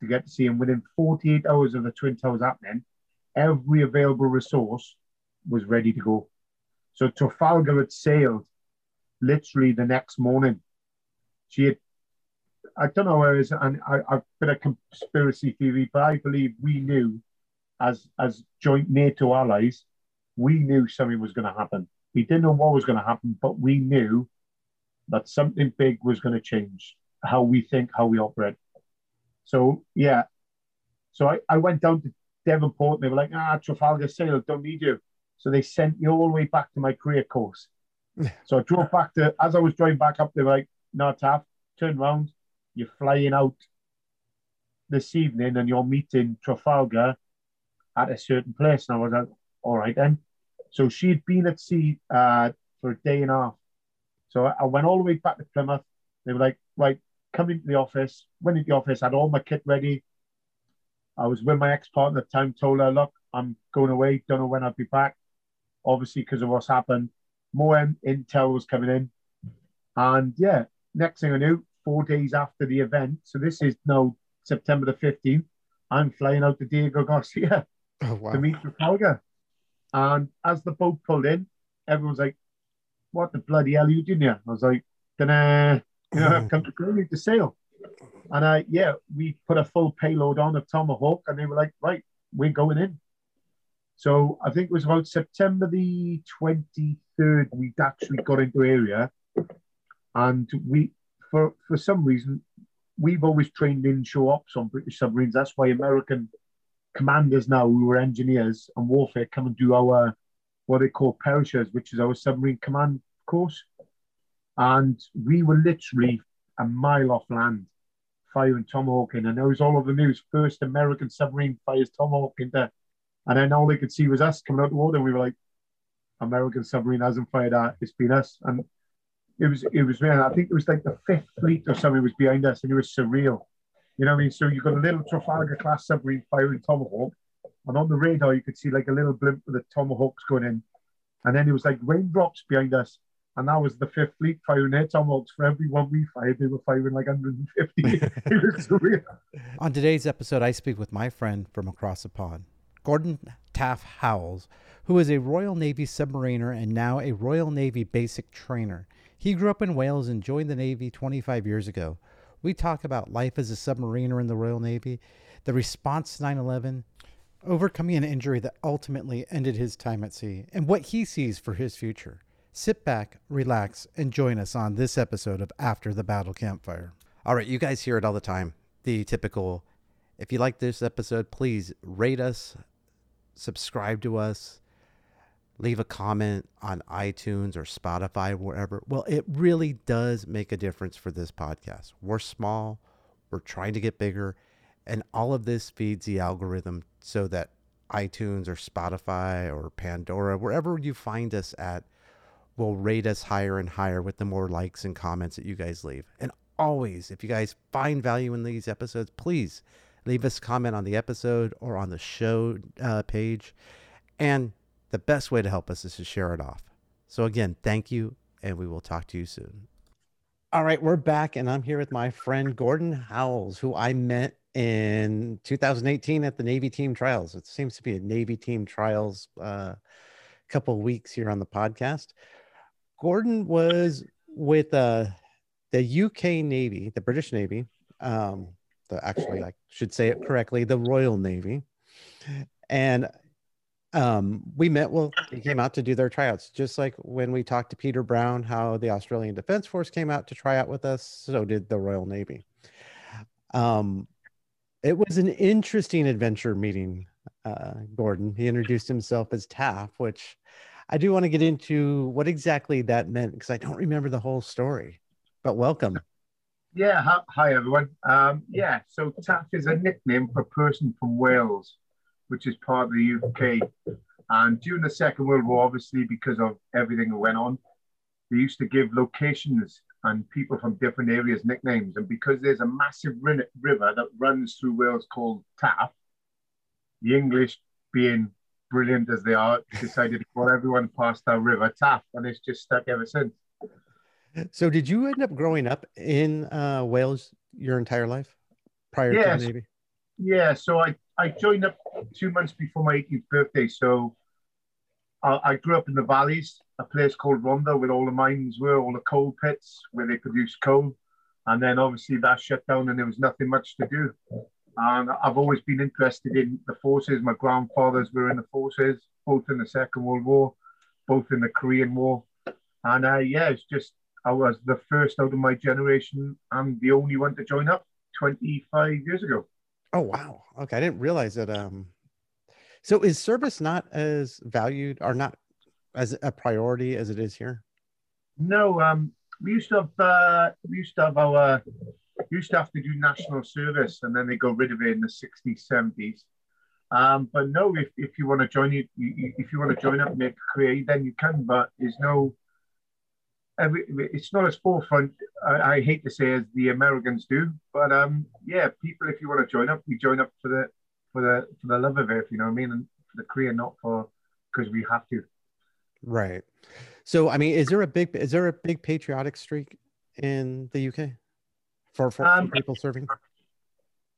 to get to see him. Within 48 hours of the Twin Towers happening, every available resource was ready to go. So Trafalgar had sailed literally the next morning. She had, I don't know where it is, and I, I've been a conspiracy theory, but I believe we knew as as joint NATO allies, we knew something was going to happen. We didn't know what was going to happen, but we knew that something big was going to change how we think, how we operate. So yeah, so I, I went down to Devonport. And they were like, ah, Trafalgar sailed, don't need you. So they sent me all the way back to my career course. so I drove back to, as I was driving back up, they were like, no, Taff, turn around. You're flying out this evening and you're meeting Trafalgar at a certain place. And I was like, all right then. So she had been at sea uh, for a day and a half. So I went all the way back to Plymouth. They were like, right, come into the office. Went into the office, had all my kit ready. I was with my ex-partner at the time, told her, look, I'm going away, don't know when I'll be back. Obviously, because of what's happened. More intel was coming in. And yeah, next thing I knew, four days after the event, so this is now September the 15th, I'm flying out to Diego Garcia oh, wow. to meet Trafalgar. And as the boat pulled in, everyone's like, what the bloody hell are you doing here? I was like, you know, mm. I've come to to sail. And I, yeah, we put a full payload on of Tomahawk, and they were like, right, we're going in. So I think it was about September the 23rd, we'd actually got into area. And we, for, for some reason, we've always trained in show ops on British submarines. That's why American commanders now, who were engineers and warfare, come and do our, what they call perishers, which is our submarine command course. And we were literally a mile off land firing Tomahawk in. And it was all over the news. First American submarine fires Tomahawk in there, And then all they could see was us coming out the water. And we were like, American submarine hasn't fired that. It's been us. And it was, it was, man, I think it was like the fifth fleet or something was behind us. And it was surreal. You know what I mean? So you've got a little Trafalgar class submarine firing Tomahawk. And on the radar, you could see like a little blimp with the Tomahawks going in. And then it was like raindrops behind us and that was the fifth fleet firing their tomahawks for every one we fired. They were firing like 150. it was surreal. On today's episode, I speak with my friend from across the pond, Gordon Taff Howells, who is a Royal Navy submariner and now a Royal Navy basic trainer. He grew up in Wales and joined the Navy 25 years ago. We talk about life as a submariner in the Royal Navy, the response to 9 11, overcoming an injury that ultimately ended his time at sea, and what he sees for his future. Sit back, relax, and join us on this episode of After the Battle Campfire. All right, you guys hear it all the time. The typical if you like this episode, please rate us, subscribe to us, leave a comment on iTunes or Spotify, wherever. Well, it really does make a difference for this podcast. We're small, we're trying to get bigger, and all of this feeds the algorithm so that iTunes or Spotify or Pandora, wherever you find us at, will rate us higher and higher with the more likes and comments that you guys leave. And always, if you guys find value in these episodes, please leave us a comment on the episode or on the show uh, page. And the best way to help us is to share it off. So, again, thank you, and we will talk to you soon. All right, we're back, and I'm here with my friend Gordon Howells, who I met in 2018 at the Navy Team Trials. It seems to be a Navy Team Trials uh, couple weeks here on the podcast. Gordon was with uh, the UK Navy, the British Navy. Um, the actually, I should say it correctly, the Royal Navy, and um, we met. Well, he came out to do their tryouts, just like when we talked to Peter Brown, how the Australian Defence Force came out to try out with us. So did the Royal Navy. Um, it was an interesting adventure meeting uh, Gordon. He introduced himself as Taff, which I do want to get into what exactly that meant because I don't remember the whole story. But welcome. Yeah, hi, everyone. Um, yeah, so Taff is a nickname for a person from Wales, which is part of the UK. And during the Second World War, obviously, because of everything that went on, they used to give locations and people from different areas nicknames. And because there's a massive river that runs through Wales called Taff, the English being brilliant as they are, decided to call everyone past our river Taff, and it's just stuck ever since. So, did you end up growing up in uh, Wales your entire life prior to the Navy? yeah, so I, I joined up two months before my 18th birthday. So I, I grew up in the valleys, a place called Rhondda, where all the mines were, all the coal pits where they produced coal. And then obviously that shut down and there was nothing much to do. And I've always been interested in the forces. My grandfathers were in the forces, both in the Second World War, both in the Korean War. And uh, yeah, it's just, I was the first out of my generation and the only one to join up 25 years ago. Oh, wow. Okay. I didn't realize that. Um, so is service not as valued or not as a priority as it is here? No, um, we used to have uh, we used to have our used to have to do national service, and then they got rid of it in the sixties, seventies. Um, but no, if, if you want to join it, you, if you want to join up make a career, then you can. But there's no, every, it's not as forefront. I, I, hate to say as the Americans do, but um, yeah, people, if you want to join up, we join up for the for the for the love of it, if you know what I mean, and for the career, not for because we have to. Right. So, I mean, is there a big is there a big patriotic streak in the UK for, for, um, people serving?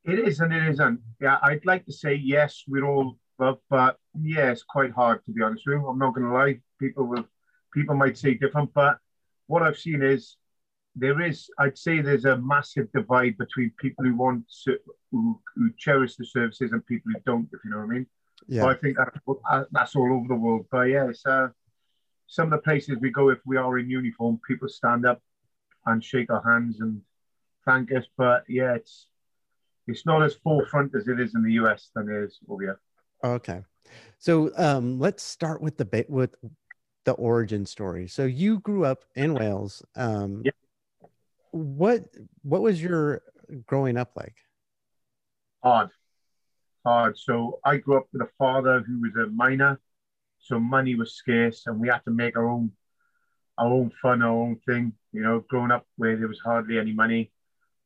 It is and it isn't. Yeah, I'd like to say yes, we're all, but but yeah, it's quite hard to be honest with you. I'm not going to lie. People will, people might say different, but what I've seen is there is, I'd say, there's a massive divide between people who want who, who cherish the services and people who don't. If you know what I mean. Yeah. So I think that, uh, that's all over the world. But yeah, it's uh, some of the places we go, if we are in uniform, people stand up and shake our hands and thank us. But yeah, it's it's not as forefront as it is in the US than it is over here. Okay, so um, let's start with the with the origin story. So you grew up in Wales. Um, yeah. What what was your growing up like? Hard, hard. So I grew up with a father who was a miner so money was scarce, and we had to make our own our own fun, our own thing. You know, growing up where there was hardly any money.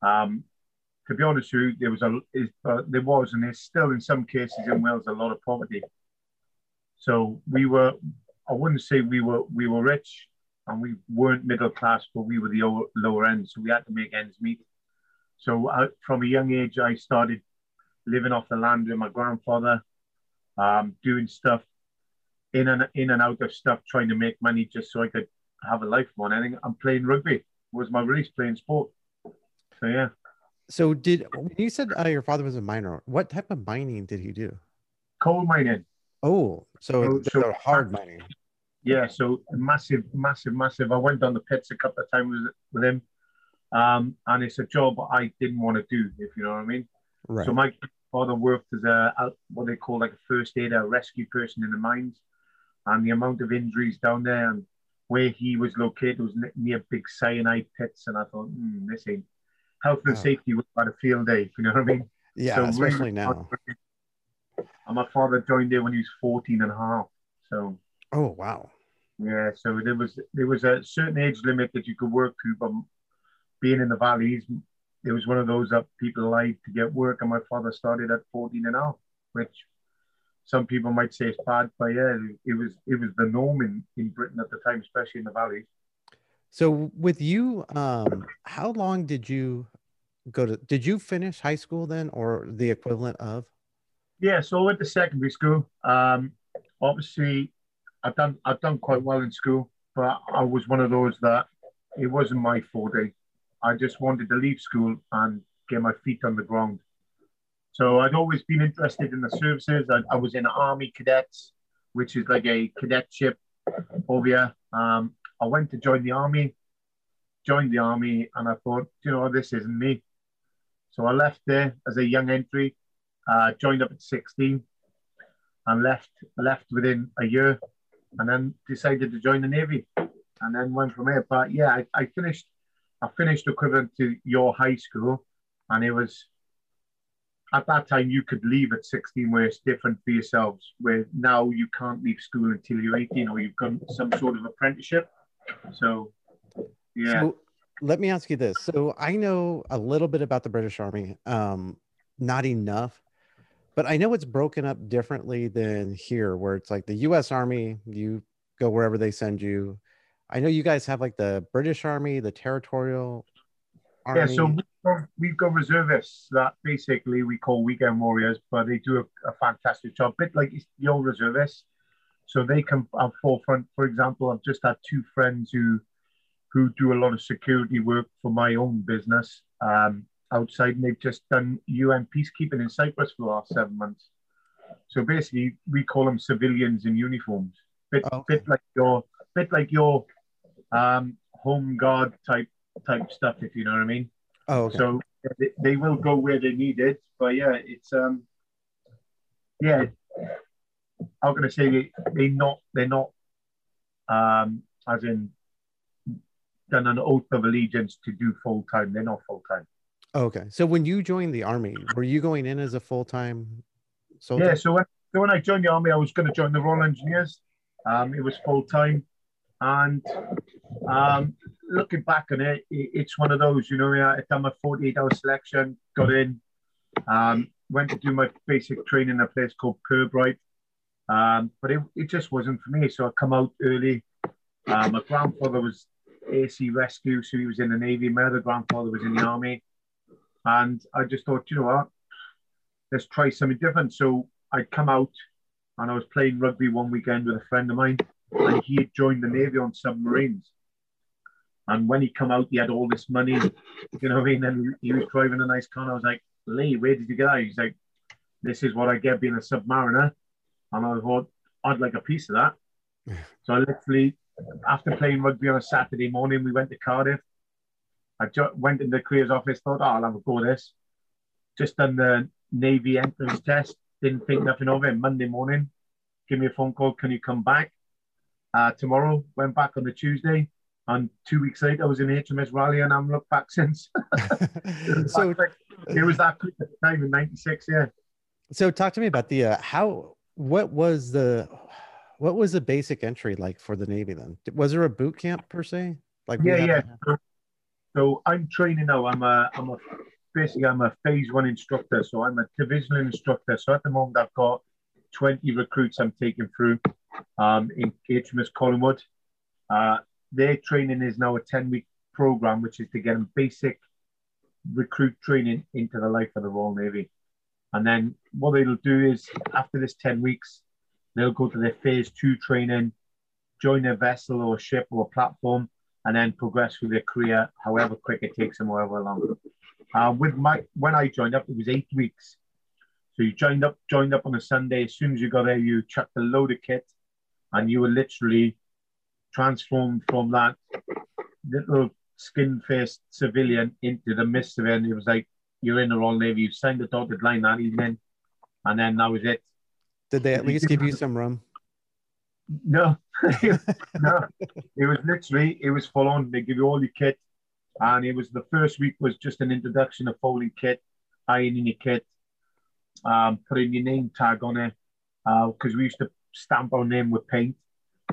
Um, to be honest with you, there was a uh, there was and there's still in some cases in Wales a lot of poverty. So we were, I wouldn't say we were we were rich, and we weren't middle class, but we were the lower, lower end. So we had to make ends meet. So uh, from a young age, I started living off the land with my grandfather, um, doing stuff in and in and out of stuff trying to make money just so I could have a life more I think I'm playing rugby was my release playing sport. So yeah. So did you said uh, your father was a miner? What type of mining did he do? Coal mining. Oh, so, so, so hard mining. Yeah, so massive, massive, massive. I went down the pits a couple of times with, with him, um, and it's a job I didn't want to do, if you know what I mean. Right. So my father worked as a, a what they call like a first aider, a rescue person in the mines and the amount of injuries down there and where he was located was near big cyanide pits. And I thought, hmm, this ain't health and oh. safety was about a field day. You know what I mean? Yeah, so especially really, now. And my father joined there when he was 14 and a half. So. Oh, wow. Yeah, so there was there was a certain age limit that you could work to, but being in the valleys, it was one of those that people like to get work, and my father started at 14 and a half, which some people might say it's bad, but yeah, it was it was the norm in, in Britain at the time, especially in the valleys. So with you, um, how long did you go to? Did you finish high school then, or the equivalent of? Yeah, so I went to secondary school. Um, obviously, I've done I've done quite well in school, but I was one of those that it wasn't my forte. I just wanted to leave school and get my feet on the ground. So I'd always been interested in the services. I, I was in Army Cadets, which is like a cadetship over here. Um, I went to join the army, joined the army, and I thought, you know, this isn't me. So I left there as a young entry, uh, joined up at 16, and left left within a year, and then decided to join the navy, and then went from there. But yeah, I, I finished I finished equivalent to your high school, and it was at that time you could leave at 16 where it's different for yourselves where now you can't leave school until you're 18 or you've got some sort of apprenticeship so yeah so let me ask you this so i know a little bit about the british army um not enough but i know it's broken up differently than here where it's like the us army you go wherever they send you i know you guys have like the british army the territorial army? Yeah, so we've got, we've got reservists that basically we call weekend warriors, but they do a, a fantastic job, bit like your reservists. So they come up forefront. For example, I've just had two friends who who do a lot of security work for my own business um, outside, and they've just done UN peacekeeping in Cyprus for the last seven months. So basically, we call them civilians in uniforms, bit okay. bit like your bit like your um, home guard type type stuff, if you know what I mean. Oh, okay. So they, they will go where they need it, but yeah, it's um, yeah. How can I say they they not they're not um as in done an oath of allegiance to do full time. They're not full time. okay. So when you joined the army, were you going in as a full time soldier? Yeah. So when so when I joined the army, I was going to join the Royal Engineers. Um, it was full time, and um, looking back on it, it, it's one of those. You know, I done my forty-eight hour selection, got in, um, went to do my basic training in a place called Pirbright, um, but it, it just wasn't for me. So I come out early. Uh, my grandfather was Air Sea Rescue, so he was in the Navy. My other grandfather was in the Army, and I just thought, you know what, let's try something different. So I'd come out and I was playing rugby one weekend with a friend of mine, and he had joined the Navy on submarines. And when he come out, he had all this money, you know what I mean? And he, was driving a nice car. I was like, Lee, where did you get that? He's like, this is what I get being a submariner. And I thought, I'd like a piece of that. so I literally, after playing rugby on a Saturday morning, we went to Cardiff. I went in the careers office, thought, oh, I'll have a go at this. Just done the Navy entrance test, didn't think nothing of it. Monday morning, give me a phone call, can you come back? Uh, tomorrow, went back on the Tuesday, and two weeks later, I was in HMS Raleigh, and I'm looked back since. so it was that quick at the time in '96. Yeah, so talk to me about the uh, how what was the what was the basic entry like for the Navy then? Was there a boot camp per se? Like yeah, yeah. So, so I'm training now. I'm a, I'm a, basically I'm a phase one instructor. So I'm a divisional instructor. So at the moment I've got 20 recruits I'm taking through um, in HMS Collingwood. Uh, their training is now a 10 week program, which is to get them basic recruit training into the life of the Royal Navy. And then what they'll do is after this 10 weeks, they'll go to their phase two training, join a vessel or a ship or a platform, and then progress through their career, however quick it takes them, however long. Uh, with my when I joined up, it was eight weeks. So you joined up, joined up on a Sunday. As soon as you got there, you chucked a load of kit, and you were literally transformed from that little skin-faced civilian into the mist civilian. It was like you're in the Royal Navy. You signed the dotted line that evening, and then that was it. Did they at least give you some rum? No, no. It was literally, it was full on. They give you all your kit. And it was the first week was just an introduction of folding kit, ironing your kit, um, putting your name tag on it. Because we used to stamp our name with paint.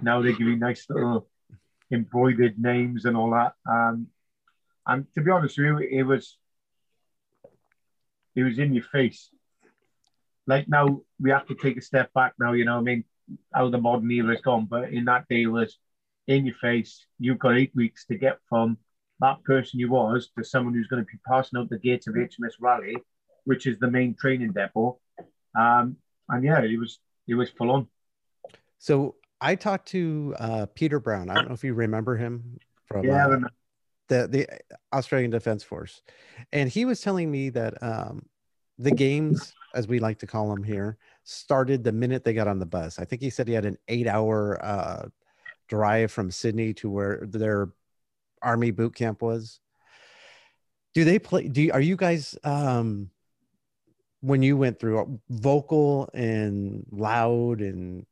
Now they give you nice little embroidered names and all that. Um, and to be honest with you, it was it was in your face. Like now we have to take a step back now, you know I mean? How the modern era has gone. But in that day it was in your face. You've got eight weeks to get from that person you was to someone who's going to be passing out the gates of HMS Raleigh, which is the main training depot. Um, and yeah, it was it was full on. So I talked to uh, Peter Brown. I don't know if you remember him from Yeah, I uh, remember. The the Australian Defense Force, and he was telling me that um, the games, as we like to call them here, started the minute they got on the bus. I think he said he had an eight-hour uh, drive from Sydney to where their army boot camp was. Do they play? Do are you guys um, when you went through uh, vocal and loud and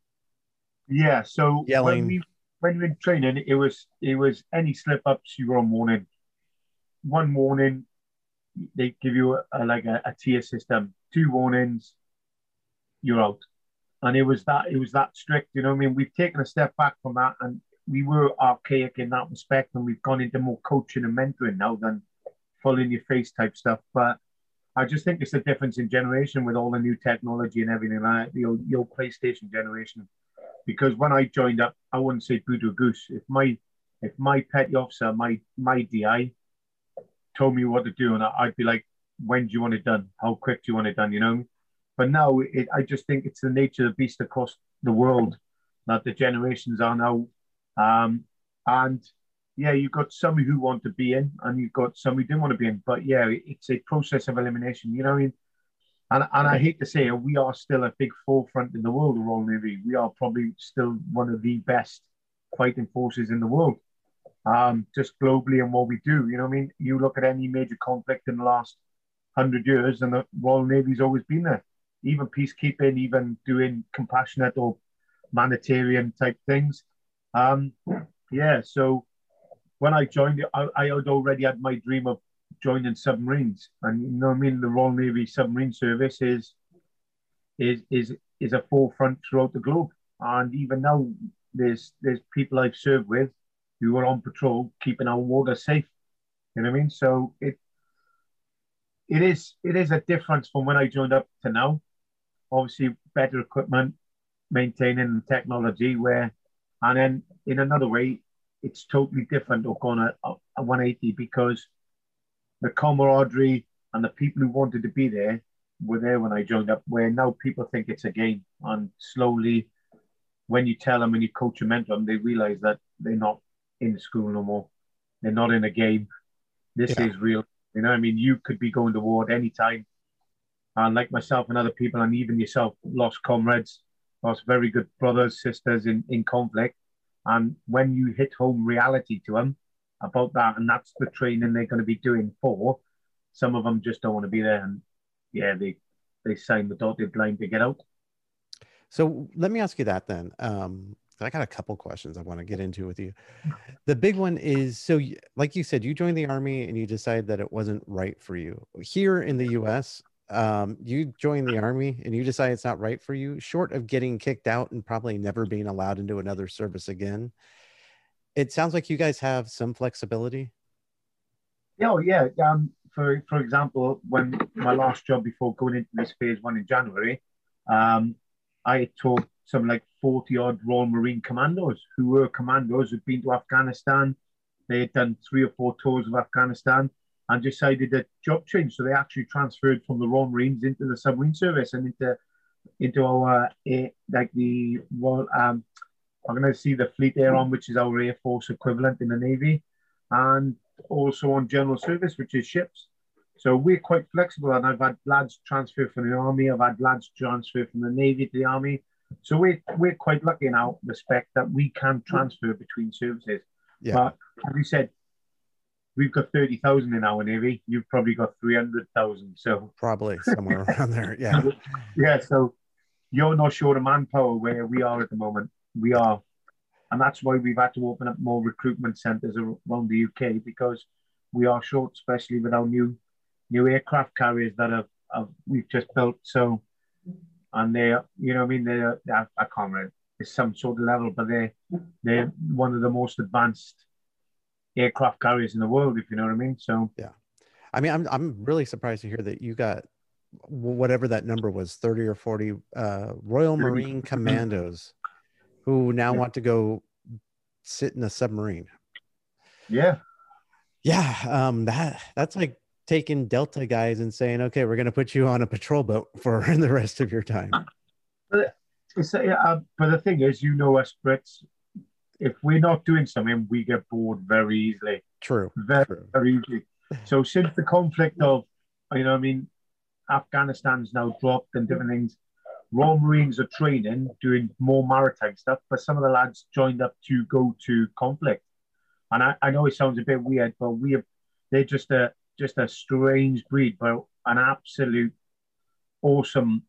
Yeah, so Yelling. When you're in training, it was it was any slip ups you were on warning. One warning, they give you a, a- like a, a tier system. Two warnings, you're out. And it was that it was that strict. You know, I mean, we've taken a step back from that, and we were archaic in that respect, and we've gone into more coaching and mentoring now than full in your face type stuff. But I just think it's a difference in generation with all the new technology and everything like. The old, the old PlayStation generation because when I joined up, I wouldn't say boot or goose. If my if my petty officer, my my DI, told me what to do, and I'd be like, "When do you want it done? How quick do you want it done?" You know. But now, it, I just think it's the nature of the beast across the world that the generations are now, um, and yeah, you've got some who want to be in, and you've got some who do not want to be in. But yeah, it's a process of elimination. You know what I mean? And, and I hate to say it, we are still a big forefront in the world of Royal Navy. We are probably still one of the best fighting forces in the world, um, just globally and what we do. You know what I mean? You look at any major conflict in the last hundred years, and the Royal Navy's always been there. Even peacekeeping, even doing compassionate or humanitarian type things. Um, yeah, so when I joined, I, I had already had my dream of joining submarines. And you know I mean? The Royal Navy Submarine Service is is is is a forefront throughout the globe. And even now there's there's people I've served with who are on patrol keeping our water safe. You know what I mean? So it it is it is a difference from when I joined up to now. Obviously better equipment, maintaining technology where and then in another way it's totally different or gone a, a 180 because the camaraderie and the people who wanted to be there were there when I joined up. Where now people think it's a game, and slowly, when you tell them and you coach and mentor them, they realize that they're not in school no more. They're not in a game. This yeah. is real. You know, I mean, you could be going to war at any time, and like myself and other people, and even yourself, lost comrades, lost very good brothers, sisters in in conflict. And when you hit home reality to them, about that, and that's the training they're going to be doing for. Some of them just don't want to be there, and yeah, they they sign the dotted line to get out. So let me ask you that then. Um, I got a couple questions I want to get into with you. The big one is so, like you said, you joined the army and you decided that it wasn't right for you. Here in the U.S., um, you join the army and you decide it's not right for you. Short of getting kicked out and probably never being allowed into another service again, it sounds like you guys have some flexibility. Oh yeah. Um, for for example, when my last job before going into this phase one in January, um, I taught some like 40 odd Royal Marine commandos who were commandos who'd been to Afghanistan. They had done three or four tours of Afghanistan and decided that job change. So they actually transferred from the Royal Marines into the submarine service and into into our uh, like the Royal um, I'm going to see the Fleet Air Arm, which is our Air Force equivalent in the Navy, and also on general service, which is ships. So we're quite flexible, and I've had lads transfer from the Army, I've had lads transfer from the Navy to the Army. So we're, we're quite lucky in our respect that we can transfer between services. Yeah. But as you said, we've got 30,000 in our Navy. You've probably got 300,000. So probably somewhere around there. Yeah. yeah. So you're not short of manpower where we are at the moment we are. And that's why we've had to open up more recruitment centres around the UK because we are short, especially with our new new aircraft carriers that have, have we've just built. So, and they're, you know, what I mean, they're, they're I can't remember, it's some sort of level, but they're, they're one of the most advanced aircraft carriers in the world, if you know what I mean. So, yeah. I mean, I'm, I'm really surprised to hear that you got whatever that number was 30 or 40 uh, Royal Marine Commandos who now want to go sit in a submarine. Yeah. Yeah. Um, that that's like taking Delta guys and saying, okay, we're going to put you on a patrol boat for the rest of your time. But, uh, but the thing is, you know us Brits, if we're not doing something, we get bored very easily. True. Very, True. very easily. So since the conflict of, you know, I mean, Afghanistan's now dropped and different things, Royal Marines are training, doing more maritime stuff, but some of the lads joined up to go to conflict. And I, I know it sounds a bit weird, but we have they're just a just a strange breed, but an absolute awesome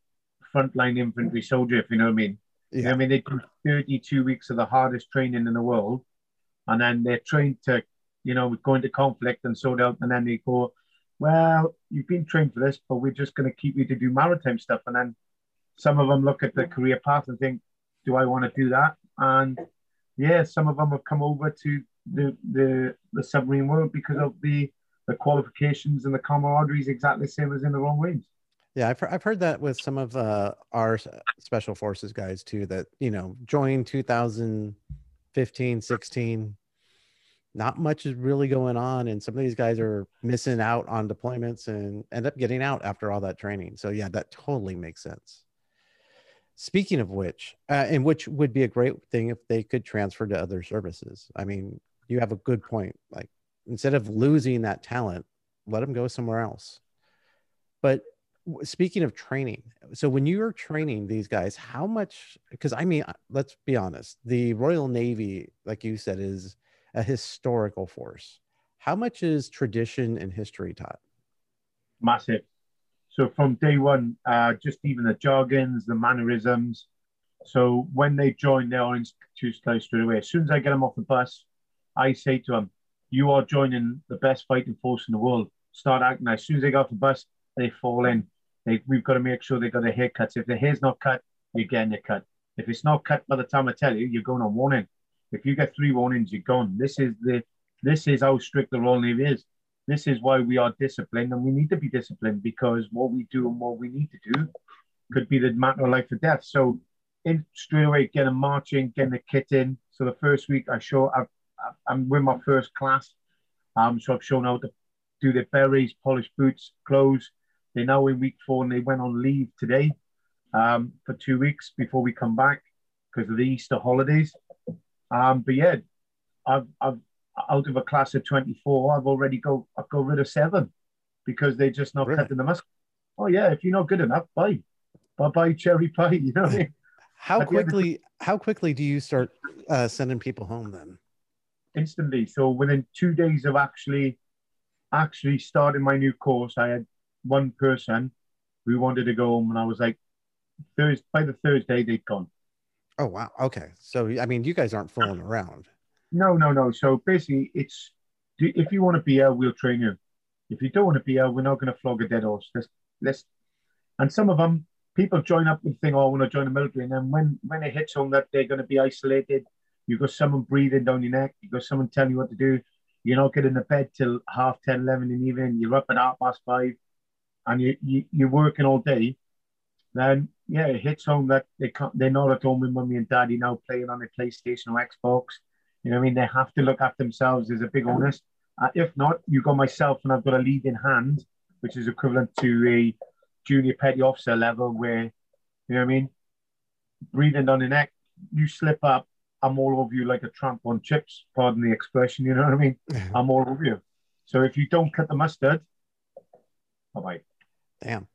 frontline infantry soldier, if you know what I mean. Yeah. You know I mean, they do 32 weeks of the hardest training in the world, and then they're trained to, you know, go into conflict and sort out, and then they go, well, you've been trained for this, but we're just going to keep you to do maritime stuff, and then some of them look at the career path and think, do I want to do that? And yeah, some of them have come over to the the, the submarine world because of the the qualifications and the camaraderie is exactly the same as in the Royal Marines. Yeah, I've, I've heard that with some of uh, our special forces guys too, that, you know, joined 2015, 16, not much is really going on and some of these guys are missing out on deployments and end up getting out after all that training so yeah that totally makes sense speaking of which uh, and which would be a great thing if they could transfer to other services i mean you have a good point like instead of losing that talent let them go somewhere else but speaking of training so when you're training these guys how much because i mean let's be honest the royal navy like you said is a historical force. How much is tradition and history taught? Massive. So from day one, uh, just even the jargons, the mannerisms. So when they join, they're introduced straight away. As soon as I get them off the bus, I say to them, "You are joining the best fighting force in the world. Start acting." As soon as they get off the bus, they fall in. They, we've got to make sure they got their haircuts. If their hair's not cut, you're getting it cut. If it's not cut by the time I tell you, you're going on warning. If you get three warnings, you're gone. This is the this is how strict the Royal Navy is. This is why we are disciplined, and we need to be disciplined because what we do and what we need to do could be the matter of life or death. So, in straight away, getting a marching, getting the kit in. So the first week, I show I've, I'm with my first class. Um, so I've shown how to do their berries, polish boots, clothes. They're now in week four, and they went on leave today um, for two weeks before we come back because of the Easter holidays. Um, but yeah, I've, I've out of a class of 24, I've already go I've got rid of seven because they're just not really? cutting the muscle. Oh yeah, if you're not good enough, bye. Bye bye cherry pie. You know what I mean? How quickly how quickly do you start uh, sending people home then? Instantly. So within two days of actually actually starting my new course, I had one person who wanted to go home and I was like Thursday by the Thursday they'd gone. Oh wow. Okay. So I mean, you guys aren't fooling around. No, no, no. So basically, it's if you want to be here, we'll train you. If you don't want to be here, we're not going to flog a dead horse. Let's, let's. And some of them, people join up and think, "Oh, I want to join the military," and then when when it hits home that they're going to be isolated, you've got someone breathing down your neck. You've got someone telling you what to do. You're not getting to bed till half 10, 11 in the evening. You're up at half past five, and you, you you're working all day. Then yeah, it hits home that they can't, they're not at home with mummy and daddy now playing on their PlayStation or Xbox. You know what I mean? They have to look after themselves. There's a big onus. Uh, if not, you've got myself and I've got a leading hand, which is equivalent to a junior petty officer level where, you know what I mean? Breathing down the neck, you slip up, I'm all over you like a tramp on chips, pardon the expression, you know what I mean? I'm all over you. So if you don't cut the mustard, bye bye. Damn.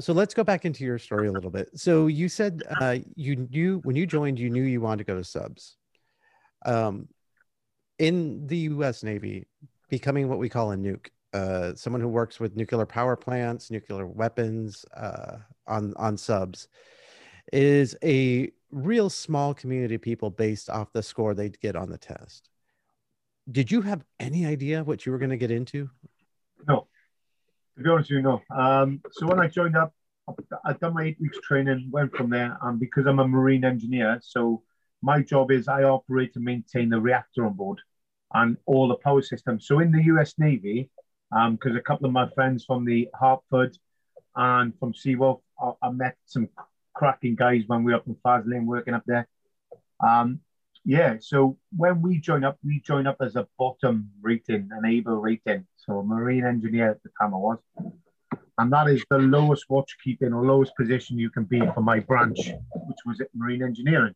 So let's go back into your story a little bit. So you said uh, you knew when you joined, you knew you wanted to go to subs. Um, in the U.S. Navy, becoming what we call a nuke, uh, someone who works with nuclear power plants, nuclear weapons uh, on on subs, is a real small community of people based off the score they'd get on the test. Did you have any idea what you were going to get into? No, to be honest with you, no. Um, so when I joined up, I'd done my eight weeks training, went from there, and because I'm a marine engineer, so my job is I operate and maintain the reactor on board and all the power systems. So in the U.S. Navy, because um, a couple of my friends from the Hartford and from Seawolf, I, I met some cracking guys when we were up in Faslane working up there. Um, yeah, so when we join up, we join up as a bottom rating, an able rating. So marine engineer at the time I was. And that is the lowest watch keeping or lowest position you can be for my branch, which was marine engineering.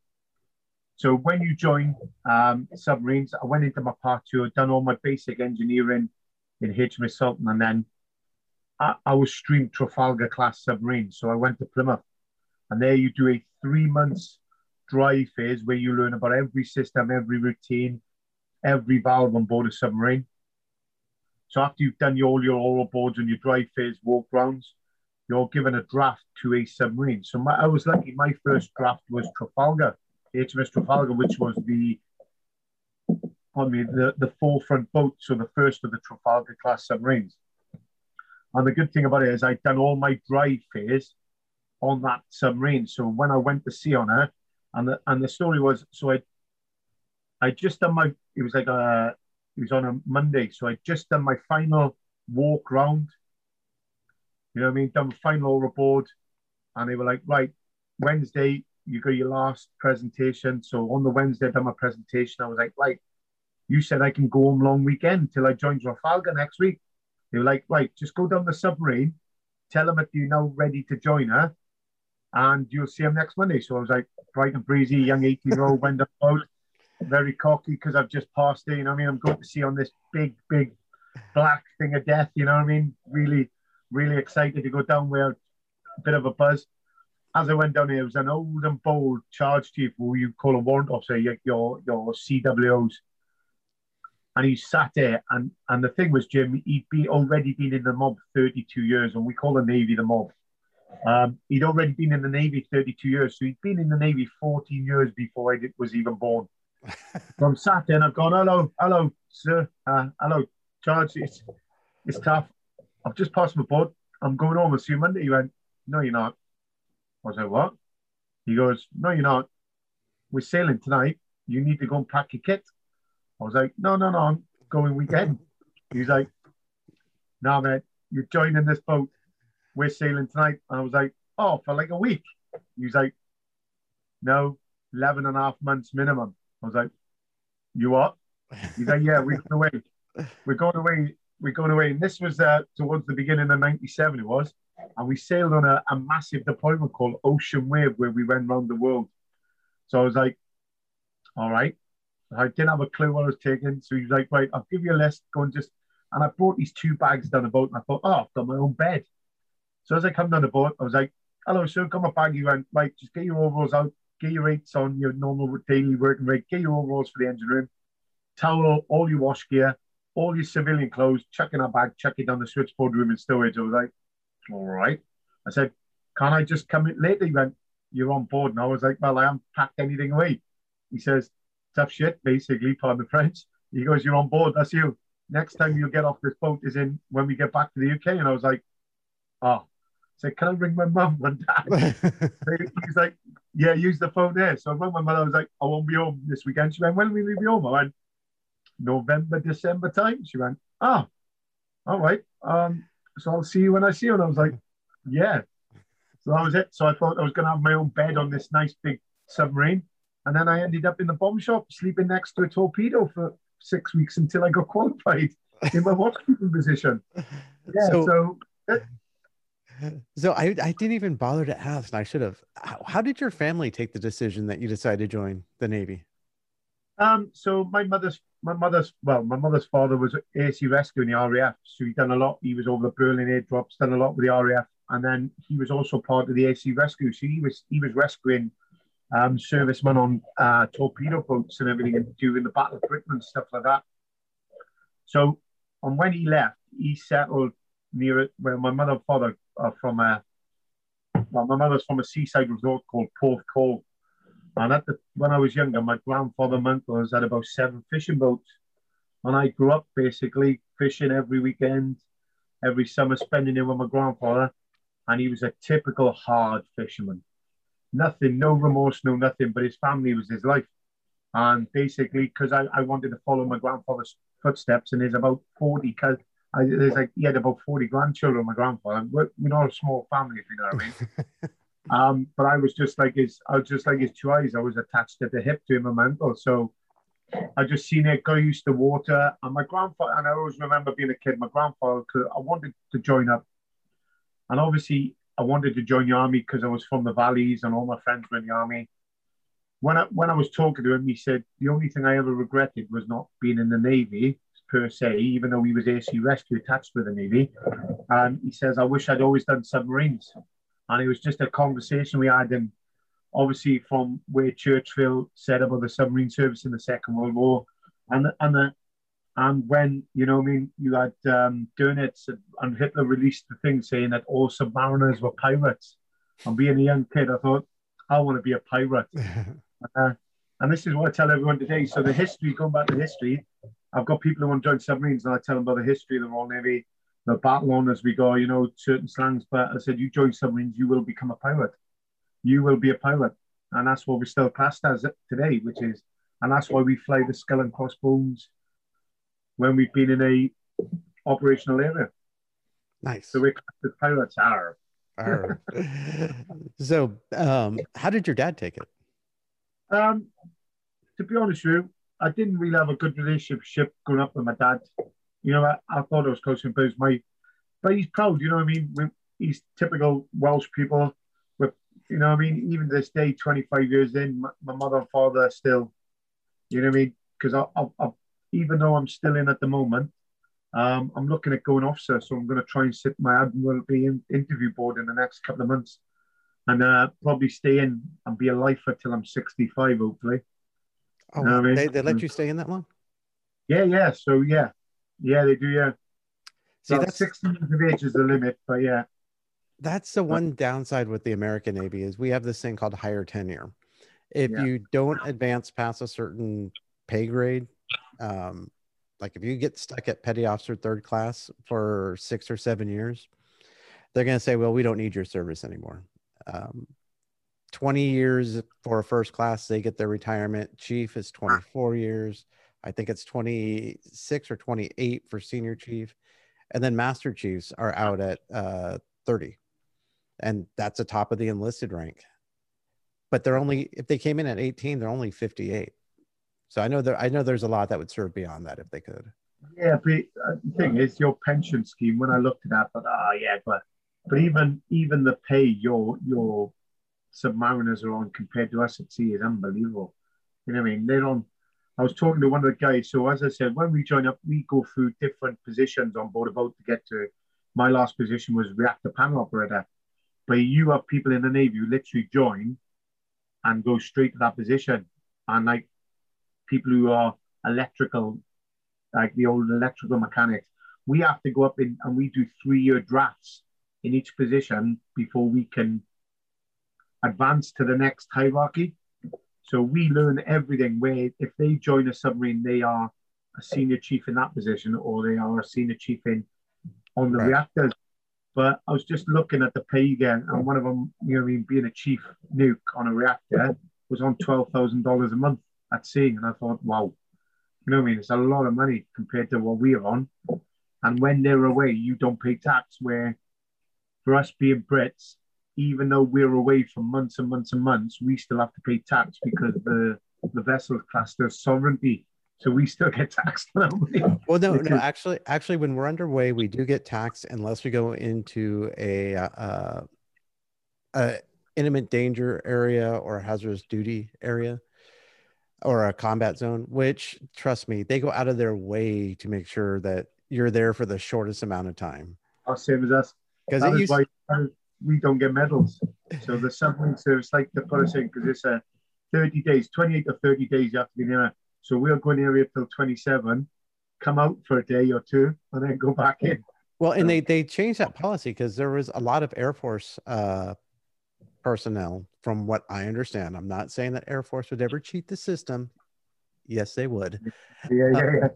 So when you join um, submarines, I went into my part two, I'd done all my basic engineering in HMS Sultan, and then I, I was streamed Trafalgar class submarine. So I went to Plymouth, and there you do a three months dry phase where you learn about every system, every routine, every valve on board a submarine. So after you've done your, all your oral boards and your dry phase walk rounds, you're given a draft to a submarine. So my, I was lucky. My first draft was Trafalgar, HMS Trafalgar, which was the on me the, the forefront boat, so the first of the Trafalgar class submarines. And the good thing about it is I'd done all my dry phase on that submarine. So when I went to sea on her, and the and the story was so I I just done my it was like a it was on a Monday, so I just done my final walk round. You know what I mean? Done final report, and they were like, right, Wednesday you got your last presentation. So on the Wednesday, I done my presentation. I was like, right, You said I can go home long weekend till I join Trafalgar next week. They were like, right, just go down the submarine, tell them that you're now ready to join her, and you'll see them next Monday. So I was like, bright and breezy, young 18 year old, went out, very cocky because I've just passed it. You know I mean? I'm going to see on this big, big black thing of death. You know what I mean? Really, really excited to go down with a bit of a buzz. As I went down here, it was an old and bold charge chief who you call a warrant officer, your your, CWOs. And he sat there, and, and the thing was, Jim, he'd be already been in the mob 32 years, and we call the Navy the mob. Um, he'd already been in the Navy 32 years, so he'd been in the Navy 14 years before I was even born. so I'm sat there and I've gone, hello, hello, sir, uh, hello, Charge. It's, it's tough. I've just passed my board. I'm going home and see you Monday. He went, no, you're not. I was like, what? He goes, no, you're not. We're sailing tonight. You need to go and pack your kit. I was like, no, no, no, I'm going weekend. He's like, no, man, you're joining this boat. We're sailing tonight. And I was like, oh, for like a week. He was like, no, 11 and a half months minimum. I was like, you what? He's like, yeah, we're going away. We're going away. We're going away. And this was uh, towards the beginning of 97, it was. And we sailed on a, a massive deployment called Ocean Wave, where we went around the world. So I was like, all right. I didn't have a clue what I was taking. So he's like, right, I'll give you a list. Go and just. And I brought these two bags down the boat. And I thought, oh, I've got my own bed. So as I come down the boat, I was like, hello, sir, got my bag. He went, right, just get your overalls out, get your rates on your normal daily working rate, get your overalls for the engine room, towel, all your wash gear, all your civilian clothes, chuck in a bag, chuck it down the switchboard room in storage. I was like, all right. I said, can I just come in later? He went, you're on board. And I was like, well, I haven't packed anything away. He says, tough shit, basically, pardon the French. He goes, you're on board. That's you. Next time you get off this boat is in when we get back to the UK. And I was like, oh. I said, can I ring my mum and dad? He's like, yeah, use the phone there. So I rang my mother. I was like, I won't be home this weekend. She went, when will we be home? I went, November, December time. She went, ah, all right. Um, so I'll see you when I see you. And I was like, yeah. So that was it. So I thought I was going to have my own bed on this nice big submarine. And then I ended up in the bomb shop sleeping next to a torpedo for six weeks until I got qualified in my watchkeeping position. Yeah. So, so, so I, I didn't even bother to ask, and I should have. How, how did your family take the decision that you decided to join the Navy? Um, so my mother's my mother's well, my mother's father was Air Sea Rescue in the RAF, so he done a lot. He was over the Berlin airdrops, done a lot with the RAF, and then he was also part of the Air Sea Rescue. So he was he was rescuing um, servicemen on uh, torpedo boats and everything during the Battle of Britain and stuff like that. So, and when he left, he settled near where my mother and father are from a well, my mother's from a seaside resort called Porthcawl and at the, when I was younger, my grandfather and uncles had about seven fishing boats. And I grew up basically fishing every weekend, every summer, spending it with my grandfather. And he was a typical hard fisherman. Nothing, no remorse, no nothing, but his family was his life. And basically, because I, I wanted to follow my grandfather's footsteps, and there's about 40, because there's like, he had about 40 grandchildren, my grandfather. We're, we're not a small family, if you know what I mean. Um, but I was just like his, I was just like his two eyes. I was attached at the hip to him a mental. So I just seen it go used to water. And my grandfather, and I always remember being a kid, my grandfather, I wanted to join up. And obviously, I wanted to join the army because I was from the valleys and all my friends were in the army. When I, when I was talking to him, he said, the only thing I ever regretted was not being in the Navy per se, even though he was Air Sea Rescue attached with the Navy. And he says, I wish I'd always done submarines and it was just a conversation we had. And obviously, from where Churchill said about the submarine service in the Second World War, and and the and when you know, I mean, you had um, Dönitz and Hitler released the thing saying that all submariners were pirates. And being a young kid, I thought, I want to be a pirate. uh, and this is what I tell everyone today. So the history, going back to history, I've got people who want to join submarines, and I tell them about the history of the Royal Navy, the battle on as we go, you know, certain slangs. But I said, you join submarines, you will become a pirate. You will be a pirate. And that's what we're still classed as today, which is, and that's why we fly the skull and crossbones when we've been in a operational area. Nice. So we're classed as pirates. Are. so, um, how did your dad take it? Um, to be honest with you, I didn't really have a good relationship growing up with my dad. You know, I, I thought I was close to him, but he's my, but he's proud. You know what I mean? He's typical Welsh people. With you know what I mean? Even to this day, 25 years in, my, my mother and father still. You know what I mean? Because I, I, I, even though I'm still in at the moment, um, I'm looking at going officer, so I'm going to try and sit my admiralty in, interview board in the next couple of months, and uh, probably stay in and be a lifer till I'm 65, hopefully. Oh, you know they, I mean? they let you stay in that long? Yeah, yeah. So yeah, yeah, they do. Yeah. See, well, that's 16 years of age is the limit, but yeah. That's the one downside with the American Navy is we have this thing called high year tenure. If yeah. you don't advance past a certain pay grade, um, like if you get stuck at petty officer third class for six or seven years, they're going to say, well, we don't need your service anymore. Um, 20 years for a first class, they get their retirement. Chief is 24 years. I think it's 26 or 28 for senior chief. And then master chiefs are out at uh, 30. And that's the top of the enlisted rank. But they're only, if they came in at 18, they're only 58. So I know there, I know there's a lot that would serve beyond that if they could. Yeah, but uh, the thing is, your pension scheme. When I looked at that, thought, ah, oh, yeah, but but even even the pay your your submariners are on compared to us at sea is unbelievable. You know what I mean? They're on. I was talking to one of the guys. So as I said, when we join up, we go through different positions on board a boat to get to. My last position was reactor panel operator, but you have people in the navy who literally join and go straight to that position, and like people who are electrical, like the old electrical mechanics, we have to go up in and we do three year drafts in each position before we can advance to the next hierarchy. So we learn everything where if they join a submarine, they are a senior chief in that position or they are a senior chief in on the right. reactors. But I was just looking at the pay again, and one of them, you know, I mean, being a chief nuke on a reactor was on twelve thousand dollars a month at sea. And I thought, wow, you know what I mean? It's a lot of money compared to what we're on. And when they're away, you don't pay tax. Where for us being Brits, even though we're away for months and months and months, we still have to pay tax because the the vessel classed as sovereignty. So we still get taxed. well, no, no, actually, actually, when we're underway, we do get taxed unless we go into a, uh, a intimate danger area or a hazardous duty area or a combat zone, which trust me, they go out of their way to make sure that you're there for the shortest amount of time. Oh, same as us. Because that used... why we don't get medals. So the submarine service like to put us in because it's a 30 days, 28 to 30 days you have to be there. So we'll go in area till 27, come out for a day or two, and then go back in. Well, and they they changed that policy because there was a lot of Air Force uh, personnel, from what I understand. I'm not saying that Air Force would ever cheat the system. Yes, they would. Yeah, yeah, yeah.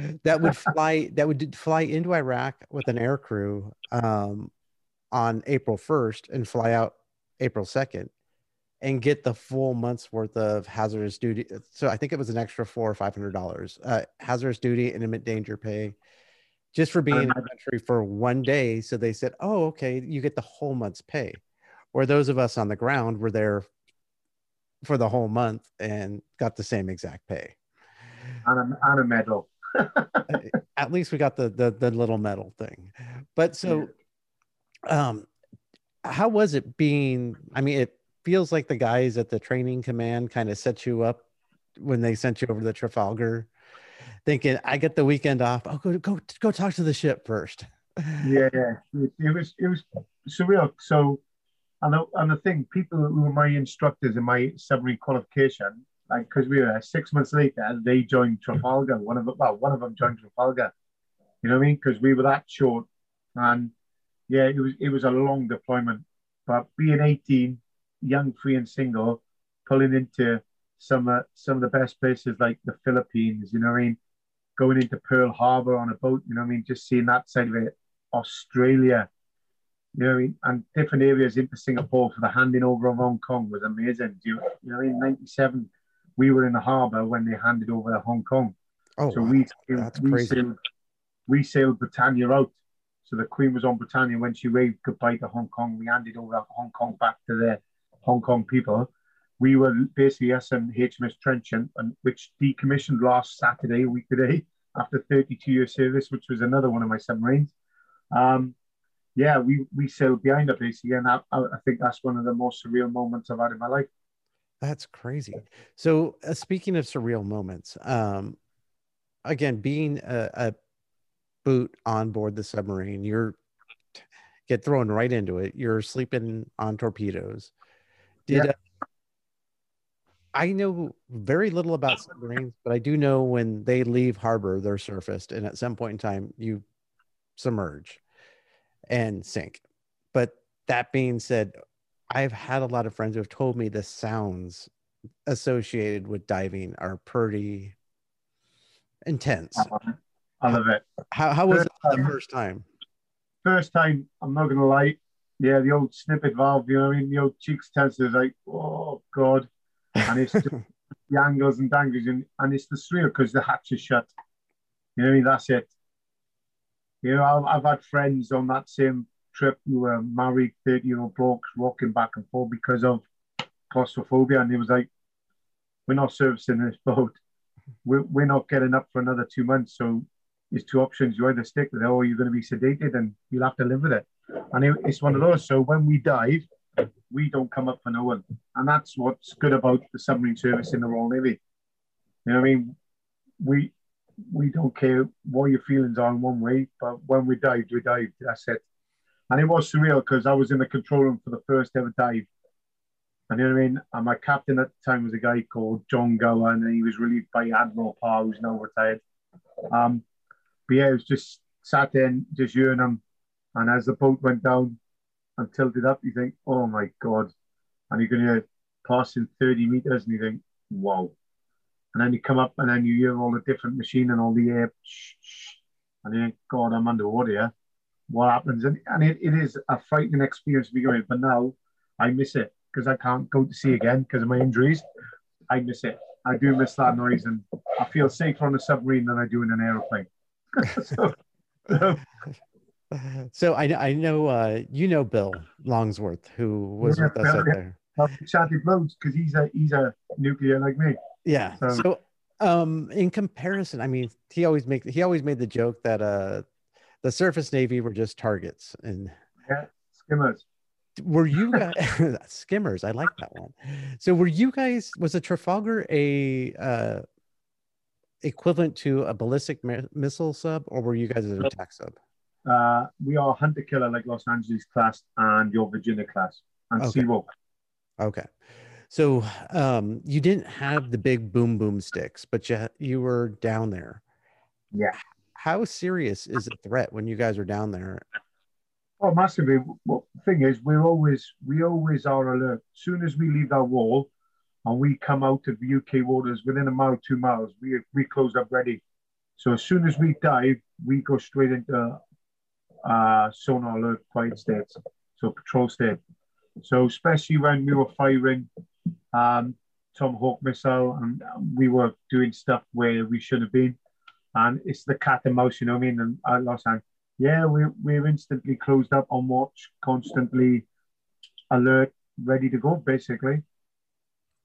Uh, that would fly that would fly into Iraq with an air crew um, on April 1st and fly out April 2nd and get the full month's worth of hazardous duty. So I think it was an extra four or five hundred dollars. Uh, hazardous duty, intimate danger pay, just for being in the country for one day. So they said, "Oh, okay, you get the whole month's pay." Or those of us on the ground were there for the whole month and got the same exact pay. On a, on a medal. At least we got the, the, the little medal thing. But so, um, how was it being? I mean, it feels like the guys at the training command kind of set you up when they sent you over to Trafalgar, thinking, "I get the weekend off. Oh, go go go talk to the ship first. Yeah, yeah. It, was it was surreal. So and the, and the thing, people who were my instructors in my submarine qualification, like because we were six months later, they joined Trafalgar. One of them, well, one of them joined Trafalgar. You know what I mean? Because we were that short, and yeah, it was it was a long deployment. But being 18, young, free and single, pulling into some uh, some of the best places like the Philippines. You know what I mean? Going into Pearl Harbor on a boat. You know what I mean? Just seeing that side of it. Australia you know, what I mean? and different areas into Singapore for the handing over of Hong Kong was amazing. You, you know, in '97, we were in the harbour when they handed over Hong Kong. Oh, so wow. we, we sailed, we sailed Britannia out. So the Queen was on Britannia when she waved goodbye to Hong Kong. We handed over Hong Kong back to the Hong Kong people. we were basically us and HMS Trenchant, and which decommissioned last Saturday, a week today, after 32 year service, which was another one of my submarines. Um, yeah, we we sailed behind it basically, and I, I think that's one of the most surreal moments I've had in my life. That's crazy. So, uh, speaking of surreal moments, um, again, being a, a boot on board the submarine, you're get thrown right into it. You're sleeping on torpedoes. Did yeah. uh, I know very little about submarines, but I do know when they leave harbor, they're surfaced, and at some point in time, you submerge and sink. But that being said, I've had a lot of friends who have told me the sounds associated with diving are pretty intense. I love it. How, how was first it the first time? First time, I'm not going to lie. Yeah, the old snippet valve, you know what I mean? The old cheeks tense is like, oh, God. And it's the angles and dangles, and, and it's the thrill because the hatch is shut. You know what I mean? That's it. You know, I've, I've had friends on that same trip who were married 30 year old blokes walking back and forth because of claustrophobia. And he was like, We're not servicing this boat. We're, we're not getting up for another two months. So there's two options. You either stick with it or you're going to be sedated and you'll have to live with it. And it, it's one of those. So when we dive, we don't come up for no one. And that's what's good about the submarine service in the Royal Navy. You know what I mean? We we don't care what your feelings are in one way, but when we dived, we dived. That's it. And it was surreal because I was in the control room for the first ever dive. And you know what I mean? And my captain at the time was a guy called John Gower, and he was relieved by Admiral Parr, who's now retired. Um, but yeah, it was just sat in, just you and him. And as the boat went down and tilted up, you think, oh my God. And you're going to pass in 30 meters, and you think, wow. And then you come up, and then you hear all the different machine and all the air. And you think, God, I'm underwater what happens. And, and it, it is a frightening experience to be going, but now I miss it because I can't go to sea again because of my injuries. I miss it. I do miss that noise, and I feel safer on a submarine than I do in an aeroplane. So, so. so, I, I know uh, you know Bill Longsworth, who was yeah, with us out there. Loads because he's a he's a nuclear like me. Yeah. So, so um, in comparison, I mean, he always make he always made the joke that uh the surface navy were just targets and yeah, skimmers. Were you guys skimmers? I like that one. So were you guys? Was a Trafalgar a uh, equivalent to a ballistic mi- missile sub, or were you guys an attack sub? Uh, we are hunter killer like Los Angeles class and your Virginia class and okay. Seawolf. Okay. So um, you didn't have the big boom boom sticks, but you you were down there. Yeah how serious is a threat when you guys are down there? Oh, massively. Well, the thing is, we're always we always are alert. As soon as we leave that wall and we come out of the UK waters within a mile, two miles, we we close up ready. So as soon as we dive, we go straight into uh, sonar alert quiet states, so patrol state. So especially when we were firing um, Tomahawk missile and we were doing stuff where we shouldn't have been, and it's the cat and mouse, you know what I mean? And at Los Angeles, yeah, we're, we're instantly closed up on watch, constantly alert, ready to go, basically.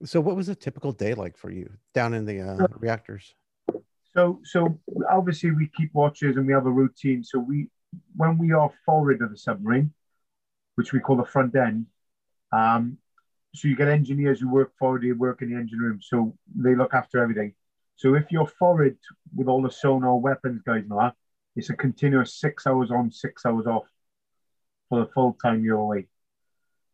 So, what was a typical day like for you down in the uh, reactors? So, so obviously we keep watches and we have a routine. So we, when we are forward of the submarine, which we call the front end, um, so you get engineers who work forward, they work in the engine room, so they look after everything. So if you're forward with all the sonar weapons guys and that, it's a continuous six hours on, six hours off for the full time you're away.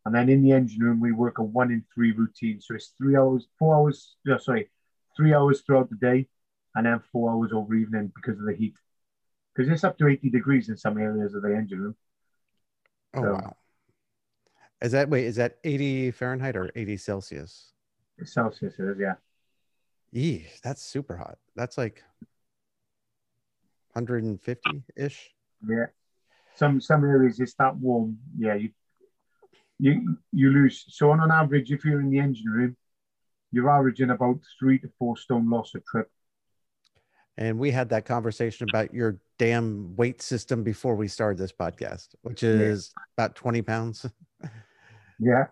And then in the engine room, we work a one in three routine. So it's three hours, four hours, no, sorry, three hours throughout the day, and then four hours over evening because of the heat. Because it's up to 80 degrees in some areas of the engine room. Oh, so, wow. Is that, wait, is that 80 Fahrenheit or 80 Celsius? Celsius, it is, yeah. Eee, that's super hot. That's like 150 ish. Yeah. Some some areas it's that warm. Yeah, you you you lose. So on an average, if you're in the engine room, you're averaging about three to four stone loss a trip. And we had that conversation about your damn weight system before we started this podcast, which is yeah. about 20 pounds. yeah.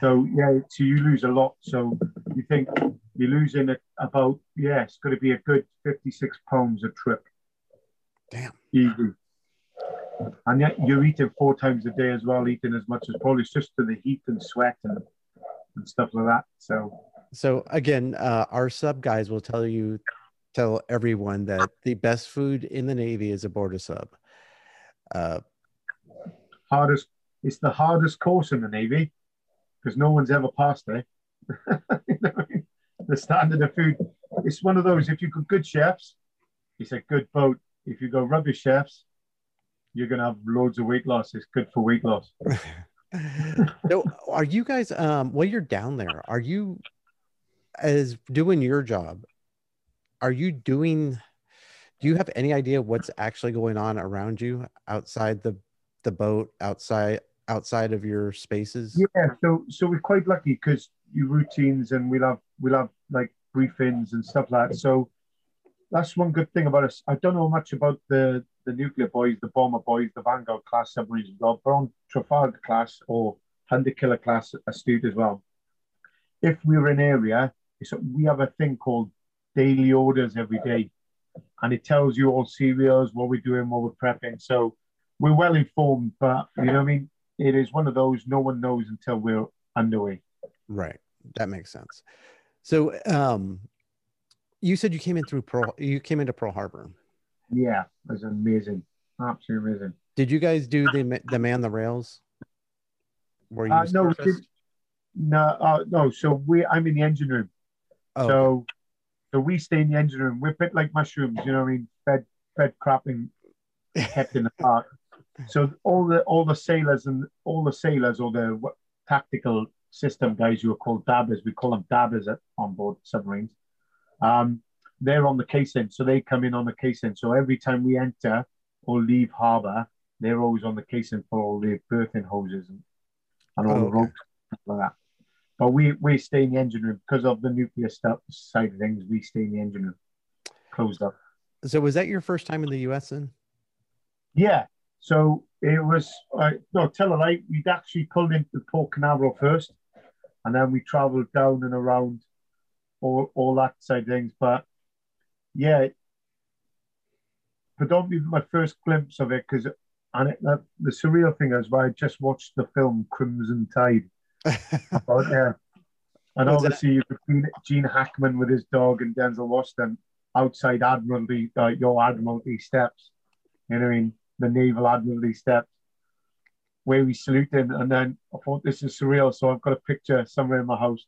So yeah, so you lose a lot. So you think you're losing it about yeah, it's going to be a good fifty six pounds a trip. Damn. Easy. And yet you're eating four times a day as well, eating as much as probably it's just to the heat and sweat and, and stuff like that. So So again, uh, our sub guys will tell you, tell everyone that the best food in the Navy is aboard a sub. Uh, hardest it's the hardest course in the Navy because no one's ever passed it. You know I mean? the standard of food. It's one of those. If you got good chefs, it's a good boat. If you go rubbish chefs, you're gonna have loads of weight loss. It's good for weight loss. so are you guys um while you're down there are you as doing your job are you doing do you have any idea what's actually going on around you outside the the boat outside outside of your spaces Yeah, so so we're quite lucky because you routines and we'll have we'll have like briefings and stuff like that. So that's one good thing about us. I don't know much about the the nuclear boys, the bomber boys, the Vanguard class submarines, but on Trafalgar class or Hunter Killer class astute as well. If we're in area, we have a thing called daily orders every day, and it tells you all serials, what we're doing, what we're prepping. So we're well informed, but you know what I mean. It is one of those no one knows until we're underway. right that makes sense so um you said you came in through pearl you came into pearl harbor Yeah, it was amazing, absolutely amazing. did you guys do the the man the rails were you Uh, no, didn't. No, uh, no. So we, I'm in the engine room. oh, So, so we stay in the engine room. We're bit like mushrooms, you know. what I mean, fed, fed, crapping, kept in the park. So all the all the sailors and all the sailors or the tactical system guys who are called dabbers, we call them dabbers at, on board submarines. Um, they're on the casing, so they come in on the casing. So every time we enter or leave harbour, they're always on the casing for all the berthing hoses and, and all Oh, the okay. ropes stuff like that. But we we stay in the engine room because of the nuclear stuff side of things. We stay in the engine room, closed up. so was that your first time in the us then Yeah. So it was uh, no tell a lie. We'd actually pulled into Port Canaveral first, and then we travelled down and around all all that side of things. But yeah, predominantly my first glimpse of it because and it, the, the surreal thing is why I just watched the film Crimson Tide about there. And What's obviously, you could see Gene Hackman with his dog and Denzel Washington outside Admiralty, uh, your Admiralty steps. You know what I mean? The Naval Admiralty steps, where we salute saluted. And then I thought this is surreal. So I've got a picture somewhere in my house.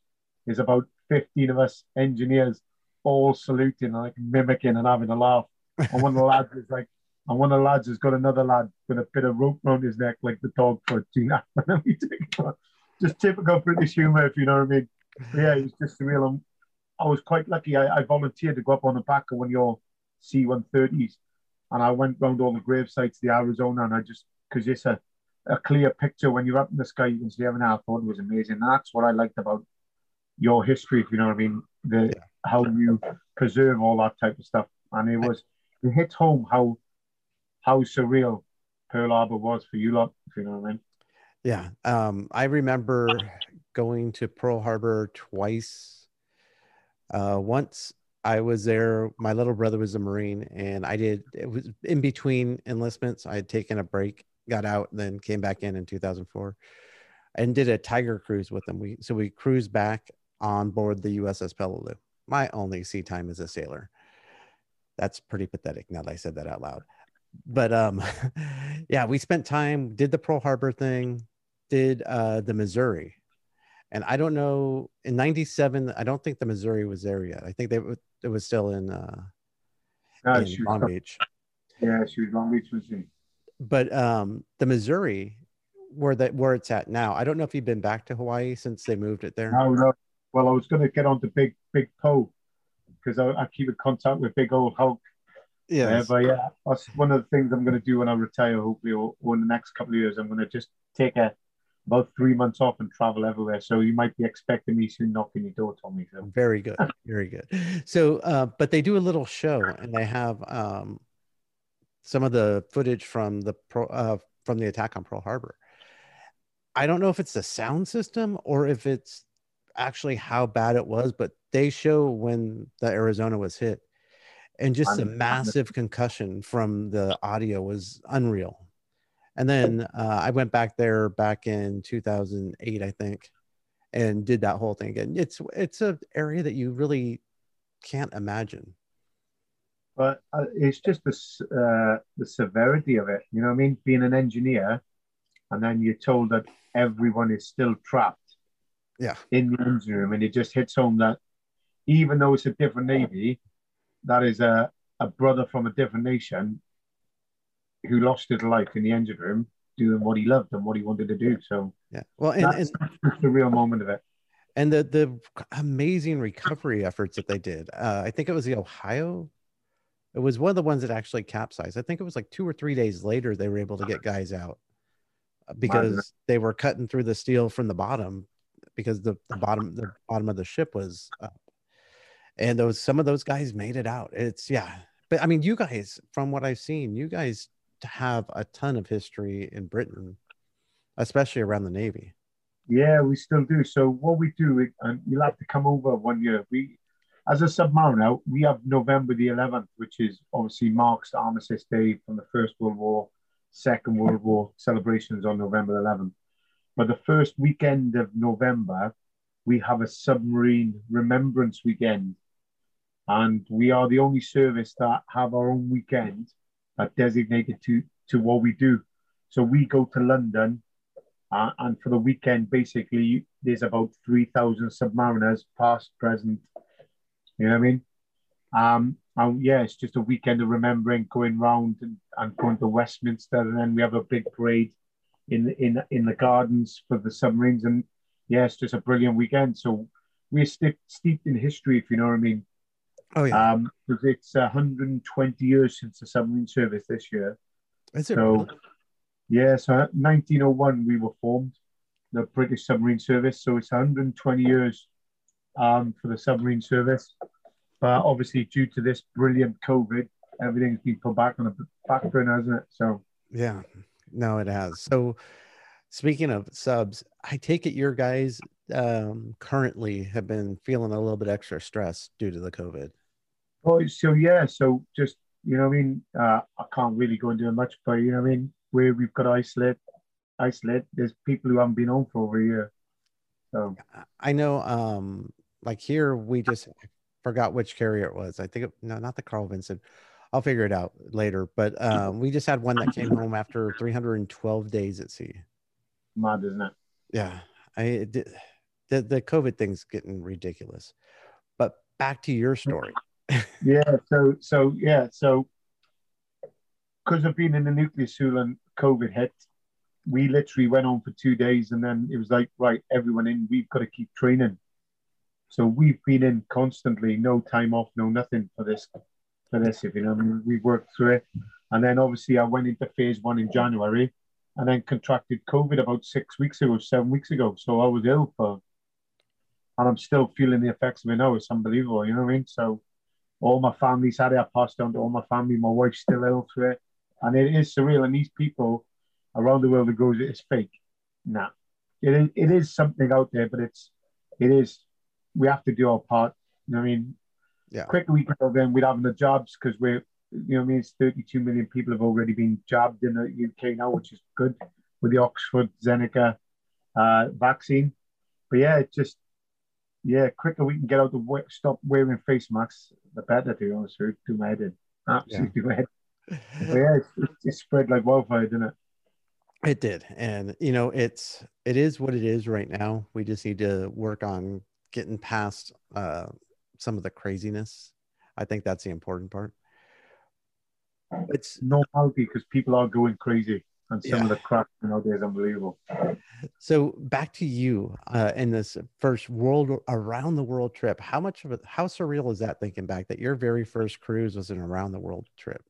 There's about 15 of us engineers all saluting, and like mimicking and having a laugh. And one of the lads is like, and one of the lads has got another lad with a bit of rope around his neck, like the dog for. And it. Just typical British humor, if you know what I mean. But yeah, it was just surreal. And um, I was quite lucky. I, I volunteered to go up on the back of one of your C 130s. And I went round all the grave sites, the Arizona, and I just, because it's a, a clear picture when you're up in the sky, you can see everything. I thought it was amazing. That's what I liked about your history, if you know what I mean. The how you preserve all that type of stuff. And it was, it hit home how how surreal Pearl Harbor was for you lot, if you know what I mean. Yeah. Um, I remember going to Pearl Harbor twice. Uh, once I was there, my little brother was a Marine, and I did it was in between enlistments. I had taken a break, got out, then came back in in 2004 and did a tiger cruise with them. We so we cruised back on board the USS Peleliu. My only sea time as a sailor. That's pretty pathetic now that I said that out loud. But um yeah, we spent time, did the Pearl Harbor thing, did uh the Missouri. And I don't know in 97, I don't think the Missouri was there yet. I think they it was still in uh No, in Long Beach. yeah, she was Long Beach, she? But um the Missouri where that where it's at now. I don't know if you've been back to Hawaii since they moved it there. No, no. Well, I was going to get on to Big Big Poe because I, I keep in contact with Big Old Hulk. Yeah, Yes. but yeah, that's one of the things I'm going to do when I retire, hopefully, or, or in the next couple of years. I'm going to just take a about three months off and travel everywhere. So you might be expecting me soon knocking your door, Tommy. So very good very good so uh but they do a little show and they have um some of the footage from the pro uh from the attack on pearl harbor I don't know if it's the sound system or if it's actually how bad it was, but they show when the Arizona was hit, and just the massive concussion from the audio was unreal. And then uh, I went back there back in 2008, I think, and did that whole thing again. It's it's a area that you really can't imagine. But uh, it's just the uh, the severity of it. You know what I mean? Being an engineer, and then you're told that everyone is still trapped. Yeah. In the engine room, and it just hits home that even though it's a different navy, that is a a brother from a different nation who lost his life in the engine room doing what he loved and what he wanted to do. So yeah, well, and, that's, and that's the real moment of it. And the the amazing recovery efforts that they did. Uh, I think it was the Ohio. It was one of the ones that actually capsized. I think it was like two or three days later they were able to get guys out uh, because they were cutting through the steel from the bottom because the, the oh, bottom the bottom of the ship was up. And those some of those guys made it out. It's yeah. But I mean, you guys, from what I've seen, you guys have a ton of history in Britain, especially around the Navy. Yeah, we still do. So what we do, and you'll have to come over one year. We, as a submariner, we have November the 11th, which is obviously marks the Armistice Day from the First World War, Second World War celebrations on November 11th. But the first weekend of November, we have a submarine remembrance weekend, and we are the only service that have our own weekend are designated to to what we do. So we go to London, uh, and for the weekend, basically, there's about three thousand submariners, past, present. You know what I mean? Um, and yeah, it's just a weekend of remembering, going round and, and going to Westminster, and then we have a big parade in in in the gardens for the submarines, and yeah, it's just a brilliant weekend. So we're steeped in history, if you know what I mean. Oh yeah. Um, because it's 120 years since the submarine service this year. Is it? So, really? yeah. So 1901 we were formed, the British Submarine Service. So it's 120 years um, for the submarine service. But obviously, due to this brilliant COVID, everything's been put back on the back burner, hasn't it? So yeah, no, it has. So speaking of subs, I take it your guys um, currently have been feeling a little bit extra stress due to the COVID. Oh, so yeah, so just you know, I mean, uh, I can't really go into much, but you know, I mean, where we've got isolate, isolate. There's people who haven't been home for over a year. So I know, um, like here, we just forgot which carrier it was. I think it, no, not the Carl Vinson. I'll figure it out later. But mm-hmm. um, we just had one that came mm-hmm. home after 312 days at sea. Mad, isn't it? Yeah, I the the COVID thing's getting ridiculous. But back to your mm-hmm. story yeah. So so yeah. So because of being in the nuclear school and COVID hit, we literally went on for two days, and then it was like, right, everyone in. We've got to keep training. So we've been in constantly, no time off, no nothing for this. This, you know, I mean, we've worked through it, and then obviously I went into phase one in January, and then contracted COVID about six weeks ago, seven weeks ago. So I was ill for, and I'm still feeling the effects of it now. It's unbelievable, you know what I mean? So all my family's had it. I passed on to all my family. My wife's still ill through it. And it is surreal. And these people around the world that goes, it's fake. Nah. It is, it is something out there, but it's it is we have to do our part. You know I mean? Yeah. Quicker we go then we'd have the jobs because we're you know I mean it's 32 million people have already been jabbed in the UK now, which is good with the Oxford Zeneca uh, vaccine. But yeah, it just yeah, quicker we can get out the way, stop wearing face masks, the better. To be honest with you, to my head, absolutely yeah. yeah, it, it spread like wildfire, didn't it? It did, and you know, it's it is what it is right now. We just need to work on getting past uh, some of the craziness. I think that's the important part. It's normality because people are going crazy and some yeah. of the crap nowadays is unbelievable. So back to you uh, in this first world around the world trip. How much of it? How surreal is that? Thinking back that your very first cruise was an around the world trip.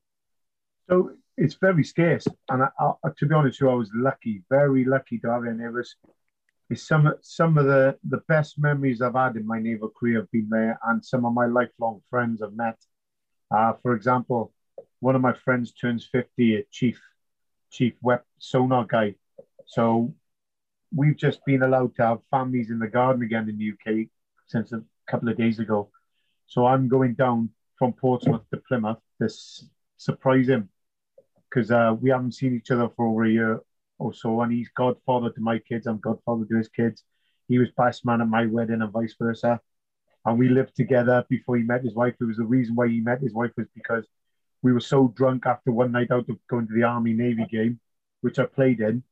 So it's very scarce, and I, I, to be honest, with you, I was lucky, very lucky to have it. And it it's some some of the the best memories I've had in my naval career have been there, and some of my lifelong friends I've met. Uh, for example, one of my friends turns fifty, a chief chief web sonar guy. So we've just been allowed to have families in the garden again in the UK since a couple of days ago. So I'm going down from Portsmouth to Plymouth to surprise him because uh, we haven't seen each other for over a year or so, and he's godfather to my kids. I'm godfather to his kids. He was best man at my wedding and vice versa. And we lived together before he met his wife. It was the reason why he met his wife was because we were so drunk after one night out of going to the Army Navy game, which I played in.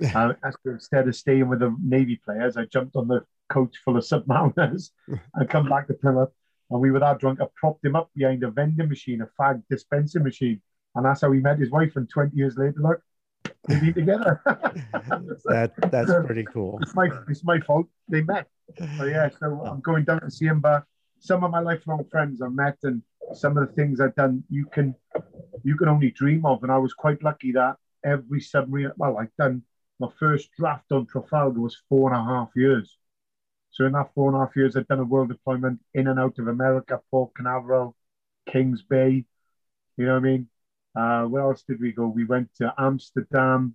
uh, instead of staying with the Navy players, I jumped on the coach full of submariners and come back to Plymouth. And we were that drunk. I propped him up behind a vending machine, a fag dispensing machine. And that's how he met his wife. And 20 years later, look, they be together. that that's pretty cool. It's my it's my fault. They met. So yeah, so I'm going down to see him. But some of my lifelong friends I've met, and some of the things I've done, you can you can only dream of. And I was quite lucky that every submarine. Well, I've done my first draft on Trafalgar was four and a half years. So in that four and a half years, I've done a world deployment in and out of America, Port Canaveral, Kings Bay. You know what I mean? Uh, where else did we go? We went to Amsterdam.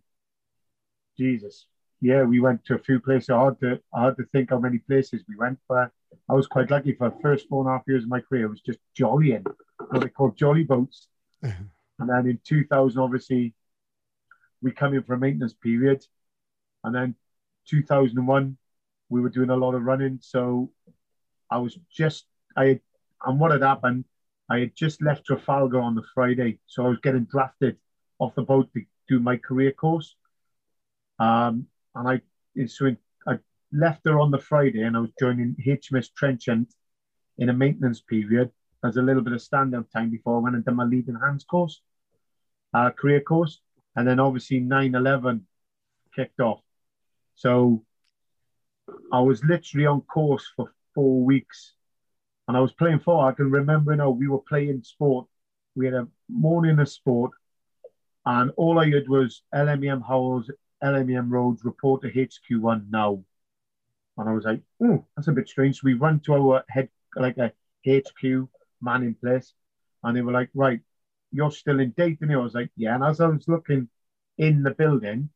Jesus, yeah, we went to a few places. I had to, I had to think how many places we went, but I was quite lucky for the first four and a half years of my career. It was just jollying, what they call jolly boats. and then in 2000, obviously, we come in for a maintenance period, and then 2001, we were doing a lot of running. So I was just, I and what had happened, I had just left Trafalgar on the Friday, so I was getting drafted off the boat to do my career course. Um, and I so I left there on the Friday, and I was joining HMS Trenchant in a maintenance period as a little bit of stand-up time before I went and did my leading hands course, uh, career course, and then obviously 9/11 kicked off. So I was literally on course for four weeks and I was playing for. I can remember, you know, we were playing sport. We had a morning of sport, and all I heard was LMEM Howells, LMEM Rhodes, report to HQ1 now. And I was like, oh, that's a bit strange. So we run to our head, like a HQ man in place, and they were like, right, you're still in. And I was like, yeah. And as I was looking in the building,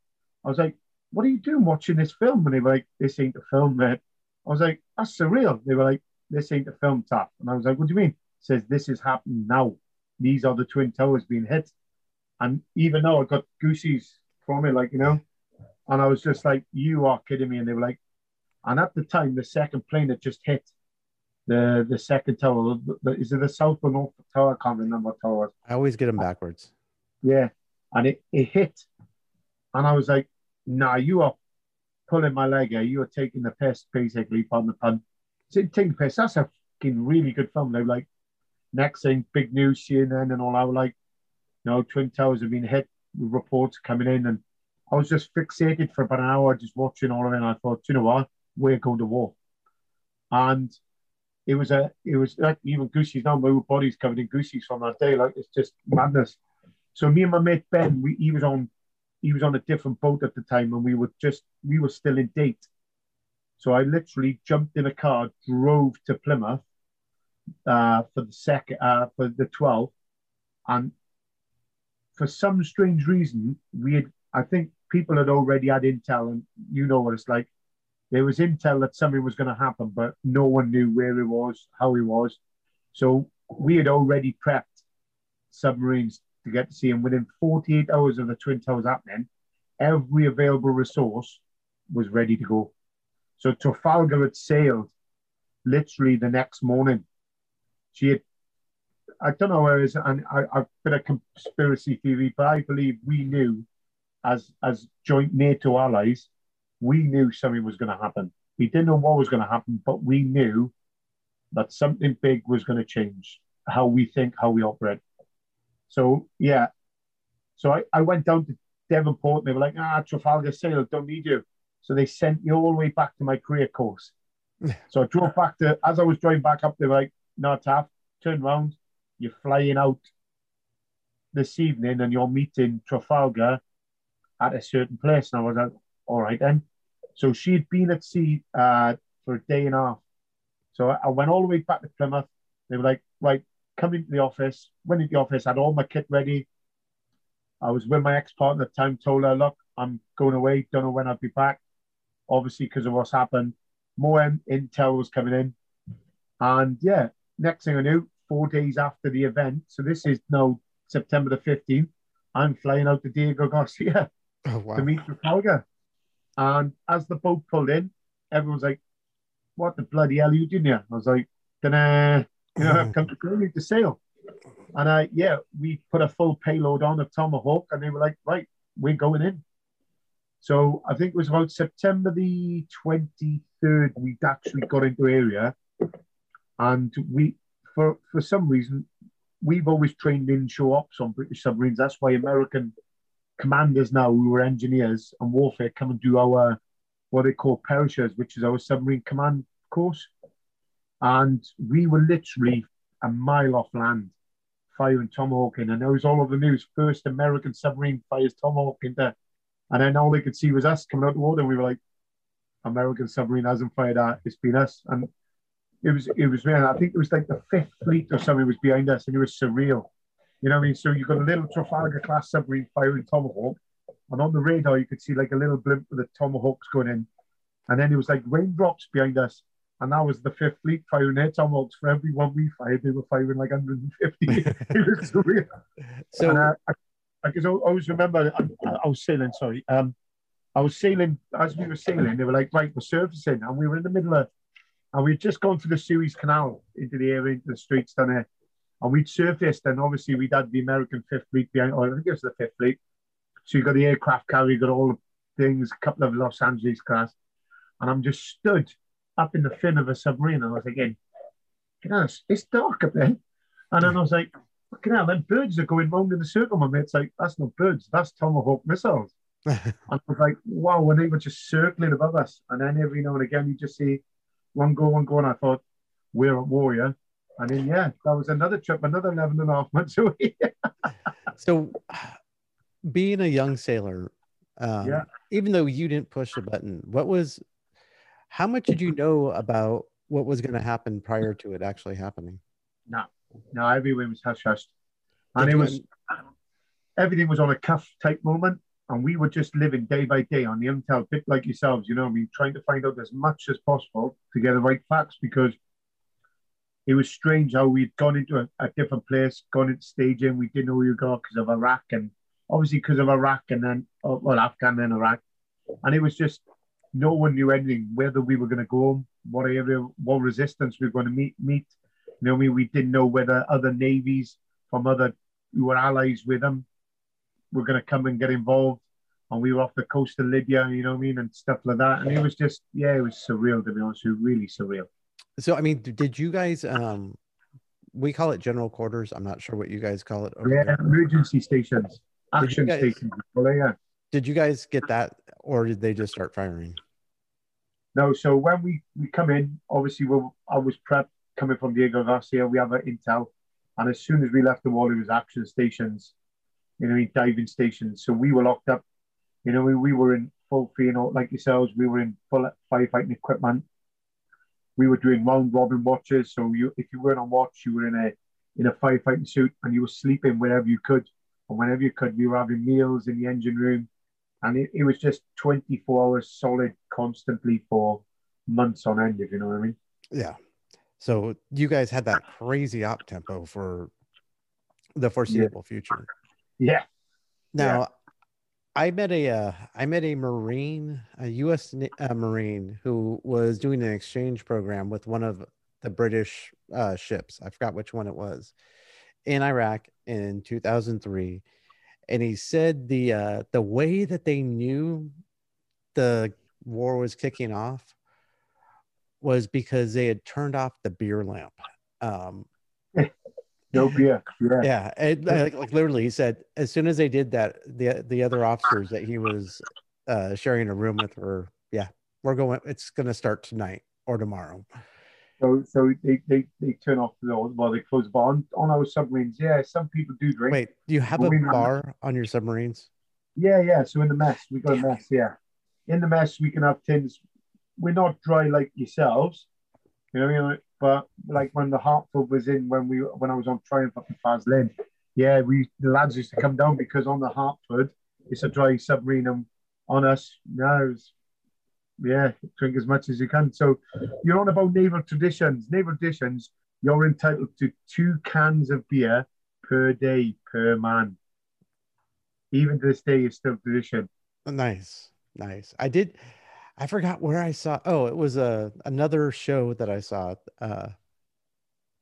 I was like, what are you doing watching this film? And they were like, this ain't a film, mate. I was like, that's surreal. They were like, this ain't a film tap. And I was like, what do you mean? It says this is happening now. These are the twin towers being hit. And even though I got goosies from it, like, you know, and I was just like, you are kidding me. And they were like, and at the time, the second plane had just hit the the second tower. Is it the south or north tower? I can't remember what tower. I always get them backwards. Yeah. And it, it hit. And I was like, nah, you are pulling my leg here. You are taking the piss, basically, pardon the pun. Taking the piss. That's a fucking really good film. Were like, next thing, big news, CNN and all. Was like, no, Twin Towers have been hit reports coming in. And I was just fixated for about an hour just watching all of it. And I thought, you know what? We're going to war. And it was a, it was like even goosies now, my body's covered in goosies from that day. Like, it's just madness. So me and my mate Ben, we, he was on he was on a different boat at the time and we were just we were still in date so i literally jumped in a car drove to plymouth uh, for the second uh, for the 12th and for some strange reason we had i think people had already had intel and you know what it's like there was intel that something was going to happen but no one knew where it was how it was so we had already prepped submarines to get to see him within 48 hours of the Twin Towers happening. Every available resource was ready to go. So Trafalgar had sailed literally the next morning. She had, I don't know where it is, and I, I've been a conspiracy theory, but I believe we knew as as joint NATO allies, we knew something was going to happen. We didn't know what was going to happen, but we knew that something big was going to change how we think, how we operate. So yeah, so I, I went down to Devonport and they were like, ah, Trafalgar sailed, don't need you. So they sent me all the way back to my career course. so I drove back to, as I was driving back up, they were like, no, Taff, turn around, you're flying out this evening and you're meeting Trafalgar at a certain place. And I was like, all right then. So she'd been at sea uh, for a day and a half. So I went all the way back to Plymouth. They were like, right, come into the office, went into the office, had all my kit ready. I was with my ex partner at the time, told her, look, I'm going away, don't know when I'll be back. Obviously because of what's happened. More in- intel was coming in, and yeah, next thing I knew, four days after the event, so this is now September the fifteenth. I'm flying out to Diego Garcia Oh, wow. to meet Trafalgar, and as the boat pulled in, everyone's like, "What the bloody hell are you doing here?" I was like, "Gonna, you know, I've hmm. come to Germany to sail." And I, yeah, we put a full payload on of Tomahawk, and they were like, "Right, we're going in." So I think it was about September the 23rd, we'd actually got into area. And we, for, for some reason, we've always trained in show ops on British submarines. That's why American commanders now, who were engineers and warfare, come and do our, what they call perishers, which is our submarine command course. And we were literally a mile off land firing Tomahawk in. And it was all over the news. First American submarine fires Tomahawk into and then all they could see was us coming out the water. And we were like, American submarine hasn't fired at, it's been us. And it was, it was, man, I think it was like the fifth fleet or something was behind us and it was surreal. You know what I mean? So you've got a little Trafalgar class submarine firing Tomahawk. And on the radar, you could see like a little blimp of the Tomahawks going in. And then it was like raindrops behind us. And that was the fifth fleet firing their Tomahawks. For every one we fired, they were firing like 150. it was surreal. So, And, uh, I, I can al- always remember I, I was sailing, sorry. Um, I was sailing, as we were sailing, they were like, right, we're surfacing. And we were in the middle of, and we'd just gone through the Suez Canal into the area, into the streets down there. And we'd surfaced, and obviously we'd had the American Fifth Fleet behind, or I think it was the Fifth Fleet. So you got the aircraft carrier, you got all the things, a couple of Los Angeles class. And I'm just stood up in the fin of a submarine, and I was thinking, it's, it's dark up there. And then I was like, fucking hell, them birds are going round in a circle. My mate's like, that's not birds, that's Tomahawk missiles. And I was like, wow, when they were just circling above us. And then every now and again, you just see one go, one go. And I thought, we're at war, yeah. And then, yeah, that was another trip, another 11 and a half months away. so being a young sailor, um, Yeah. even though you didn't push the button, what was, how much did you know about what was going to happen prior to it actually happening? no, no, everywhere was hush hush. And it was, everything was on a cuff type moment. And we were just living day by day on the intel, bit like yourselves, you know, I mean, trying to find out as much as possible to get the right facts because it was strange how we'd gone into a, a different place, gone into staging. We didn't know we were going because of Iraq and obviously because of Iraq and then, oh, well, Afghan and Iraq. And it was just, no one knew anything, whether we were going to go home, what area, what resistance we were going to meet. meet. You know, I mean, we didn't know whether other navies from other who were allies with them were going to come and get involved. And we were off the coast of Libya, you know what I mean, and stuff like that. And it was just, yeah, it was surreal to be honest with you, really surreal. So, I mean, did you guys, um, we call it general quarters. I'm not sure what you guys call it. Yeah, there. emergency stations, action guys- stations. Well, yeah. Did you guys get that or did they just start firing? No, so when we, we come in, obviously we I was prepped coming from Diego Garcia. We have our intel, and as soon as we left the wall, it was action stations, you know, diving stations. So we were locked up. You know, we, we were in full, you know, like yourselves, we were in full firefighting equipment. We were doing round robin watches. So you, if you weren't on watch, you were in a in a firefighting suit, and you were sleeping wherever you could, and whenever you could, we were having meals in the engine room and it, it was just 24 hours solid constantly for months on end if you know what i mean Yeah. So you guys had that crazy op tempo for the foreseeable future. yeah Now, I met a uh, I met a Marine, a U.S. Uh, Marine who was doing an exchange program with one of the British uh, ships. I forgot which one it was in Iraq in 2003, and he said the uh, the way that they knew the war was kicking off was because they had turned off the beer lamp. Um, no beer yeah yeah. uh, like, like literally he said as soon as they did that the the other officers that he was uh sharing a room with were yeah we're going it's going to start tonight or tomorrow. So so they, they they turn off the well they close the bar on, on our submarines. Yeah some people do drink. Wait do you have a Well, bar on your submarines? Yeah yeah so in the mess we got a mess yeah. In the mess we can have tins we're not dry like yourselves you know but like when the Hartford was in when we when I was on Triumph up in Faslane, yeah, we the lads used to come down because on the Hartford it's a dry submarine and on us now it's yeah, drink as much as you can. So you're on about naval traditions. Naval traditions, you're entitled to two cans of beer per day per man. Even to this day, it's still tradition. Nice, nice. I did. I forgot where I saw. Oh, it was a another show that I saw uh,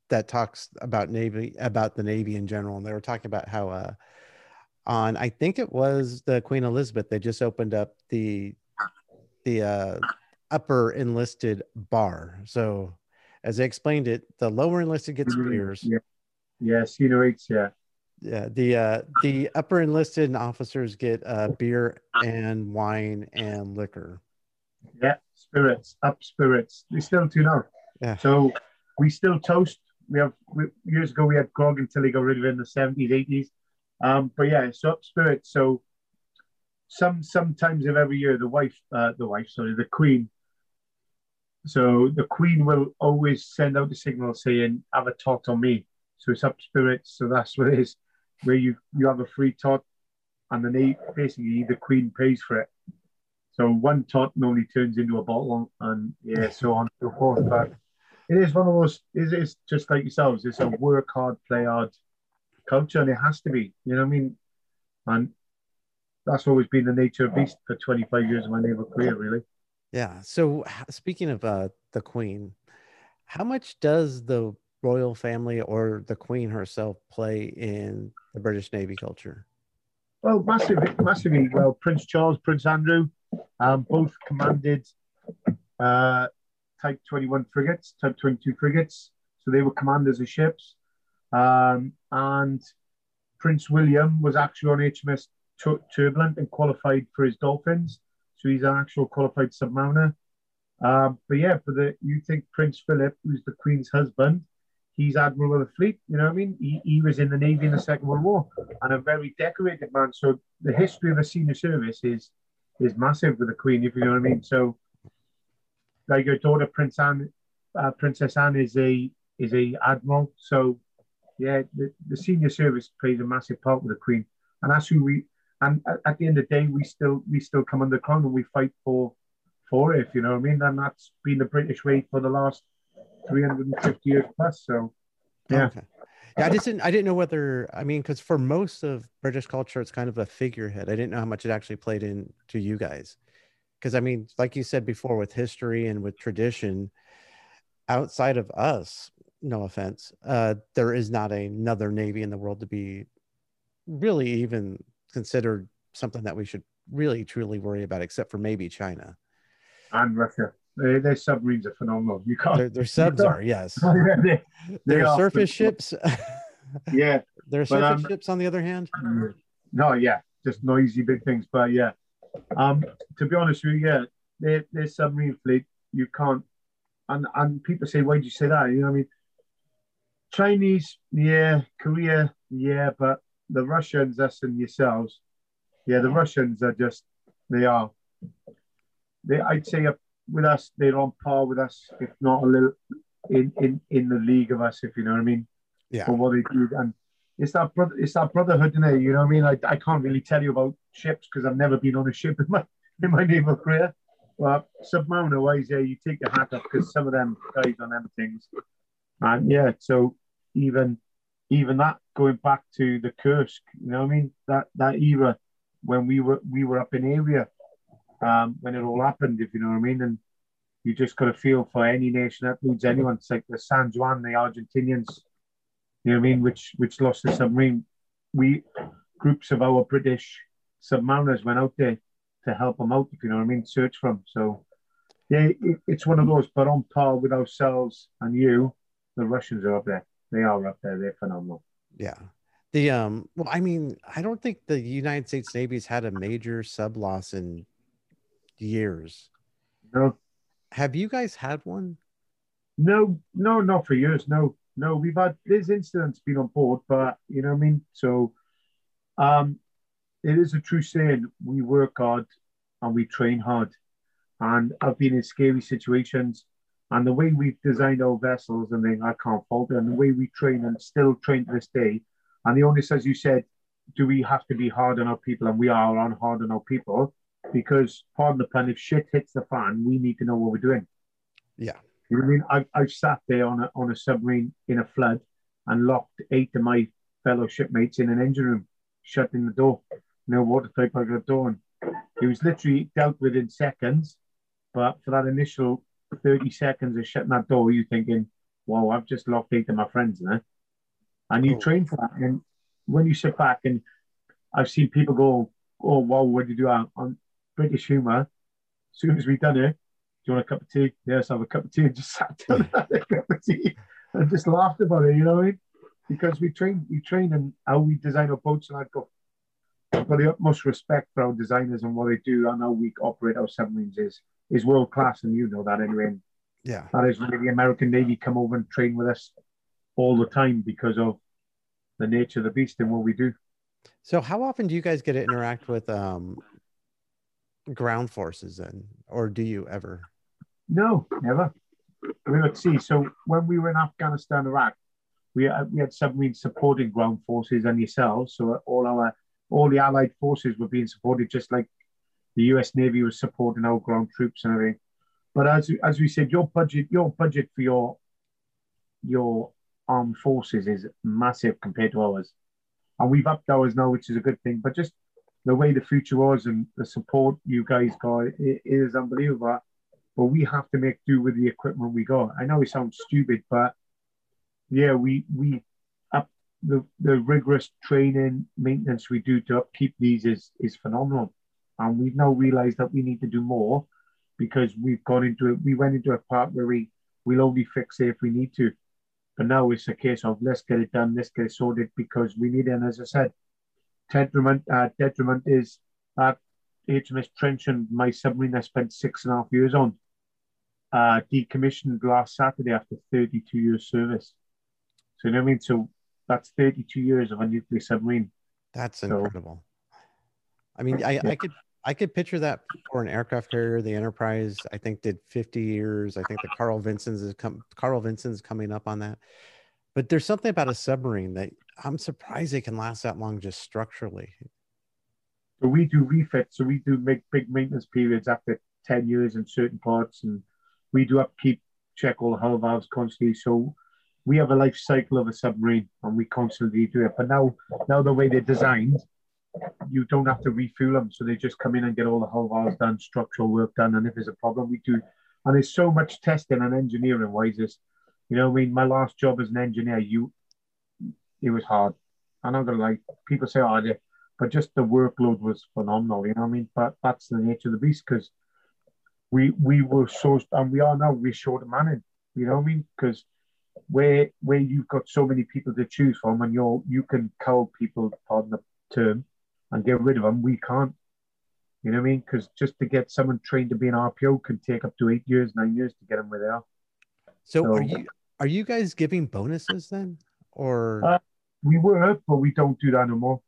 that talks about navy about the navy in general, and they were talking about how uh, on I think it was the Queen Elizabeth they just opened up the the uh, upper enlisted bar. So as they explained it, the lower enlisted gets Mhm, beers. Yeah, yeah, senior eights, yeah. Yeah, the uh, the upper enlisted and officers get uh, beer and wine and liquor. Yeah, spirits, up spirits. We still do now. Yeah. So we still toast. We have we, years ago we had grog until they got rid of it in the seventies, eighties. Um, but yeah, it's up spirits. So some sometimes of every year, the wife, uh, the wife, sorry, the queen. So the queen will always send out a signal saying, "Have a tot on me." So it's up spirits. So that's what it is, where you you have a free tot, and then they basically the queen pays for it. So one tot normally turns into a bottle, and yeah, so on and so forth. But it is one of those. It is just like yourselves. It's a work hard, play hard culture, and it has to be. You know what I mean? And that's always been the nature of beast for 25 years of my naval career, really. Yeah. So speaking of uh, the queen, how much does the royal family or the queen herself play in the British Navy culture? Well, massively, massively. Well, Prince Charles, Prince Andrew, um, both commanded uh, Type 21 frigates, Type 22 frigates. So they were commanders of ships. Um, and Prince William was actually on HMS Tur- Turbulent and qualified for his Dolphins. So he's an actual qualified submariner. Um, but yeah, for the you think Prince Philip, who's the Queen's husband, he's admiral of the fleet. You know what I mean? He, he was in the navy in the Second World War and a very decorated man. So the history of the senior service is is massive with the Queen, if you know what I mean. So, like your daughter, Prince Anne, uh, Princess Anne, is a is a admiral. So, yeah, the, the senior service plays a massive part with the Queen, and that's who we. And at, at the end of the day, we still we still come under crown and we fight for for it. If you know what I mean, and that's been the British way for the last three hundred and fifty years plus. So, yeah. Okay. Yeah, I just didn't. I didn't know whether. I mean, because for most of British culture, it's kind of a figurehead. I didn't know how much it actually played in to you guys. Because I mean, like you said before, with history and with tradition, outside of us, no offense, uh, there is not another navy in the world to be really even considered something that we should really truly worry about, except for maybe China. and Russia. Their, their submarines are phenomenal. You can't. Their, their subs are yes. They- they Their surface ships. Yeah. Their surface um, ships, on the other hand, No, yeah, just noisy big things. But yeah, um, to be honest with you, yeah, their, their submarine fleet, you can't. And and people say, why do you say that? You know, what I mean, Chinese, yeah, Korea, yeah, but the Russians, us and yourselves, yeah, the Russians are just they are. They, I'd say, up with us, they're on par with us, if not a little in in in the league of us, if you know what I mean yeah. for what they do. And it's that brother, it's that brotherhood, isn't it? You know what I mean? I, I can't really tell you about ships because I've never been on a ship in my in my naval career. But submariner wise, yeah, you take your hat off because some of them guys on them things. And yeah, so even even that going back to the Kursk, you know what I mean? That that era when we were we were up in area, um, when it all happened, if you know what I mean. And you just got to feel for any nation that includes anyone. It's like the San Juan, the Argentinians, you know what I mean, which which lost the submarine. We groups of our British submariners went out there to help them out, if you know what I mean, search for them. So yeah, it, it's one of those, but on par with ourselves and you, the Russians are up there. They are up there. They're phenomenal. Yeah. The um well, I mean, I don't think the United States Navy's had a major sub loss in years. No, Have you guys had one? no, no, not for years. No, no, we've had there's incidents been on board, but you know what I mean. So, um, it is a true saying: we work hard and we train hard. And I've been in scary situations, and the way we've designed our vessels and then I can't fault it. And the way we train and still train to this day. And the onus, as you said, do we have to be hard on our people? And we are on hard on our people. Because pardon the pun, if shit hits the fan, we need to know what we're doing. Yeah. You know what I mean? I've, I've sat there on a, on a submarine in a flood and locked eight of my fellow shipmates in an engine room, shutting the door. No water pipe over the door. And it was literally dealt with in seconds. But for that initial 30 seconds of shutting that door, you're thinking, wow, I've just locked eight of my friends now. And you Oh. train for that. And when you sit back and I've seen people go, oh, wow, what do you do on British humour? As soon as we've done it, do you want a cup of tea? Yes, have a cup of tea. And just sat down and had a cup of tea and just laughed about it, you know what I mean? Because we train, we train and how we design our boats. And I've got, I've got the utmost respect for our designers and what they do and how we operate our submarines is, is world class. And you know that anyway. And Yeah. that is why the American Navy come over and train with us all the time because of the nature of the beast and what we do. So how often do you guys get to interact with um ground forces then? Or do you ever? No, never. We were at sea. So when we were in Afghanistan, Iraq, we had, we had submarines supporting ground forces and yourselves. So all our all the Allied forces were being supported, just like the U.S. Navy was supporting our ground troops and everything. But as as we said, your budget your budget for your your armed forces is massive compared to ours, and we've upped ours now, which is a good thing. But just the way the future was and the support you guys got it is unbelievable but we have to make do with the equipment we got. I know it sounds stupid, but yeah, we we up the the rigorous training maintenance we do to upkeep these is is phenomenal, and we've now realised that we need to do more because we've gone into it. We went into a part where we we'll only fix it if we need to, but now it's a case of let's get it done, let's get it sorted because we need it. And as I said, detriment uh, detriment is that HMS Trenchant, my submarine I spent six and a half years on, uh, decommissioned last Saturday after 32 years service. So, you know what I mean? So that's 32 years of a nuclear submarine. That's So- incredible. I mean, I, I could I could picture that for an aircraft carrier. The Enterprise, I think, did 50 years. I think the Carl Vinson's is come Carl Vinson's coming up on that. But there's something about a submarine that I'm surprised they can last that long just structurally. So we do refits. So we do make big maintenance periods after 10 years in certain parts. And we do upkeep, check all the hull valves constantly. So we have a life cycle of a submarine and we constantly do it. But now, now the way they're designed, you don't have to refuel them. So they just come in and get all the hull valves done, structural work done. And if there's a problem, we do. And there's so much testing and engineering wise. Is, you know, I mean, my last job as an engineer, you, it was hard. I'm not gonna lie. People say, oh, they, but just the workload was phenomenal. You know what I mean? But that's the nature of the beast because we we were so and we are now we're short of manning. You know what I mean? Because where where you've got so many people to choose from and you're you can cull people, pardon the term, and get rid of them. We can't. You know what I mean? Because just to get someone trained to be an RPO can take up to eight years, nine years to get them where they are. So are you are you guys giving bonuses then? Or Uh, We were, but we don't do that no more.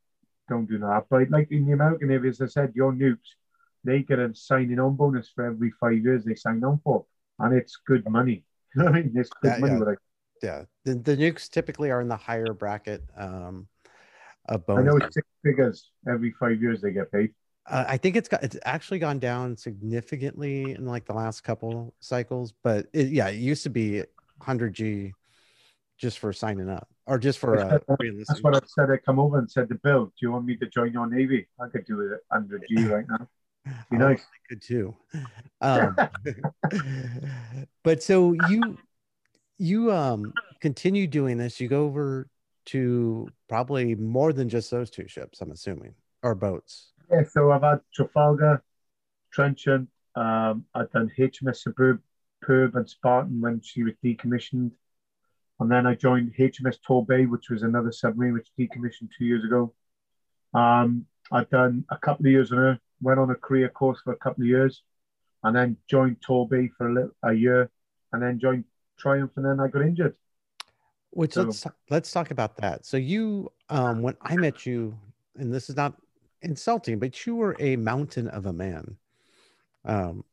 Don't do that. But like in the American Navy, as I said, your nukes, they get a signing on bonus for every five years they sign on for. And it's good money. You know what I mean? It's good Yeah, money. yeah. Yeah, the, the nukes typically are in the higher bracket um of I, I know it's six figures every five years they get paid. Uh, I think it's got it's actually gone down significantly in like the last couple cycles, but it, yeah, it used to be 100 G just for signing up or just for uh, That's what I said. I come over and said to Bill, Do you want me to join your Navy? I could do it 100 G right now. Be Oh, nice. I could too. Um, but so you you um continue doing this. You go over to probably more than just those two ships. I'm assuming or boats. Yeah, so I've had Trafalgar, Trenchant, um, I've done HMS Superb, Perb and Spartan when she was decommissioned. And then I joined HMS Torbay, which was another submarine which decommissioned two years ago. Um, I've done a couple of years on her, went on a career course for a couple of years, and then joined Torbay for a, little, a year, and then joined Triumph, and then I got injured. Which So- let's let's talk about that. So you um when I met you, and this is not insulting, but you were a mountain of a man. Um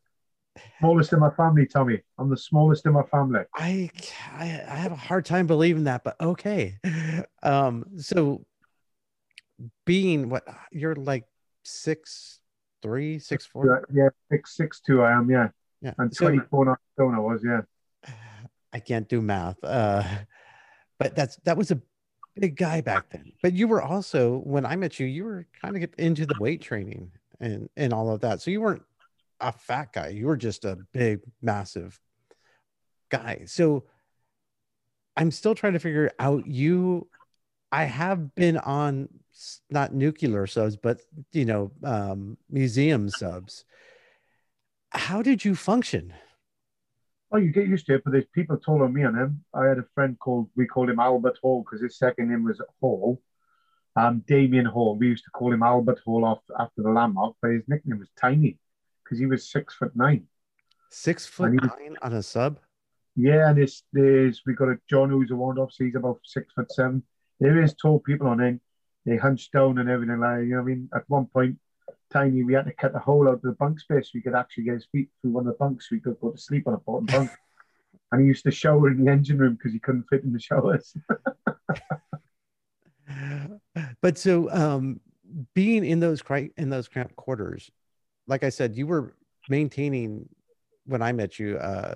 Smallest in my family, Tommy. I'm the smallest in my family. I, I I have a hard time believing that, but okay. Um, so being what you're like six three, six four. Yeah, yeah, six six two. I am. Yeah, Yeah. and So- twenty four stone. I was. Yeah. I can't do math. Uh, but that's that was a big guy back then. But you were also when I met you, you were kind of into the weight training and and all of that. So you weren't a fat guy. You were just a big, massive guy. So I'm still trying to figure out you. I have been on not nuclear subs, but you know, um, museum subs. How did you function? Oh, you get used to it, but there's people taller than me on him. I had a friend called, we called him Albert Hall because his second name was Hall. Um, Damien Hall. We used to call him Albert Hall off after the landmark, but his nickname was Tiny because he was six foot nine. Six foot need- nine on a sub. Yeah, and there's, there's we got a John who's a wand off, so he's about six foot seven. There is tall people on him. They hunch down and everything like you know I mean. At one point, Tiny, we had to cut a hole out of the bunk space so we could actually get his feet through one of the bunks so he could go to sleep on a bottom bunk. And he used to shower in the engine room because he couldn't fit in the showers. but so um being in those in those cramped quarters like i said you were maintaining when i met you uh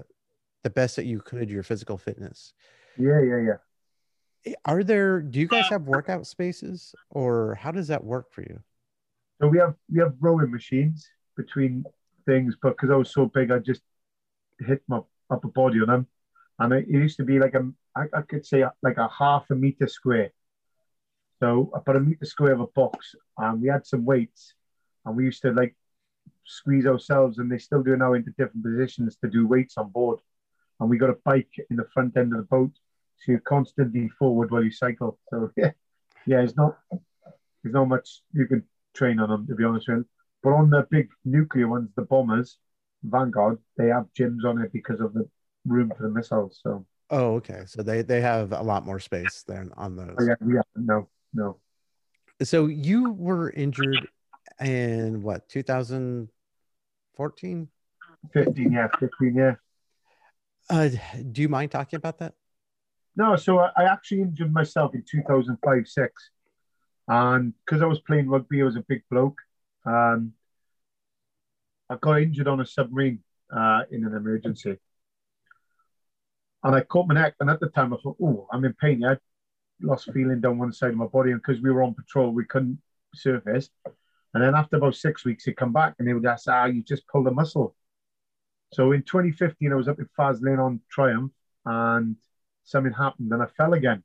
the best that you could your physical fitness yeah, yeah, yeah. are there do you guys have workout spaces or how does that work for you So we have we have rowing machines between things, but because I was so big, I just hit my upper body on them, and it, it used to be like a I, I could say like a half a meter square. So about a meter square of a box, and we had some weights, and we used to like squeeze ourselves, and they still do now into different positions to do weights on board. And we got a bike in the front end of the boat, so you're constantly forward while you cycle. So yeah, yeah, it's not there's not much you can train on them to be honest with you. But on the big nuclear ones, the bombers, Vanguard, they have gyms on it because of the room for the missiles. So oh okay so they they have a lot more space than on those oh, yeah, yeah, no, no. so you were injured in what 2014 15, yeah, 15, yeah. uh do you mind talking about that No, so I, I actually injured myself in 2005 6. And because I was playing rugby, I was a big bloke. Um, I got injured on a submarine uh, in an emergency. And I caught my neck. And at the time, I thought, oh, I'm in pain. I lost feeling down one side of my body. And because we were on patrol, we couldn't surface. And then after about six weeks, he'd come back and they would ask, ah, you just pulled a muscle. So in 2015, I was up in Faslane on Triumph and something happened and I fell again.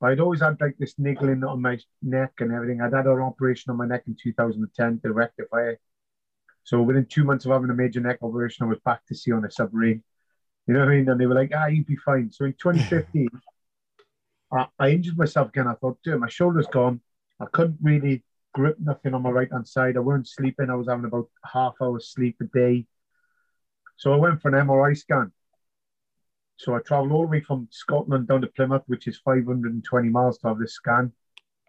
But I'd always had like this niggling on my neck and everything. I'd had an operation on my neck in 2010 to rectify it. So within two months of having a major neck operation, I was back to sea on a submarine. You know what I mean? And they were like, ah, you'd be fine. So in 2015, I, I injured myself again. I thought, dude, my shoulder's gone. I couldn't really grip nothing on my right hand side. I weren't sleeping. I was having about half hour sleep a day. So I went for an MRI scan. So I travelled all the way from Scotland down to Plymouth, which is 520 miles to have this scan.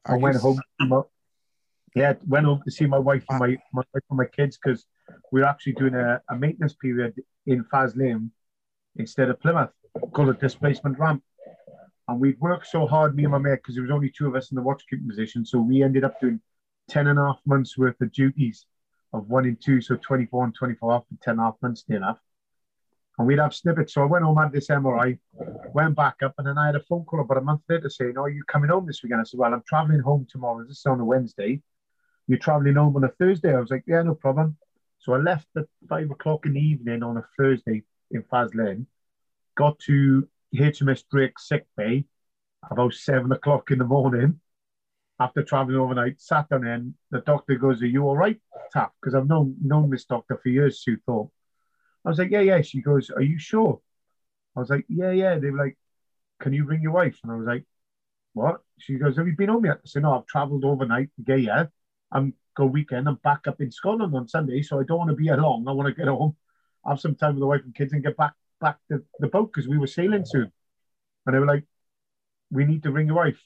I you went home. To my, yeah, went home to see my wife and my, my wife and my kids because we are actually doing a, a maintenance period in Faslane instead of Plymouth called a displacement ramp. And we'd worked so hard, me and my mate, because there was only two of us in the watchkeeping position. So we ended up doing 10 and a half months worth of duties of one and two. So 24 and 24 after 10 and a half months near enough. And we'd have snippets. So I went home, had this MRI, went back up, and then I had a phone call about a month later saying, Oh, are you coming home this weekend? I said, Well, I'm traveling home tomorrow. This is on a Wednesday. You're traveling home on a Thursday. I was like, Yeah, no problem. So I left at five o'clock in the evening on a Thursday in Faslane, got to HMS Drake sick bay about seven o'clock in the morning after traveling overnight, sat down in. The doctor goes, Are you all right, Taff? Because I've known known this doctor for years, Sue Thorpe. I was like, Yeah, yeah. She goes, Are you sure? I was like, Yeah, yeah. They were like, Can you bring your wife? And I was like, What? She goes, Have you been home yet? I said, No, I've travelled overnight get here. I'm go weekend. I'm back up in Scotland on Sunday, so I don't want to be long. I want to get home, have some time with the wife and kids, and get back back to the boat because we were sailing soon. And they were like, "We need to ring your wife."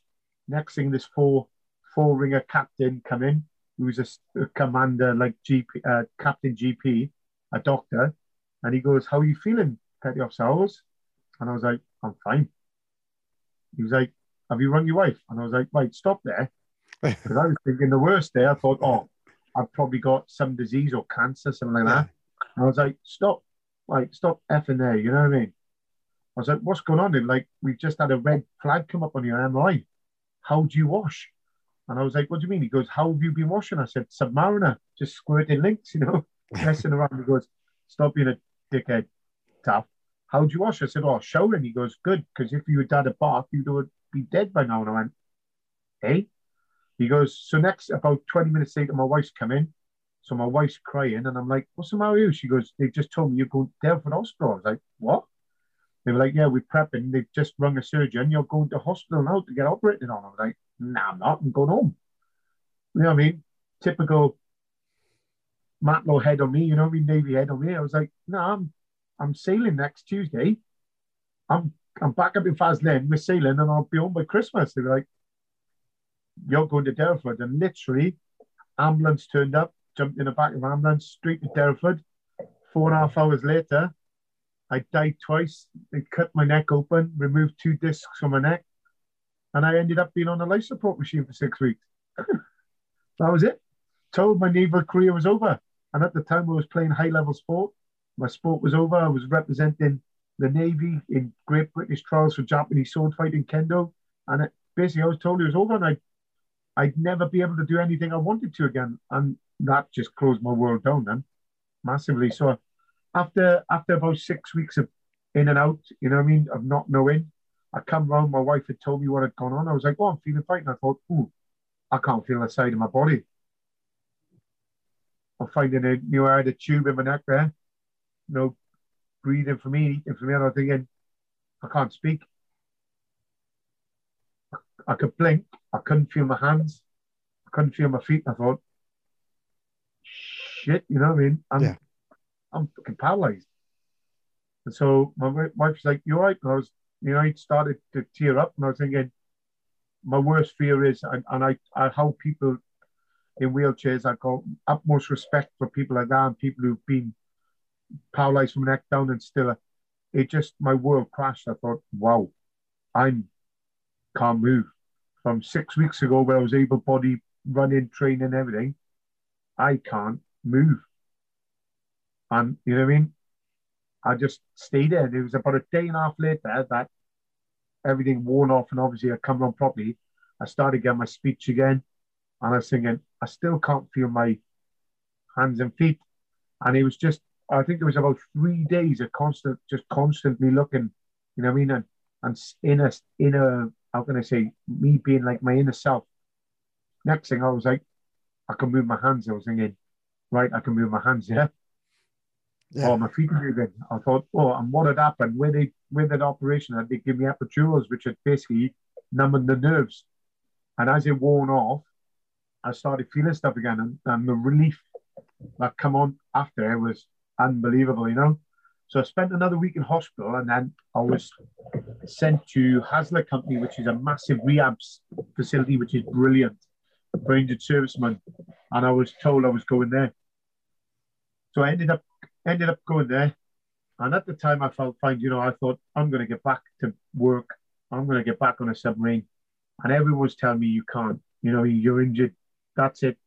Next thing, this four four ringer captain come in, who's a commander like GP, uh, Captain GP, a doctor, and he goes, "How are you feeling, Petty Officer Howells?" And I was like, "I'm fine." He was like, "Have you rung your wife?" And I was like, "Right, stop there." Because I was thinking the worst there. I thought, oh, I've probably got some disease or cancer, something like that. And I was like, stop, like, stop effing there. You know what I mean? I was like, what's going on? And like, we've just had a red flag come up on your MRI. How do you wash? And I was like, what do you mean? He goes, how have you been washing? I said, Submariner, just squirting links, you know, messing around. He goes, stop being a dickhead, Taff. How do you wash? I said, oh, showering. He goes, good, because if you had had a bath, you'd be dead by now. And I went, hey? He goes, so next, about 20 minutes later, my wife's come in. So my wife's crying, and I'm like, what's the matter with you? She goes, they just told me you're going to Derriford Hospital. I was like, what? They were like, yeah, we're prepping. They've just rung a surgeon. You're going to hospital now to get operated on. I was like, nah, I'm not. I'm going home. You know what I mean? Typical Matelot head on me, you know what I mean? Navy head on me. I was like, no, nah, I'm I'm sailing next Tuesday. I'm I'm back up in Faslane. We're sailing and I'll be home by Christmas. They were like, you're going to Derriford. And literally, ambulance turned up, jumped in the back of ambulance, straight to Derriford. Four and a half hours later, I died twice. They cut my neck open, removed two discs from my neck, and I ended up being on a life support machine for six weeks. that was it. Told my naval career was over. And at the time, I was playing high level sport. My sport was over. I was representing the Navy in Great British trials for Japanese sword fighting kendo. And it, basically, I was told it was over and I'd, I'd never be able to do anything I wanted to again. And that just closed my world down then massively. So after after about six weeks of in and out, you know what I mean, of not knowing, I come round, my wife had told me what had gone on. I was like, oh, I'm feeling fine. And I thought, ooh, I can't feel the side of my body. I'm finding a new I had a tube in my neck there. No breathing for me, eating for me. And I'm thinking, I can't speak. I could blink. I couldn't feel my hands. I couldn't feel my feet. I thought, shit, you know what I mean? I'm, yeah. I'm fucking paralyzed. And so my wife was like, "You all right?" And I was, you know, I started to tear up, and I was thinking, my worst fear is, and, and I, I how people in wheelchairs, I got utmost respect for people like that and people who've been paralyzed from the neck down and still, it just my world crashed. I thought, wow, I'm can't move. From six weeks ago, where I was able body running, training, everything, I can't move. And you know what I mean? I just stayed there. And it was about a day and a half later that everything worn off and obviously I come on properly. I started getting my speech again and I was thinking, I still can't feel my hands and feet. And it was just, I think it was about three days of constant, just constantly looking, you know what I mean? And, and in a, in a, how can I say, me being like my inner self. Next thing I was like, I can move my hands. I was thinking, right, I can move my hands, yeah. Yeah. Oh, my feet are moving. I thought, oh, and what had happened? Where they with that operation, had they give me epidurals, which had basically numbing the nerves. And as it worn off, I started feeling stuff again, and, and the relief that come on after it was unbelievable, you know. So I spent another week in hospital, and then I was sent to Hasler Company, which is a massive rehab facility, which is brilliant for injured servicemen. And I was told I was going there. So I ended up ended up going there. And at the time, I felt fine. You know, I thought I'm going to get back to work. I'm going to get back on a submarine. And everyone was telling me you can't. You know, you're injured that's it.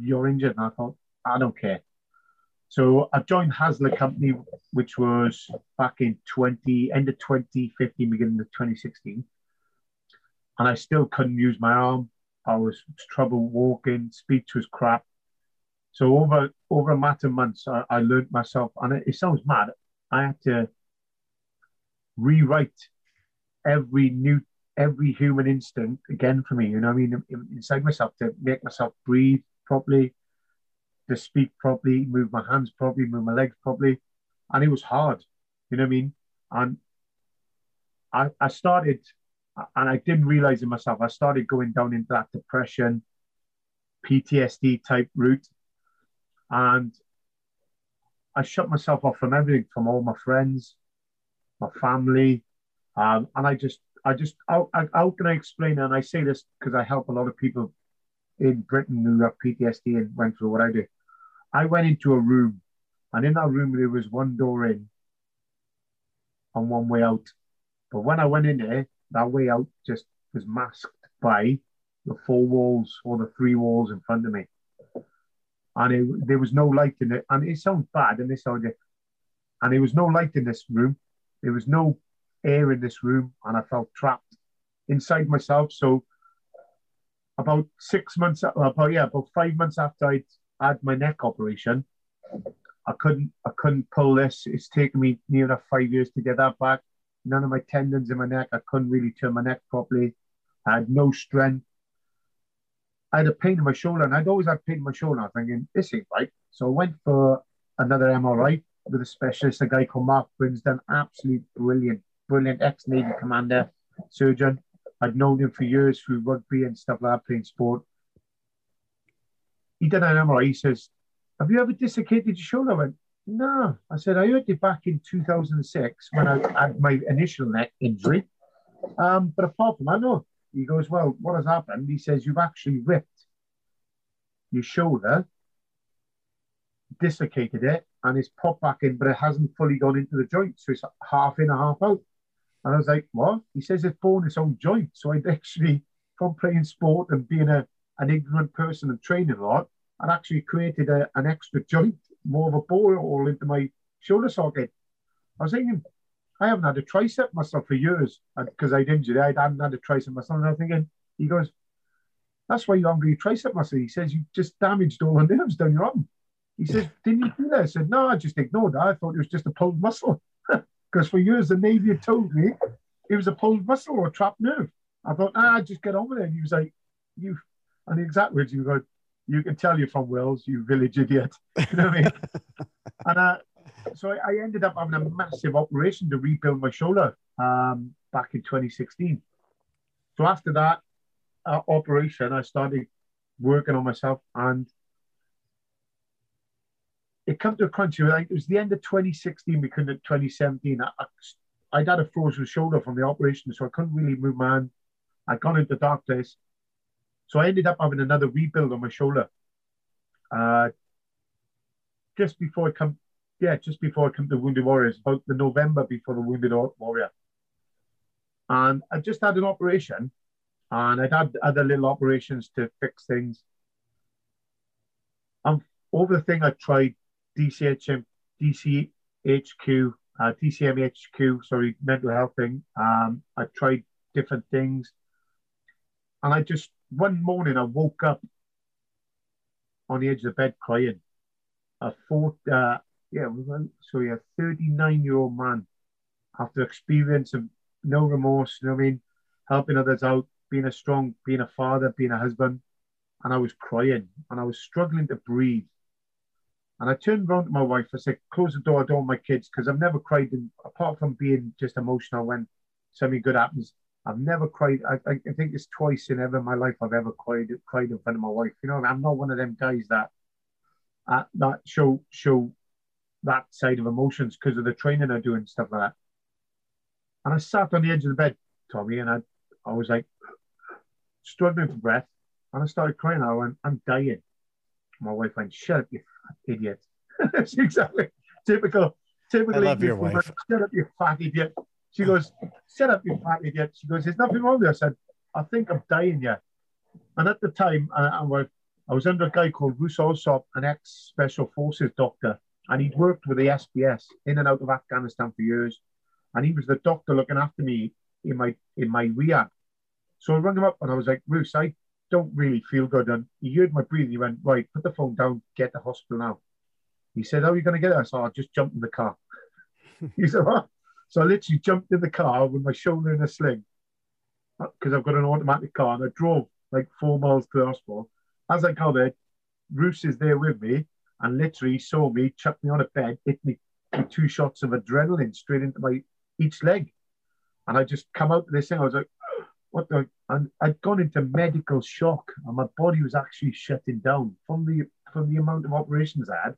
You're injured. And I thought, I don't care. So I joined Hasler Company, which was back in 20, end of 2015, beginning of 2016. And I still couldn't use my arm. I was trouble walking, speech was crap. So over over a matter of months, I, I learned myself, and it, it sounds mad. I had to rewrite every new every human instinct again for me. You know, I mean, inside myself to make myself breathe properly, to speak properly, move my hands properly, move my legs properly, and it was hard. You know what I mean? And I I started, and I didn't realize it myself. I started going down into that depression, PTSD type route, and I shut myself off from everything, from all my friends, my family, um, and I just I just how, how can I explain? And I say this because I help a lot of people in Britain who have PTSD and went through what I did. I went into a room, and in that room there was one door in and one way out. But when I went in there, that way out just was masked by the four walls or the three walls in front of me. And it, there was no light in it. And it sounds bad, and this sounded, and there was no light in this room. There was no air in this room, and I felt trapped inside myself. So about six months, about yeah, about five months after I'd had my neck operation, I couldn't I couldn't pull this. It's taken me near enough five years to get that back. None of my tendons in my neck. I couldn't really turn my neck properly. I had no strength. I had a pain in my shoulder, and I'd always had pain in my shoulder. I'm thinking, this ain't right. So I went for another MRI with a specialist, a guy called Mark Brinsden, absolutely brilliant, brilliant ex-Navy commander, surgeon. I'd known him for years through rugby and stuff like that, playing sport. He did an MRI. He says, have you ever dislocated your shoulder? I went, no. I said, I hurt it back in 2006 when I had my initial neck injury. Um, but apart from that, no. He goes, well, what has happened? He says, you've actually ripped your shoulder, dislocated it, and it's popped back in, but it hasn't fully gone into the joint. So it's half in and half out. And I was like, what? He says it's born its own joint. So I'd actually, from playing sport and being a, an ignorant person and training a lot, I'd actually created a, an extra joint, more of a bore hole into my shoulder socket. I was thinking, I haven't had a tricep myself for years because I'd injured it. I hadn't had a tricep myself. And I'm thinking, he goes, that's why you haven't got your tricep muscle. He says, you just damaged all the nerves down your arm. He says, didn't you do that? I said, no, I just ignored that. I thought it was just a pulled muscle. Because for years, the Navy had told me it was a pulled muscle or a trapped nerve. I thought, ah, just get on with it. And he was like, you, and the exact words, you go, you can tell you're from Wales, you village idiot. You know what I mean? and uh, so I ended up having a massive operation to rebuild my shoulder um, back in 2016. So after that uh, operation, I started working on myself and it came to a crunch. I it was the end of 2016, we couldn't 2017. I, I, would had a frozen shoulder from the operation, so I couldn't really move my hand. I'd gone into dark place. So I ended up having another rebuild on my shoulder. Uh, just before I come, yeah, just before I to Wounded Warriors, about the November before the Wounded Warrior. And I just had an operation and I'd had other little operations to fix things. And over the thing, I tried DCHM, DCHQ, uh, DCMHQ, sorry, mental health thing. Um, I tried different things. And I just one morning I woke up on the edge of the bed crying. I thought, uh, yeah, sorry, a 39 year old man after experience of no remorse, you know what I mean, helping others out, being a strong, being a father, being a husband. And I was crying and I was struggling to breathe. And I turned around to my wife. I said, "Close the door. I don't want my kids because I've never cried, in, apart from being just emotional when something good happens. I've never cried. I, I, think it's twice in ever my life I've ever cried cried in front of my wife. You know, I'm not one of them guys that uh, that show show that side of emotions because of the training I do and stuff like that. And I sat on the edge of the bed, Tommy, and I I was like struggling for breath, and I started crying. I went, I'm dying. My wife went, "Shut up, you idiot." That's exactly typical. Typical. I love your wife. Shut up, you fat idiot. She goes, Shut up, you fat idiot. She goes, There's nothing wrong with I said, I think I'm dying yet. And at the time, I, I, was, I was under a guy called Bruce Alsop, an ex Special Forces doctor, and he'd worked with the SBS in and out of Afghanistan for years. And he was the doctor looking after me in my in my rehab. So I rang him up and I was like, Bruce, I don't really feel good. And he heard my breathing. He went, Right, put the phone down, get the hospital now. He said, How are you going to get there? I said, I'll just jump in the car. he said, What? So I literally jumped in the car with my shoulder in a sling uh, because I've got an automatic car and I drove like four miles to the hospital. As I got there, Bruce is there with me and literally saw me, chucked me on a bed, hit me with two shots of adrenaline straight into my each leg. And I just come out of this thing. I was like, what the? And I'd gone into medical shock and my body was actually shutting down from the from the amount of operations I had.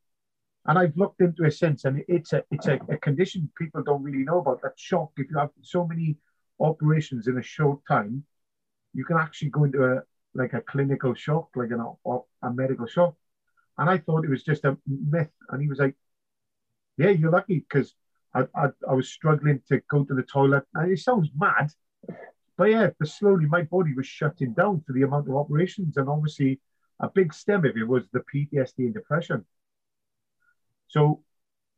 And I've looked into it since, and it's a it's a, a condition people don't really know about. That shock, if you have so many operations in a short time, you can actually go into a like a clinical shock, like an a medical shock. And I thought it was just a myth. And he was like, "Yeah, you're lucky because I, I, I was struggling to go to the toilet." And it sounds mad, but yeah, but slowly my body was shutting down for the amount of operations, and obviously a big stem of it was the PTSD and depression. So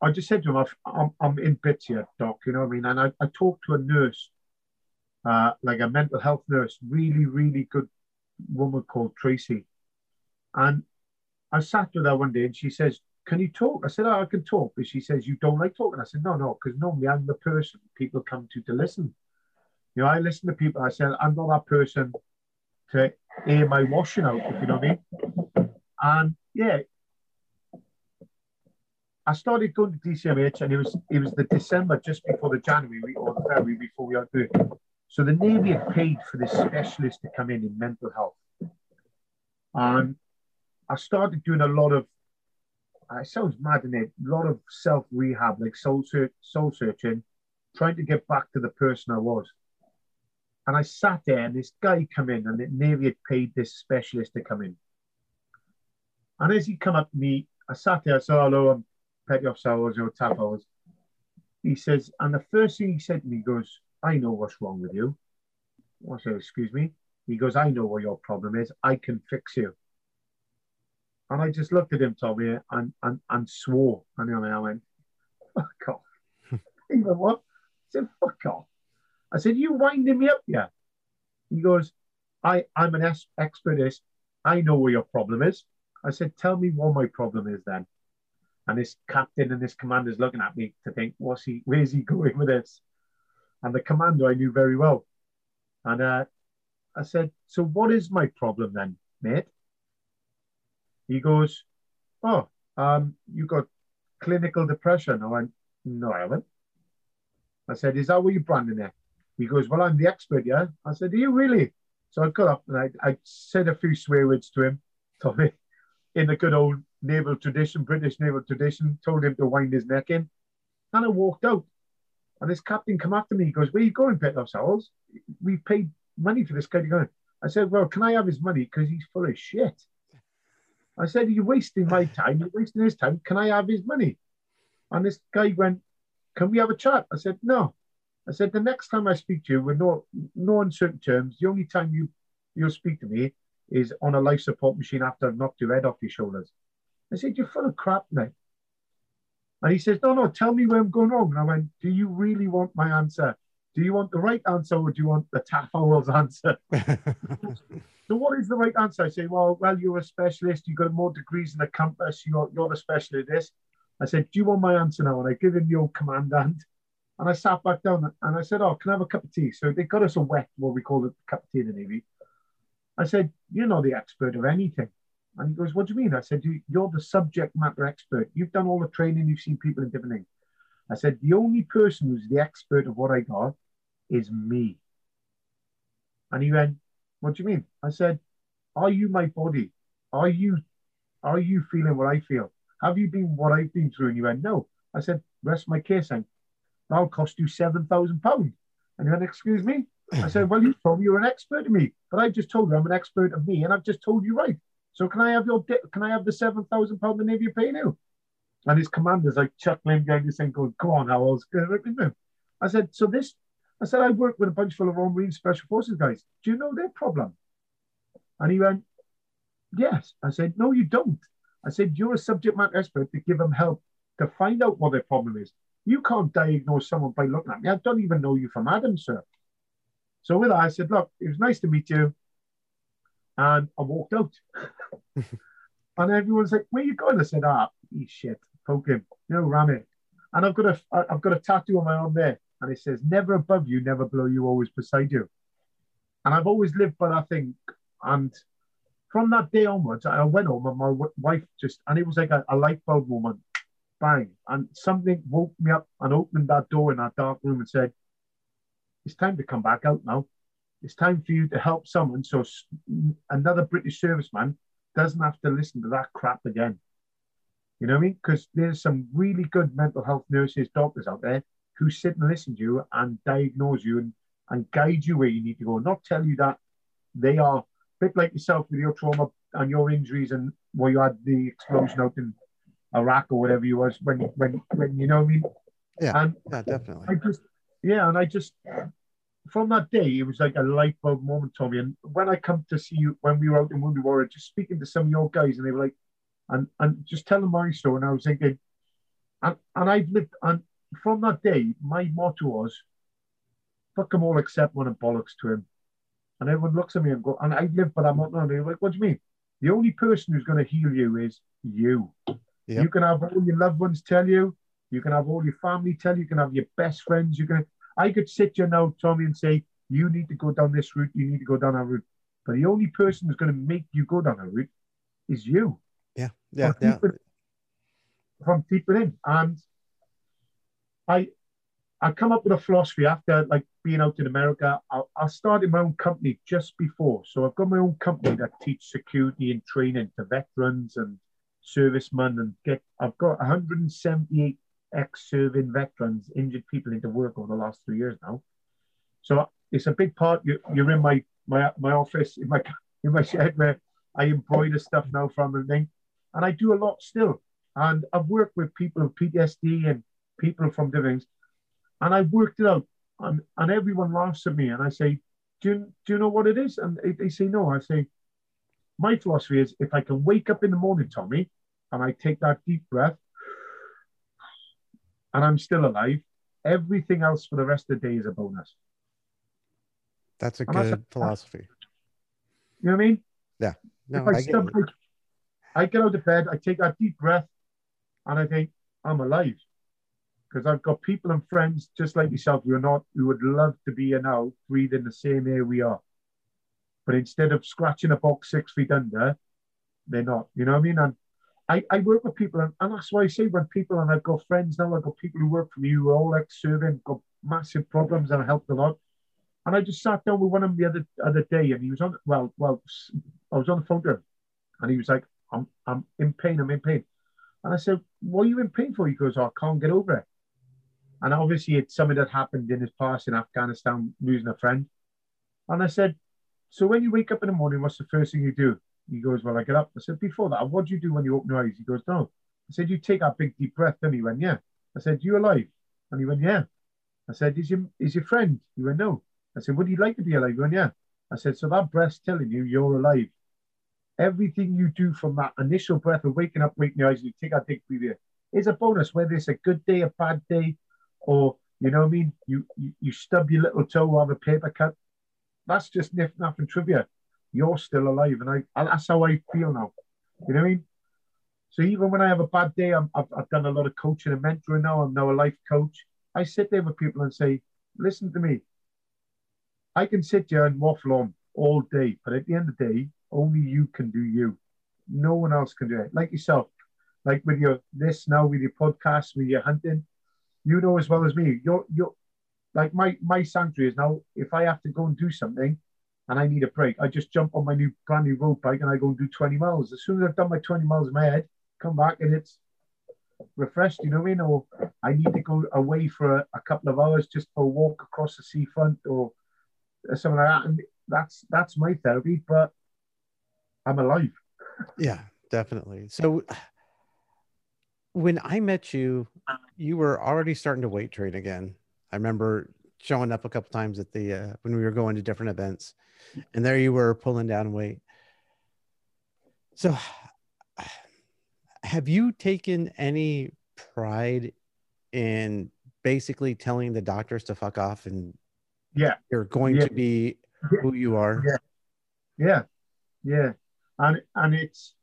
I just said to him, I'm, I'm in bits here, doc, you know what I mean? And I, I talked to a nurse, uh, like a mental health nurse, really, really good woman called Tracy. And I sat with her one day and she says, Can you talk? I said, Oh, I can talk. But she says, You don't like talking. I said, No, no, because normally I'm the person people come to to listen. You know, I listen to people. I said, I'm not that person to air my washing out, if you know what I mean. And yeah, I started going to DCMH and it was it was the December just before the January or the February before we had the so the Navy had paid for this specialist to come in in mental health. And I started doing a lot of uh, it sounds mad in it, a lot of self rehab, like soul search, soul searching, trying to get back to the person I was. And I sat there and this guy come in and the Navy had paid this specialist to come in. And as he come up to me, I sat there, I said, oh, hello, I'm Petty Officer or Howells. He says, and the first thing he said to me goes, I know what's wrong with you. I said, excuse me. He goes, I know what your problem is. I can fix you. And I just looked at him, Tommy, and and, and swore. And I went, fuck off. he went, what? I said, fuck off. I said, you winding me up, yeah? He goes, I, I'm an expertist. I know where your problem is. I said, tell me what my problem is then. And this captain and this commander's looking at me to think, what's he, where's he going with this? And the commander I knew very well. And uh, I said, so what is my problem then, mate? He goes, oh, um, you got clinical depression. I went, no, I haven't. I said, is that what you're branding it? He goes, well, I'm the expert, yeah? I said, are you really? So I got up and I, I said a few swear words to him, Tommy, in the good old naval tradition, British naval tradition, told him to wind his neck in. And I walked out. And this captain come after me. He goes, Where you going, Pet ourselves? We paid money for this guy to go. I said, Well, can I have his money? Because he's full of shit. I said, You're wasting my time. You're wasting his time. Can I have his money? And this guy went, Can we have a chat? I said, No. I said, The next time I speak to you, with no, no uncertain terms, the only time you, you'll speak to me is on a life support machine after I've knocked your head off your shoulders. I said, You're full of crap, mate. And he says, No, no, tell me where I'm going wrong. And I went, Do you really want my answer? Do you want the right answer or do you want the Taff Howells answer? so what is the right answer? I say, Well, well, you're a specialist, you've got more degrees than a compass, you're you're the specialist this. I said, Do you want my answer now? And I give him the old commandant. And I sat back down and I said, Oh, can I have a cup of tea? So they got us a wet, what we call it, cup of tea in the Navy. I said, You're not the expert of anything. And he goes, What do you mean? I said, You're the subject matter expert. You've done all the training, you've seen people in different things. I said, The only person who's the expert of what I got is me. And he went, What do you mean? I said, Are you my body? Are you are you feeling what I feel? Have you been what I've been through? And he went, No. I said, Rest my case and that'll cost you seven thousand pounds. And he went, Excuse me? I said, Well, you told me you're an expert of me, but I just told you I'm an expert of me, and I've just told you right. So can I have your can I have the seven thousand pound the Navy pay now? And his commander's like chuckling behind his thing, going, Come on, Howells. I said, So this I said, I work with a bunch full of Royal Marine Special Forces guys. Do you know their problem? And he went, Yes. I said, No, you don't. I said, You're a subject matter expert to give them help to find out what their problem is. You can't diagnose someone by looking at me. I don't even know you from Adam, sir. So with that, I said, Look, it was nice to meet you. And I walked out. and everyone's like, Where you going? I said, Ah, oh, shit, poke him, you know. And I've got a I've got a tattoo on my arm there, and it says, Never above you, never below you, always beside you. And I've always lived by that thing. And from that day onwards, I went home and my wife just, and it was like a, a light bulb moment, bang. And something woke me up and opened that door in that dark room and said, It's time to come back out now. It's time for you to help someone so another British serviceman doesn't have to listen to that crap again. You know what I mean? Because there's some really good mental health nurses, doctors out there who sit and listen to you and diagnose you and, and guide you where you need to go, not tell you that they are a bit like yourself with your trauma and your injuries and where you had the explosion out in Iraq or whatever you was when when when you know what I mean. Yeah, and yeah, definitely. I just yeah, and I just from that day, it was like a light bulb moment, Tommy. And when I come to see you, when we were out in Wounded Warrior, just speaking to some of your guys, and they were like, and and just telling my story, and I was thinking, and and I've lived, and from that day, my motto was, fuck them all except one and bollocks to him. And everyone looks at me and go, and I live by that motto. And they're like, what do you mean? The only person who's going to heal you is you. Yep. You can have all your loved ones tell you, you can have all your family tell you, you can have your best friends. You can. I could sit here now, Tommy, and say, you need to go down this route, you need to go down that route. But the only person who's going to make you go down that route is you. Yeah. Yeah. From Yeah. deep From deep within. And I I come up with a philosophy after like being out in America. I, I started my own company just before. So I've got my own company that teach security and training to veterans and servicemen and get I've got 178 ex-serving veterans, injured people into work over the last three years now. So it's a big part. You're, you're in my my my office in my in my shed where I embroider stuff now from and thing, and I do a lot still. And I've worked with people with PTSD and people from different things, and I worked it out. And, and everyone laughs at me, and I say, "Do you, do you know what it is?" And they, they say, "No." I say, "My philosophy is if I can wake up in the morning, Tommy, and I take that deep breath, and I'm still alive, everything else for the rest of the day is a bonus." That's a And good philosophy. You know what I mean? Yeah. No, if I, I get stub. I get out of bed, I take that deep breath, and I think I'm alive because I've got people and friends just like yourself who are not who would love to be here now, breathing the same air we are. But instead of scratching a box six feet under, they're not. You know what I mean? And I, I work with people, and, and that's why I say when people and I've got friends now, I've got people who work for me who are all ex-serving, got massive problems, and I helped a lot. And I just sat down with one of them the other other day, and he was on. Well, well, I was on the phone to him, and he was like, "I'm, I'm in pain. I'm in pain." And I said, "What are you in pain for?" He goes, oh, "I can't get over it." And obviously, it's something that happened in his past in Afghanistan, losing a friend. And I said, "So when you wake up in the morning, what's the first thing you do?" He goes, "Well, I get up." I said, "Before that, what do you do when you open your eyes?" He goes, "No." I said, "You take a big deep breath." And he went, "Yeah." I said, "You alive?" And he went, "Yeah." I said, "Is your is your friend?" He went, "No." I said, Would you like to be alive? He went, Yeah. I said, So that breath's telling you you're alive. Everything you do from that initial breath of waking up, waking your eyes, you take that deep breath here, is a bonus, whether it's a good day, a bad day, or you know what I mean? You you, you stub your little toe on have a paper cut. That's just niff nif- and trivia. You're still alive. And I, I that's how I feel now. You know what I mean? So even when I have a bad day, I'm, I've, I've done a lot of coaching and mentoring now. I'm now a life coach. I sit there with people and say, listen to me. I can sit here and waffle on all day, but at the end of the day, only you can do you. No one else can do it. Like yourself, like with your this now, with your podcast, with your hunting, you know as well as me. You're you're like my my sanctuary is now. If I have to go and do something, and I need a break, I just jump on my new brand new road bike and I go and do 20 miles. As soon as I've done my 20 miles in my head, come back and it's refreshed, you know what I mean? Or I need to go away for a, a couple of hours just for a walk across the seafront or something like that. And that's that's my therapy, but I'm alive. Yeah, definitely. So when I met you, you were already starting to weight train again. I remember showing up a couple times at the uh, when we were going to different events, and there you were pulling down weight. So, have you taken any pride in basically telling the doctors to fuck off and Yeah, you're going Yeah. to be who you are? Yeah. yeah, yeah. And and it's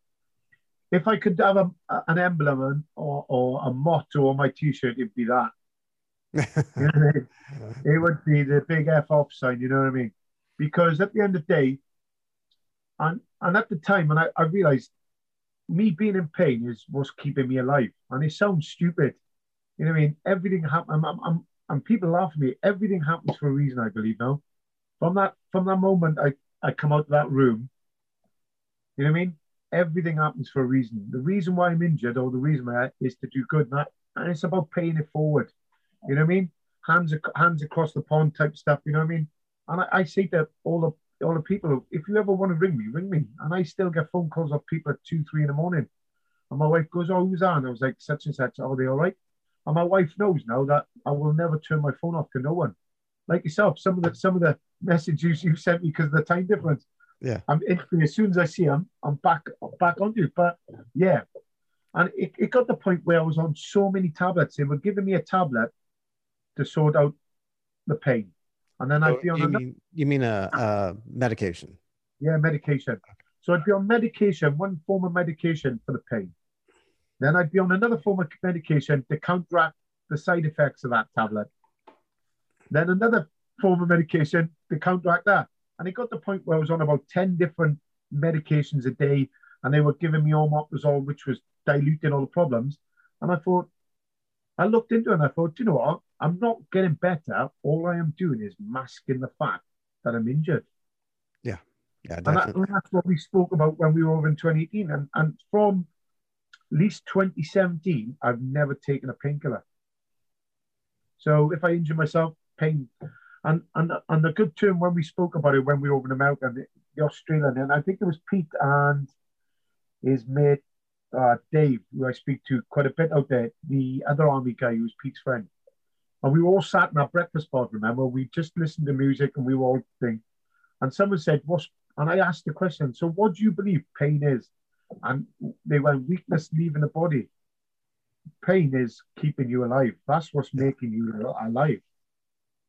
if I could have a, an emblem or, or a motto on my t-shirt, it'd be that. You know what I mean? it would be the big F off sign, you know what I mean? Because at the end of the day, and and at the time, and I, I realized me being in pain is what's keeping me alive. And it sounds stupid. You know what I mean? Everything happens. I'm, I'm, I'm, and people laugh at me. Everything happens for a reason, I believe now. From that from that moment I, I come out of that room, you know what I mean? Everything happens for a reason. The reason why I'm injured or the reason why I is to do good. And, that, and it's about paying it forward. You know what I mean? Hands hands across the pond type stuff. You know what I mean? And I, I say to all the all the people, if you ever want to ring me, ring me. And I still get phone calls of people at two, three in the morning. And my wife goes, "Oh, who's on?" I was like, "Such and such." Are they all right? And my wife knows now that I will never turn my phone off to no one. like yourself, some of the some of the messages you sent me because of the time difference. Yeah. I'm as soon as I see him, I'm back back on you. But yeah. And it, it got the point where I was on so many tablets. They were giving me a tablet to sort out the pain. And then I'd be on you another, mean you mean a, a medication? yeah, medication. So I'd be on medication, one form of medication for the pain. Then I'd be on another form of medication to counteract the side effects of that tablet. Then another form of medication to counteract that. And it got to the point where I was on about 10 different medications a day, and they were giving me omeprazole, which was diluting all the problems. And I thought, I looked into it and I thought, "Do you know what? I'm not getting better. All I am doing is masking the fact that I'm injured. Yeah, And, that, and that's what we spoke about when we were over in 2018. And, and from at least 2017, I've never taken a painkiller. So if I injure myself, pain. And, and and the good term when we spoke about it when we were over in America, the, the Australian, and I think it was Pete and his mate uh, Dave, who I speak to quite a bit out there, the other army guy who was Pete's friend. And we were all sat in our breakfast pod, remember? We just listened to music and we were all thing. And someone said, What's and I asked the question, so what do you believe pain is? And they went, weakness leaving the body. Pain is keeping you alive. That's what's making you alive.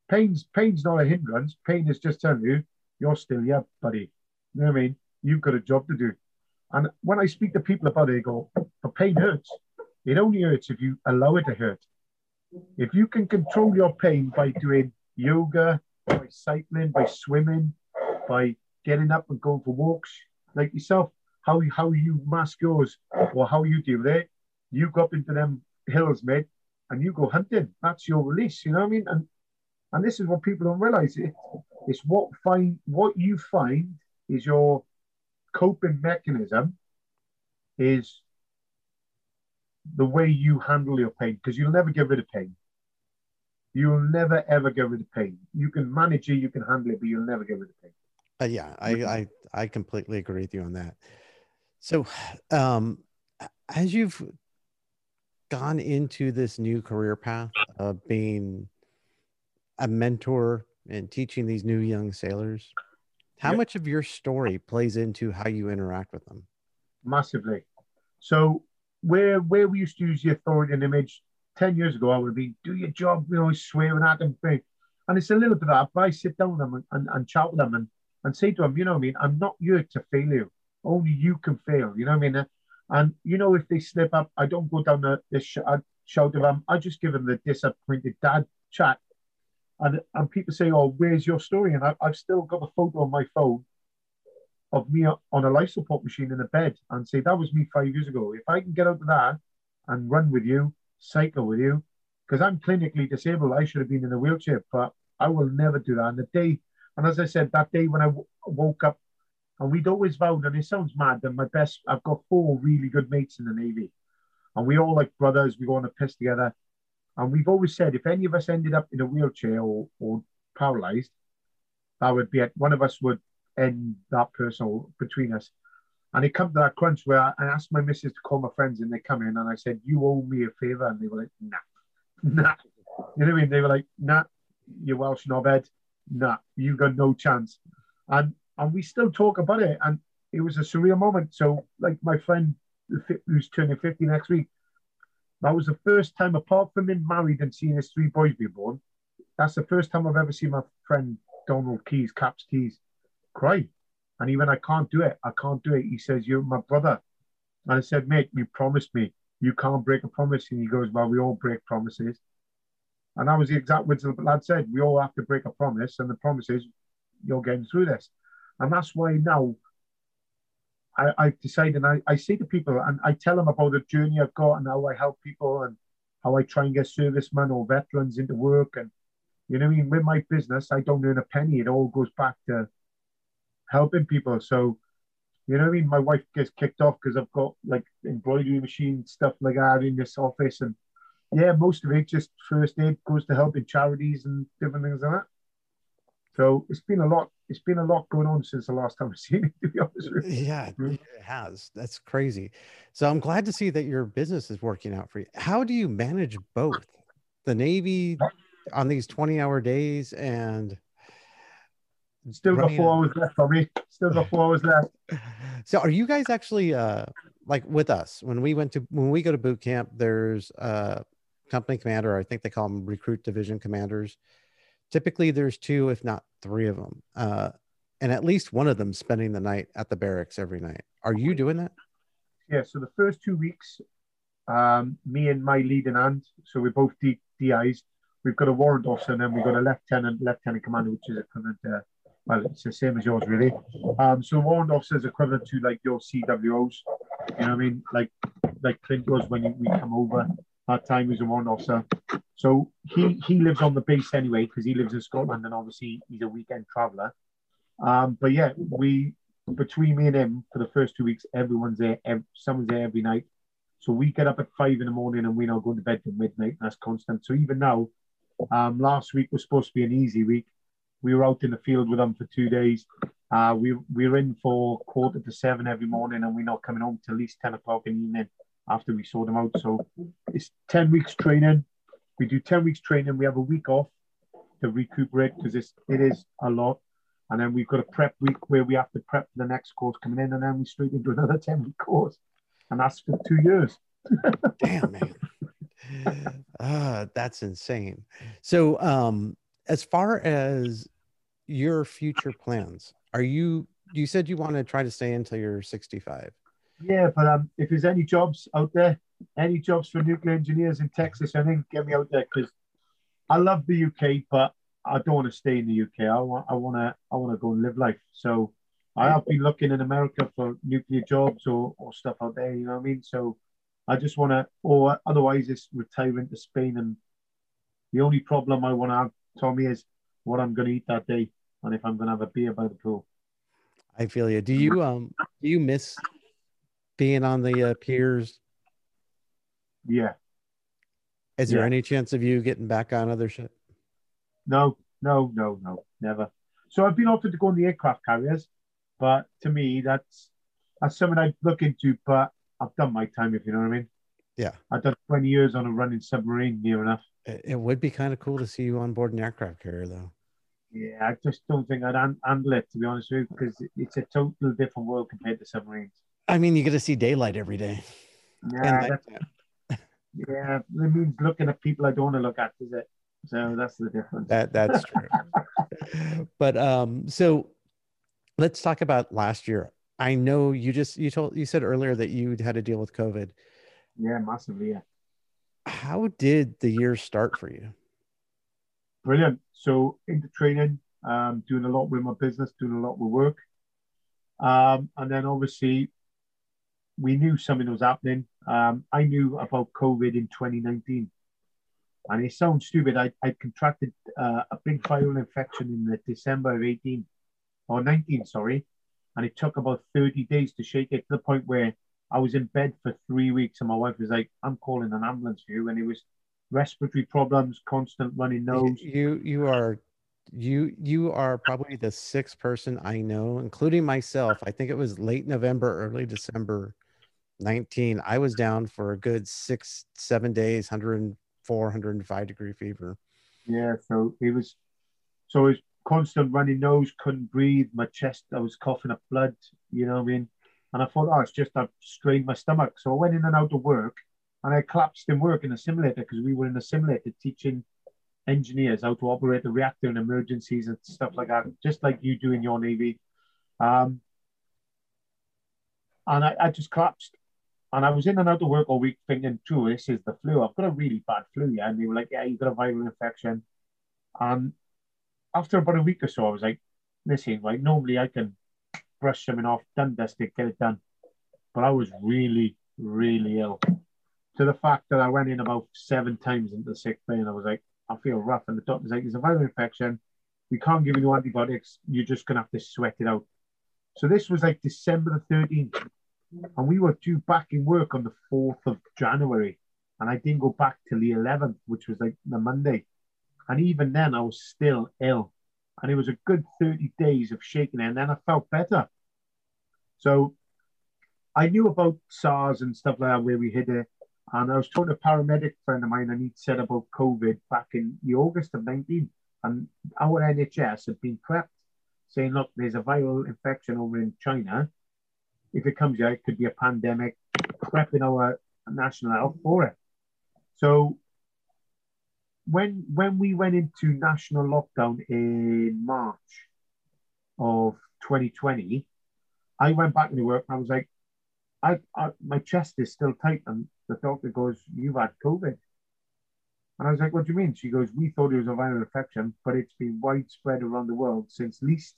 Pain's pain's not a hindrance. Pain is just telling you you're still here, buddy. You know what I mean? You've got a job to do. And when I speak to people about it, they go, oh, but pain hurts. It only hurts if you allow it to hurt. If you can control your pain by doing yoga, by cycling, by swimming, by getting up and going for walks, like yourself, how how you mask yours or how you deal with it, you go up into them hills, mate, and you go hunting. That's your release. You know what I mean? And and this is what people don't realize. It, it's what find what you find is your coping mechanism is the way you handle your pain because you'll never get rid of pain. You'll never ever get rid of pain. You can manage it, you can handle it, but you'll never get rid of pain. Uh, yeah, I, I I completely agree with you on that. So, um, as you've gone into this new career path of being a mentor and teaching these new young sailors, how Yep. much of your story plays into how you interact with them? massively. So where where we used to use the authority and image ten years ago, I would be do your job, you know, swearing at them, and it's a little bit of that. But I sit down with them and, and, and chat with them and, and say to them, you know what I mean, I'm not here to fail you. Only you can fail. You know what I mean? And you know, if they slip up, I don't go down the, the sh- I shout at them. I just give them the disappointed dad chat. And, and people say, oh, where's your story? And I, I've still got a photo on my phone of me on a life support machine in a bed and say, that was me five years ago. If I can get out of that and run with you, cycle with you, because I'm clinically disabled, I should have been in a wheelchair, but I will never do that. And the day, and as I said, that day when I w- woke up, and we'd always vowed, and it sounds mad, that my best, I've got four really good mates in the Navy, and we all like brothers, we go on a piss together. And we've always said, if any of us ended up in a wheelchair or, or paralyzed, that would be it. One of us would end that person between us. And it come to that crunch where I, I asked my missus to call my friends and they come in and I said, You owe me a favor. And they were like, Nah, nah. You know what I mean? They were like, Nah, you Welsh knobhead. Nah, you got no chance. And and we still talk about it. And it was a surreal moment. So, like my friend who's turning 50 next week, that was the first time, apart from him married and seeing his three boys be born, that's the first time I've ever seen my friend Donald Keys, Caps Keys, cry. And he went, I can't do it. I can't do it. He says, You're my brother. And I said, Mate, you promised me. You can't break a promise. And he goes, Well, we all break promises. And that was the exact words the lad said. We all have to break a promise. And the promise is, You're getting through this. And that's why now I, I've decided, I, I say to people, and I tell them about the journey I've got and how I help people and how I try and get servicemen or veterans into work. And, you know I mean? With my business, I don't earn a penny. It all goes back to helping people. So, you know I mean? My wife gets kicked off because I've got like embroidery machine stuff like that in this office. And yeah, most of it just first aid goes to helping charities and different things like that. So it's been a lot. It's been a lot going on since the last time I've seen it, to be honest with you. Yeah, Mm. it has. That's crazy. So I'm glad to see that your business is working out for you. How do you manage both the Navy on these 20 hour days and still got four hours left for me. Still got four hours left. So are you guys actually uh like with us when we went to when we go to boot camp, there's a company commander, I think they call them recruit division commanders. Typically there's two, if not three of them. Uh and at least one of them spending the night at the barracks every night. Are you doing that? Yeah, so the first two weeks, um, me and my leading hand, so we're both D- DIs. We've got a warrant officer and then we've got a lieutenant, lieutenant commander, which is equivalent to well, it's the same as yours, really. Um, so warrant officer is equivalent to like your CWOs. You know what I mean? Like like Clint was when we come over. That time he was a warrant officer. So he he lives on the base anyway because he lives in Scotland and obviously he's a weekend traveller. Um, but yeah, we between me and him for the first two weeks, everyone's there. Every, someone's there every night. So we get up at five in the morning and we're not going to bed till midnight. That's constant. So even now, um, last week was supposed to be an easy week. We were out in the field with them for two days. Uh, we we were in for quarter to seven every morning, and we're not coming home till at least ten o'clock in the evening after we sort them out. So it's ten weeks training. We do ten weeks training. We have a week off to recuperate because it is a lot, and then we've got a prep week where we have to prep for the next course coming in, and then we straight into another ten week course, and that's for two years. Damn man. uh, that's insane. So, um, as far as your future plans, are you? You said you want to try to stay until you're 65. Yeah, but um, if there's any jobs out there, any jobs for nuclear engineers in Texas, I think get me out there because I love the UK, but I don't want to stay in the UK. I want, I want to, I want to go and live life. So I have been looking in America for nuclear jobs or, or stuff out there. You know what I mean? So I just want to, or otherwise, it's retiring to Spain. And the only problem I want to have Tommy is what I'm going to eat that day, and if I'm going to have a beer by the pool. I feel you. Do you um do you miss being on the uh, piers? Yeah. Is there yeah. any chance of you getting back on other ship? No, no, no, no, never. So I've been offered to go on the aircraft carriers, but to me that's that's something I'd look into. But I've done my time, if you know what I mean. Yeah. I've done 20 years on a running submarine near enough. It would be kind of cool to see you on board an aircraft carrier, though. Yeah, I just don't think I'd handle it, to be honest with you, because it's a totally different world compared to submarines. I mean, you get to see daylight every day. Yeah, yeah, it means looking at people I don't want to look at, is it? So that's the difference. That that's true. but um, so let's talk about last year. I know you just you told you said earlier that you had to deal with COVID. Yeah, massively. Yeah. How did the year start for you? Brilliant. So into training, um, doing a lot with my business, doing a lot with work. Um, and then obviously we knew something was happening. Um, I knew about COVID in 2019. And it sounds stupid. I, I contracted uh, a big viral infection in the December of 18 or 19, sorry. And it took about 30 days to shake it to the point where I was in bed for three weeks, and my wife was like, "I'm calling an ambulance for you," and it was respiratory problems, constant running nose. You you are you you are probably the sixth person I know, including myself. I think it was late November, early December, nineteen. I was down for a good six seven days, 104, 105 degree fever. Yeah, so it was so it was constant running nose, couldn't breathe. My chest, I was coughing up blood. You know what I mean? And I thought, oh, it's just I've strained my stomach. So I went in and out of work and I collapsed in work in a simulator because we were in a simulator teaching engineers how to operate the reactor in emergencies and stuff like that, just like you do in your Navy. Um, and I, I just collapsed. And I was in and out of work all week thinking, true, this is the flu. I've got a really bad flu, yeah. And they were like, yeah, you've got a viral infection. And after about a week or so, I was like, listen, like normally I can brush something off, done, dusted, get it done. But I was really, really ill. To the fact that I went in about seven times into the sick bay and I was like, I feel rough. And the doctor's like, there's a viral infection. We can't give you antibiotics. You're just going to have to sweat it out. So this was like December the 13th. And we were due back in work on the 4th of January. And I didn't go back till the 11th, which was like the Monday. And even then, I was still ill and it was a good 30 days of shaking and then I felt better. So I knew about SARS and stuff like that, where we hit it. And I was talking to a paramedic friend of mine, and he'd said about COVID back in the August of 19. And our NHS had been prepped, saying, look, there's a viral infection over in China. If it comes out, it could be a pandemic, prepping our national health for it. So when when we went into national lockdown in March of 2020, I went back into work and I was like, I, I my chest is still tight, and the doctor goes, "You've had COVID." And I was like, "What do you mean?" She goes, "We thought it was a viral infection, but it's been widespread around the world since least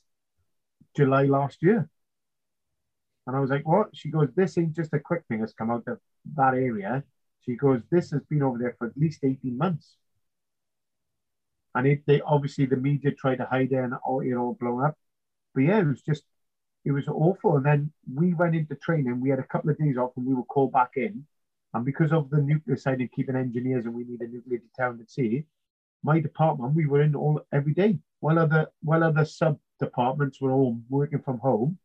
July last year." And I was like, "What?" She goes, "This ain't just a quick thing that's come out of that area." She goes, "This has been over there for at least eighteen months." And it, they obviously the media tried to hide it and all it all blown up. But yeah, it was just it was awful. And then we went into training. We had a couple of days off, and we were called back in. And because of the nuclear side of keeping engineers, and we need a nuclear deterrent at sea, my department we were in all every day. While other while other sub departments were all working from home,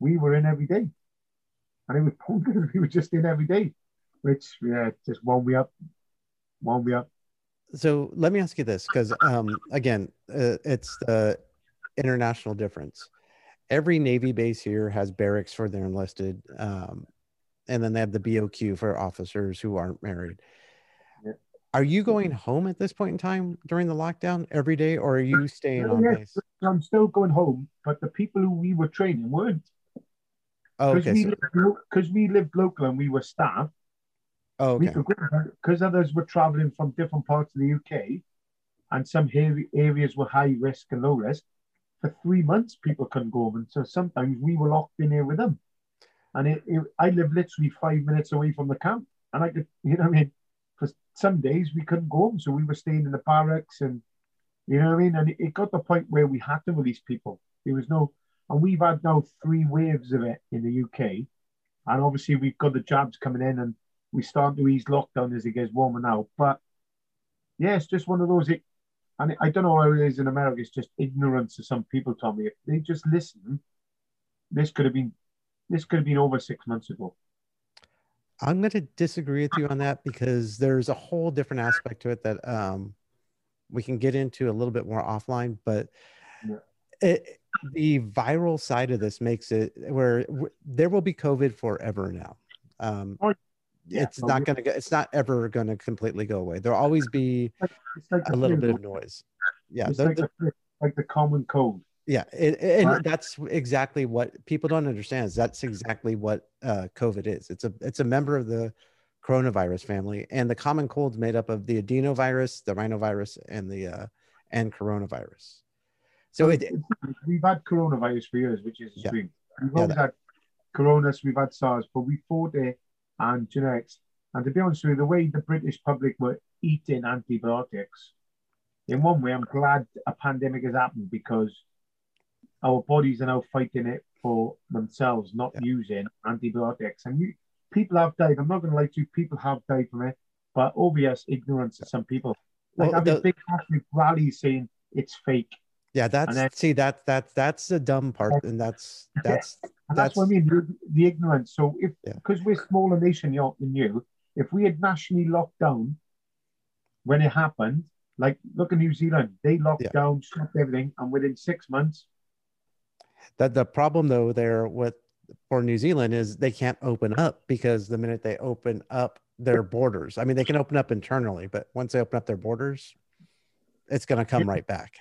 we were in every day. And it was bonkers. We were just in every day, which yeah, just one me up, one me up. So let me ask you this, because um, again, uh, it's the international difference every Navy base here has barracks for their enlisted, um, and then they have the BOQ for officers who aren't married. Yeah. Are you going home at this point in time during the lockdown every day, or are you staying on yes, base? I'm still going home, but the people who we were training weren't. Oh, okay. Because we, we, lived local and we were staff. Oh, okay. Because others were traveling from different parts of the UK, and some areas were high risk and low risk for three months people couldn't go home. And so sometimes we were locked in here with them. And it, it, I live literally five minutes away from the camp. And I could, you know what I mean? For some days we couldn't go home. So we were staying in the barracks and, you know what I mean? And it, it got to the point where we had to release people. There was no, and we've had now three waves of it in the UK. And obviously we've got the jabs coming in and we start to ease lockdown as it gets warmer now. But yeah, it's just one of those, it, and I don't know how it is in America. It's just ignorance of some people, Tommy. If they just listen, this could have been this could have been over six months ago. I'm going to disagree with you on that because there's a whole different aspect to it that um, we can get into a little bit more offline. But yeah. it, the viral side of this makes it where there will be COVID forever now. Um, oh, yeah, it's not going to it's not ever going to completely go away. There'll always be like, like a little bit of noise. Yeah it's like, the, like the common cold. Yeah it, and right. that's exactly what people don't understand is that's exactly what uh, covid is. It's a it's a member of the coronavirus family and the common cold is made up of the adenovirus the rhinovirus and the uh, and coronavirus so it, we've had coronavirus for years which is a yeah. we've always yeah, had coronas we've had sars but we fought it and genetics. And to be honest with you, the way the British public were eating antibiotics, in one way, I'm glad a pandemic has happened because our bodies are now fighting it for themselves, not yeah. using antibiotics. And you, people have died. I'm not going to lie to you, people have died from it, but obvious ignorance of some people. Like well, having the, big rallies saying it's fake. Yeah, that's then, see that that that's the dumb part, and that's that's and that's, that's what I mean, the, the ignorance. So if because yeah. we're a smaller nation than you, if we had nationally locked down when it happened, like look at New Zealand, they locked yeah. down, stopped everything, and within six months. That the problem though there with for New Zealand is they can't open up because the minute they open up their borders, I mean they can open up internally, but once they open up their borders, it's going to come right back.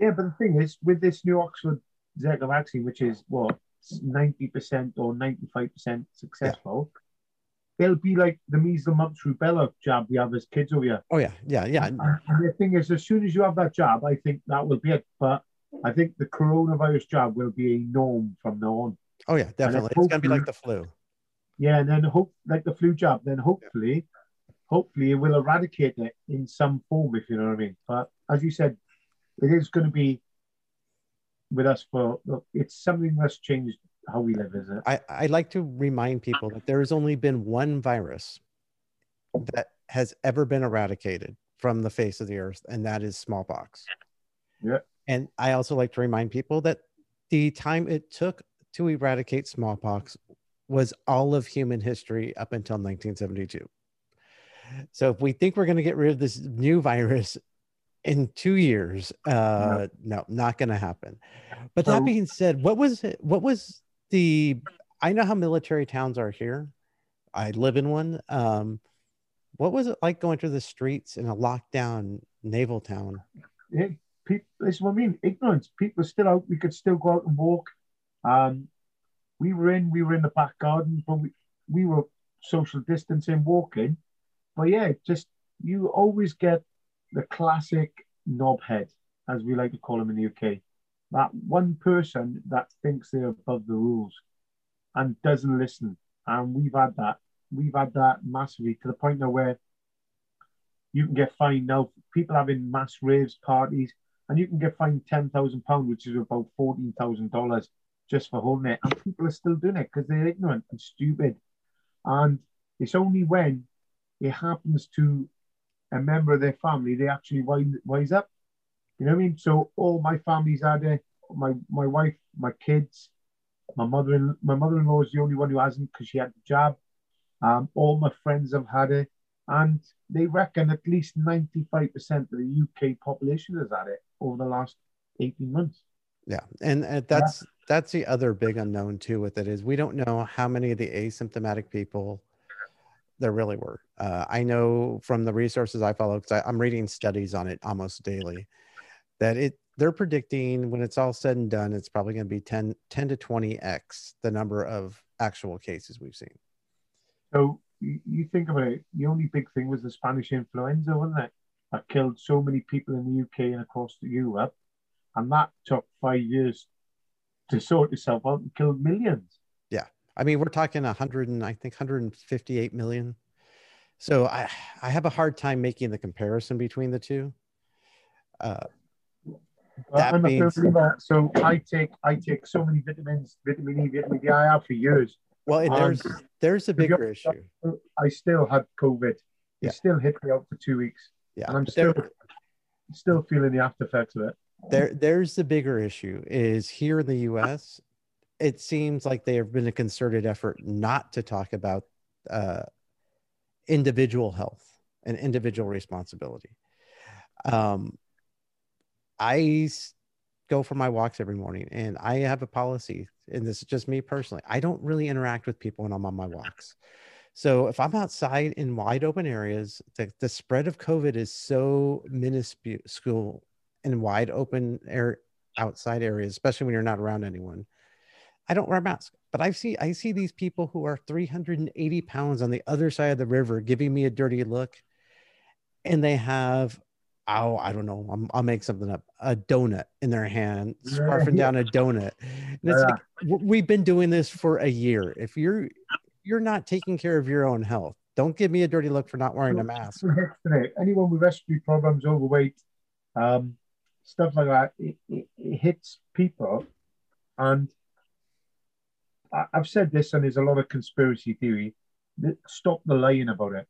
Yeah, but the thing is, with this new Oxford Zika vaccine, which is what 90% or 95% successful, yeah. they'll be like the measles, mumps, rubella jab we have as kids over here. Oh, yeah, yeah, yeah. And, the thing is, as soon as you have that jab, I think that will be it. But I think the coronavirus jab will be a norm from now on. Oh, yeah, definitely. It's going to be like the flu. Yeah, and then hope like the flu jab, then hopefully, yeah. hopefully it will eradicate it in some form, if you know what I mean. But as you said, it is going to be with us for look, it's something that's changed how we live, is it? I, I like to remind people that there has only been one virus that has ever been eradicated from the face of the earth, and that is smallpox. Yeah. And I also like to remind people that the time it took to eradicate smallpox was all of human history up until 1972. So if we think we're going to get rid of this new virus in two years, uh, no, no not going to happen. But that being said, what was it? What was the? I know how military towns are here. I live in one. Um, what was it like going through the streets in a lockdown naval town? It, people, this is what I mean. Ignorance. People are still out. We could still go out and walk. Um, we were in. We were in the back garden, but we we were social distancing, walking. But yeah, just you always get the classic knobhead, as we like to call them in the UK. That one person that thinks they're above the rules and doesn't listen. And we've had that. We've had that massively to the point now where you can get fined now. People having mass raves parties, and you can get fined ten thousand pounds, which is about fourteen thousand dollars just for holding it. And people are still doing it because they're ignorant and stupid. And it's only when it happens to a member of their family they actually wise, wise up. You know what I mean? So all my family's had it. My my wife, my kids, my mother in my mother-in-law is the only one who hasn't because she had the jab. Um, all my friends have had it, and they reckon at least 95% of the UK population has had it over the last 18 months. Yeah, and, and that's yeah. that's the other big unknown too with it is we don't know how many of the asymptomatic people there really were. Uh, I know from the resources I follow because I'm reading studies on it almost daily that it they're predicting when it's all said and done, it's probably going to be 10, 10 to 20x the number of actual cases we've seen. So you think about it, the only big thing was the Spanish influenza, wasn't it? That killed so many people in the UK and across Europe. And that took five years to sort itself out and killed millions. I mean, we're talking 100 and I think 158 million. So I, I have a hard time making the comparison between the two. Uh, that I'm means, believer. So I take I take so many vitamins, vitamin E, vitamin D. I have for years. Well, there's there's a bigger issue. I still had COVID. It yeah. still hit me out for two weeks. Yeah, and I'm still there, still feeling the after effects of it. There, there's the bigger issue. Is here in the U.S. It seems like there have been a concerted effort not to talk about uh, individual health and individual responsibility. Um, I go for my walks every morning and I have a policy, and this is just me personally. I don't really interact with people when I'm on my walks. So if I'm outside in wide open areas, the, the spread of COVID is so minuscule in wide open air outside areas, especially when you're not around anyone. I don't wear a mask, but I see I see these people who are 380 pounds on the other side of the river giving me a dirty look, and they have oh, I don't know, i will make something up, a donut in their hand, scarfing down a donut. And it's like, we've been doing this for a year. If you're, you're not taking care of your own health, don't give me a dirty look for not wearing a mask. Anyone with respiratory problems, overweight, um, stuff like that, it, it, it hits people. And I've said this, and there's a lot of conspiracy theory. Stop the lying about it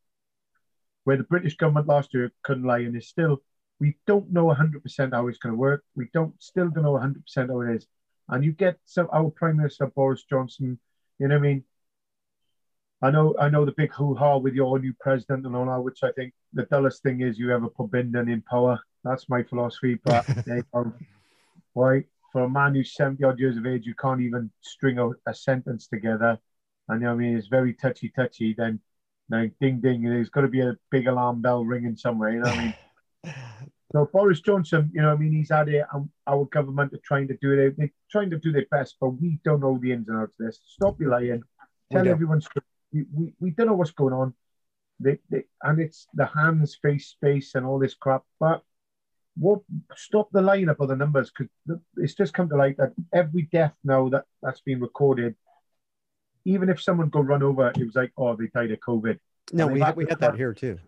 where the British government last year couldn't lie and is still we don't know 100% how it's going to work. We don't still don't know 100% how it is. And you get some our Prime Minister Boris Johnson, you know what I mean? I know I know the big hoo-ha with your new president and all that, which I think the dullest thing is you ever put Biden in power. That's my philosophy. But why for a man who's 70 odd years of age, you can't even string a, a sentence together. And you know I mean it's very touchy touchy, then now ding ding, there's got to be a big alarm bell ringing somewhere, you know what I mean? So Boris Johnson, you know, I mean, he's had it. Um, our government are trying to do it. They're trying to do their best, but we don't know the ins and outs of this. Stop lying. Tell everyone we, we, we don't know what's going on. They, they, and it's the hands, face, space, and all this crap. But what stop the lying about the numbers because it's just come to light that every death now that that's been recorded, even if someone got run over, it was like, oh, they died of COVID. No, we, we had that here too.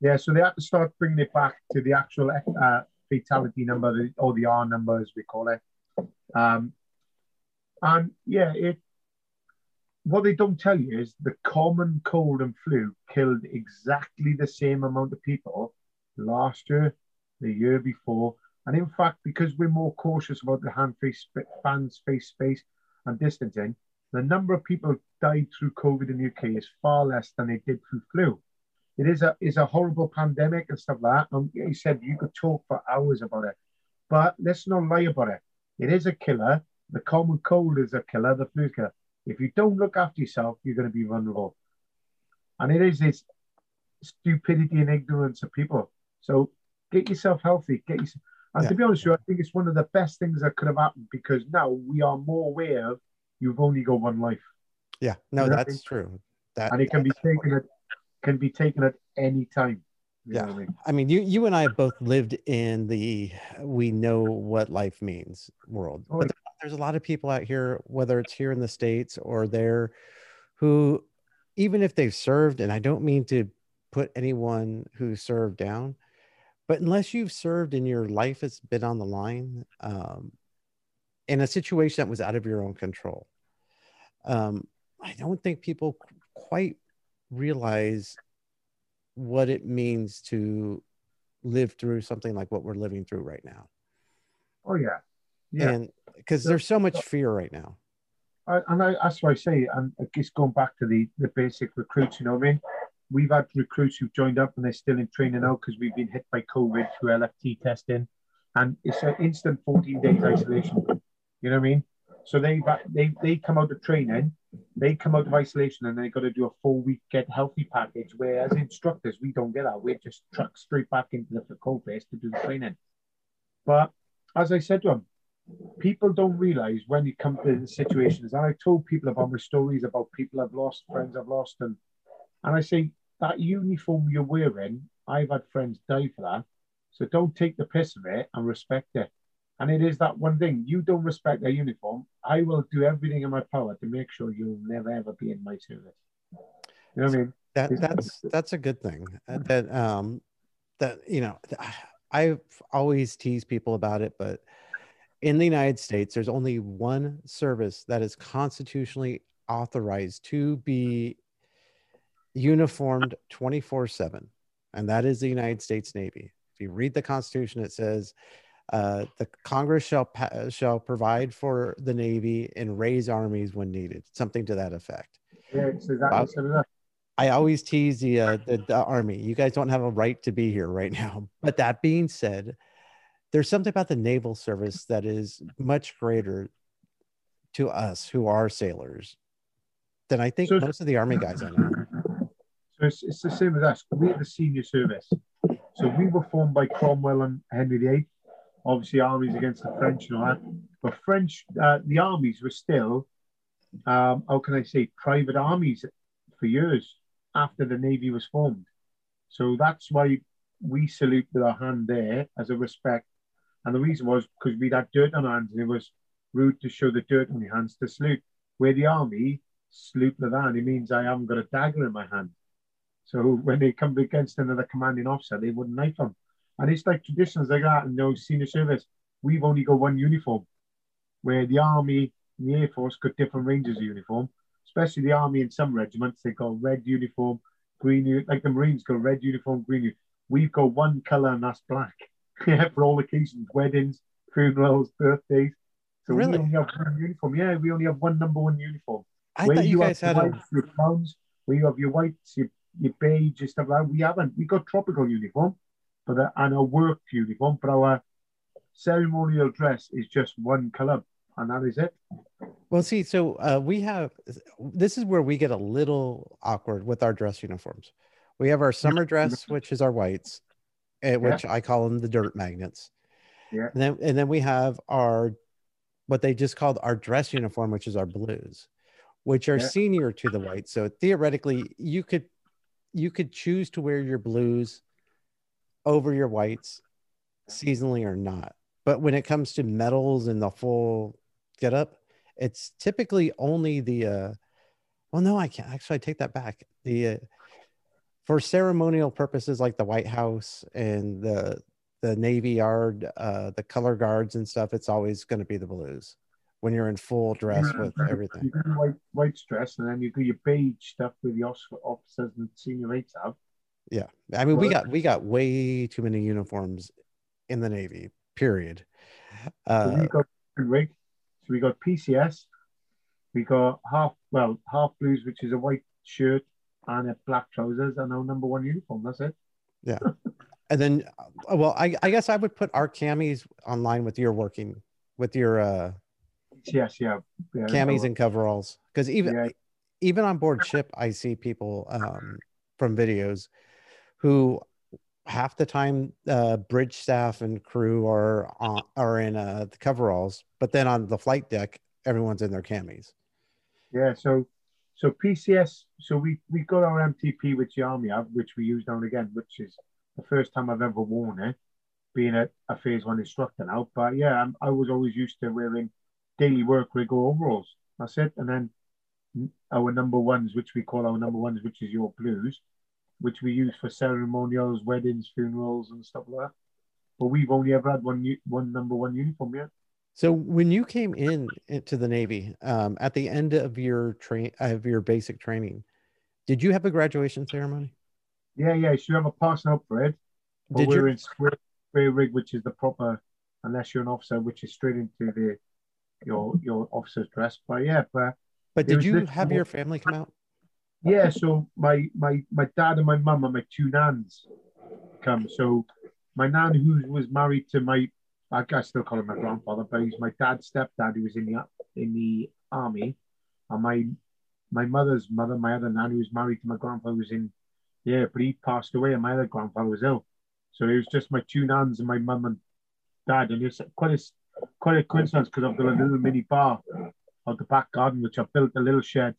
Yeah, so they had to start bringing it back to the actual uh, fatality number, or the R number as we call it. Um, and yeah, it. What they don't tell you is the common cold and flu killed exactly the same amount of people last year, the year before, and in fact, because we're more cautious about the hand face, fans face space, and distancing, the number of people died through COVID in the UK is far less than they did through flu it is a is a horrible pandemic and stuff like that. And he said you could talk for hours about it, but let's not lie about it. It is a killer. The common cold is a killer. The flu killer. If you don't look after yourself, you're going to be vulnerable. And it is this stupidity and ignorance of people. So get yourself healthy. Get yourself. And Yeah. to be honest with you, I think it's one of the best things that could have happened because now we are more aware of you've only got one life, Yeah, no, Yeah. that's true. That and it can be taken at can be taken at any time. You know Yeah. what I mean? I mean, you you and I have both lived in the we know what life means world. Oh, but there- there's a lot of people out here, whether it's here in the states or there, who even if they've served, and I don't mean to put anyone who served down, but unless you've served and your life has been on the line, um, in a situation that was out of your own control, um, I don't think people quite realize what it means to live through something like what we're living through right now. Oh yeah, yeah. And because there's so much fear right now. I, and I, that's why I say, and I guess going back to the the basic recruits, you know what I mean? We've had recruits who've joined up and they're still in training now because we've been hit by COVID through LFT testing, and it's an instant 14 days isolation. You know what I mean? So they they they come out of training, they come out of isolation, and they've got to do a four week get healthy package. Where as instructors, we don't get that. We're just trucked straight back into the cold base to do the training. But as I said to them, people don't realize when you come to the situations. And I told people about my stories about people I've lost, friends I've lost, and and I say that uniform you're wearing, I've had friends die for that. So don't take the piss of it and respect it. And it is that one thing. You don't respect their uniform. I will do everything in my power to make sure you'll never ever be in my service. You know what I mean? That that's that's a good thing. Uh, That um that you know I've always teased people about it, but in the United States, there's only one service that is constitutionally authorized to be uniformed 24 7, and that is the United States Navy. If you read the Constitution, it says uh, the Congress shall pa- shall provide for the Navy and raise armies when needed, something to that effect. Yeah, exactly that. I always tease the, uh, the the army. You guys don't have a right to be here right now. But that being said, there's something about the naval service that is much greater to us who are sailors than I think So- most of the army guys I know. So it's, it's the same as us. We're the senior service. So we were formed by Cromwell and Henry VIII. Obviously, armies against the French and all that. But French, uh, the armies were still, um, how can I say, private armies for years after the Navy was formed. So that's why we salute with our hand there as a respect. And the reason was because we'd had dirt on our hands and it was rude to show the dirt on your hands to salute. Where the army salute with that, it means I haven't got a dagger in my hand. So when they come against another commanding officer, they wouldn't knife them. And it's like traditions like that in those senior service. We've only got one uniform, where the army and the air force got different ranges of uniform. Especially the army in some regiments, they got red uniform, green. Like the Marines got red uniform, green. uni- We've got one color, and that's black. yeah, for all occasions, weddings, funerals, birthdays. So Really? we only have one uniform. Yeah, we only have one number one uniform I where thought you have guys had your a your browns, where you have your whites, your, your beige, and stuff like that. We haven't. We got tropical uniform, but uh, and our work uniform, but our ceremonial dress is just one color, and that is it. well. See, so uh, we have this is where we get a little awkward with our dress uniforms. We have our summer dress, which is our whites, eh, which I call them the dirt magnets. Yeah. And then and then we have our what they just called our dress uniform, which is our blues, which are Yeah. senior to the white. So theoretically, you could you could choose to wear your blues over your whites seasonally or not. But when it comes to medals and the full get up, it's typically only the uh well no, I can't actually I take that back. The uh, for ceremonial purposes like the White House and the the Navy Yard, uh, the color guards and stuff, it's always going to be the blues when you're in full dress with everything. white white dress, and then you do your beige stuff with the officers and senior mates have. Yeah, I mean we got we got way too many uniforms in the Navy. Period. So Uh, we got rig. So we got PCS. We got half well half blues, which is a white shirt, and a black trousers and our number one uniform. That's it. Yeah. and then, uh, well, I, I guess I would put our camis online with your working, with your uh, Yes, yeah. yeah camis and coveralls. Because even Yeah. even on board ship, I see people um, from videos who half the time uh, bridge staff and crew are on, are in uh, the coveralls, but then on the flight deck, everyone's in their camis. Yeah, so so PCS, so we we got our MTP which the army which we use now and again, which is the first time I've ever worn it, being a, a phase one instructor now. But yeah, I'm, I was always used to wearing daily work rig or overalls. That's it. And then our number ones, which we call our number ones, which is your blues, which we use for ceremonials, weddings, funerals, and stuff like that. But we've only ever had one one number one uniform yet. So when you came in into the Navy um, at the end of your train of your basic training, did you have a graduation ceremony? Yeah, yeah. So you have a passing out parade. But Did we're you? in square, square rig, which is the proper, unless you're an officer, which is straight into the your your officer's dress. But yeah, but But did you have your family come out? yeah. So my my my dad and my mum and my two nans come. So my nan, who was married to my, I I still call him my grandfather, but he's my dad's stepdad, who was in the in the army, and my my mother's mother, my other nan, who was married to my grandfather, was in yeah, but he passed away, and my other grandfather was ill. So it was just my two nans and my mum and dad, and it's quite a quite a coincidence because I've got a little mini bar out the back garden, which I built a little shed,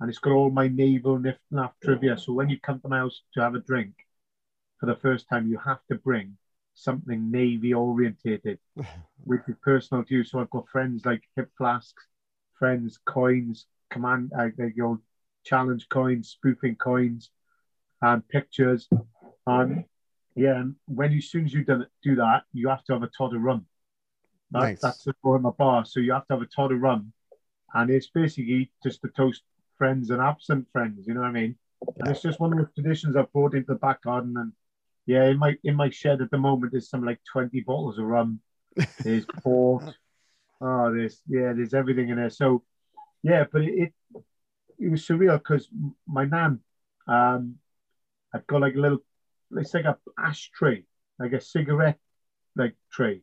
and it's got all my naval NIF NAF trivia. So when you come to my house to have a drink for the first time, you have to bring something navy orientated, which is personal to you. So I've got friends like hip flasks, friends, coins, command, uh, like your challenge coins, spoofing coins, and pictures. And yeah, and when you, as soon as you done, do that, you have to have a of rum. That, Nice. That's the for my bar. So you have to have a tot of rum, and it's basically just to toast friends and absent friends. You know what I mean? And it's just one of the traditions I've brought into the back garden. And yeah, in my in my shed at the moment, there's some like twenty bottles of rum. There's port. Oh, there's yeah, there's everything in there. So yeah, but it it, it was surreal because my nan, um, I've got like a little, it's like a ashtray, like a cigarette like tray,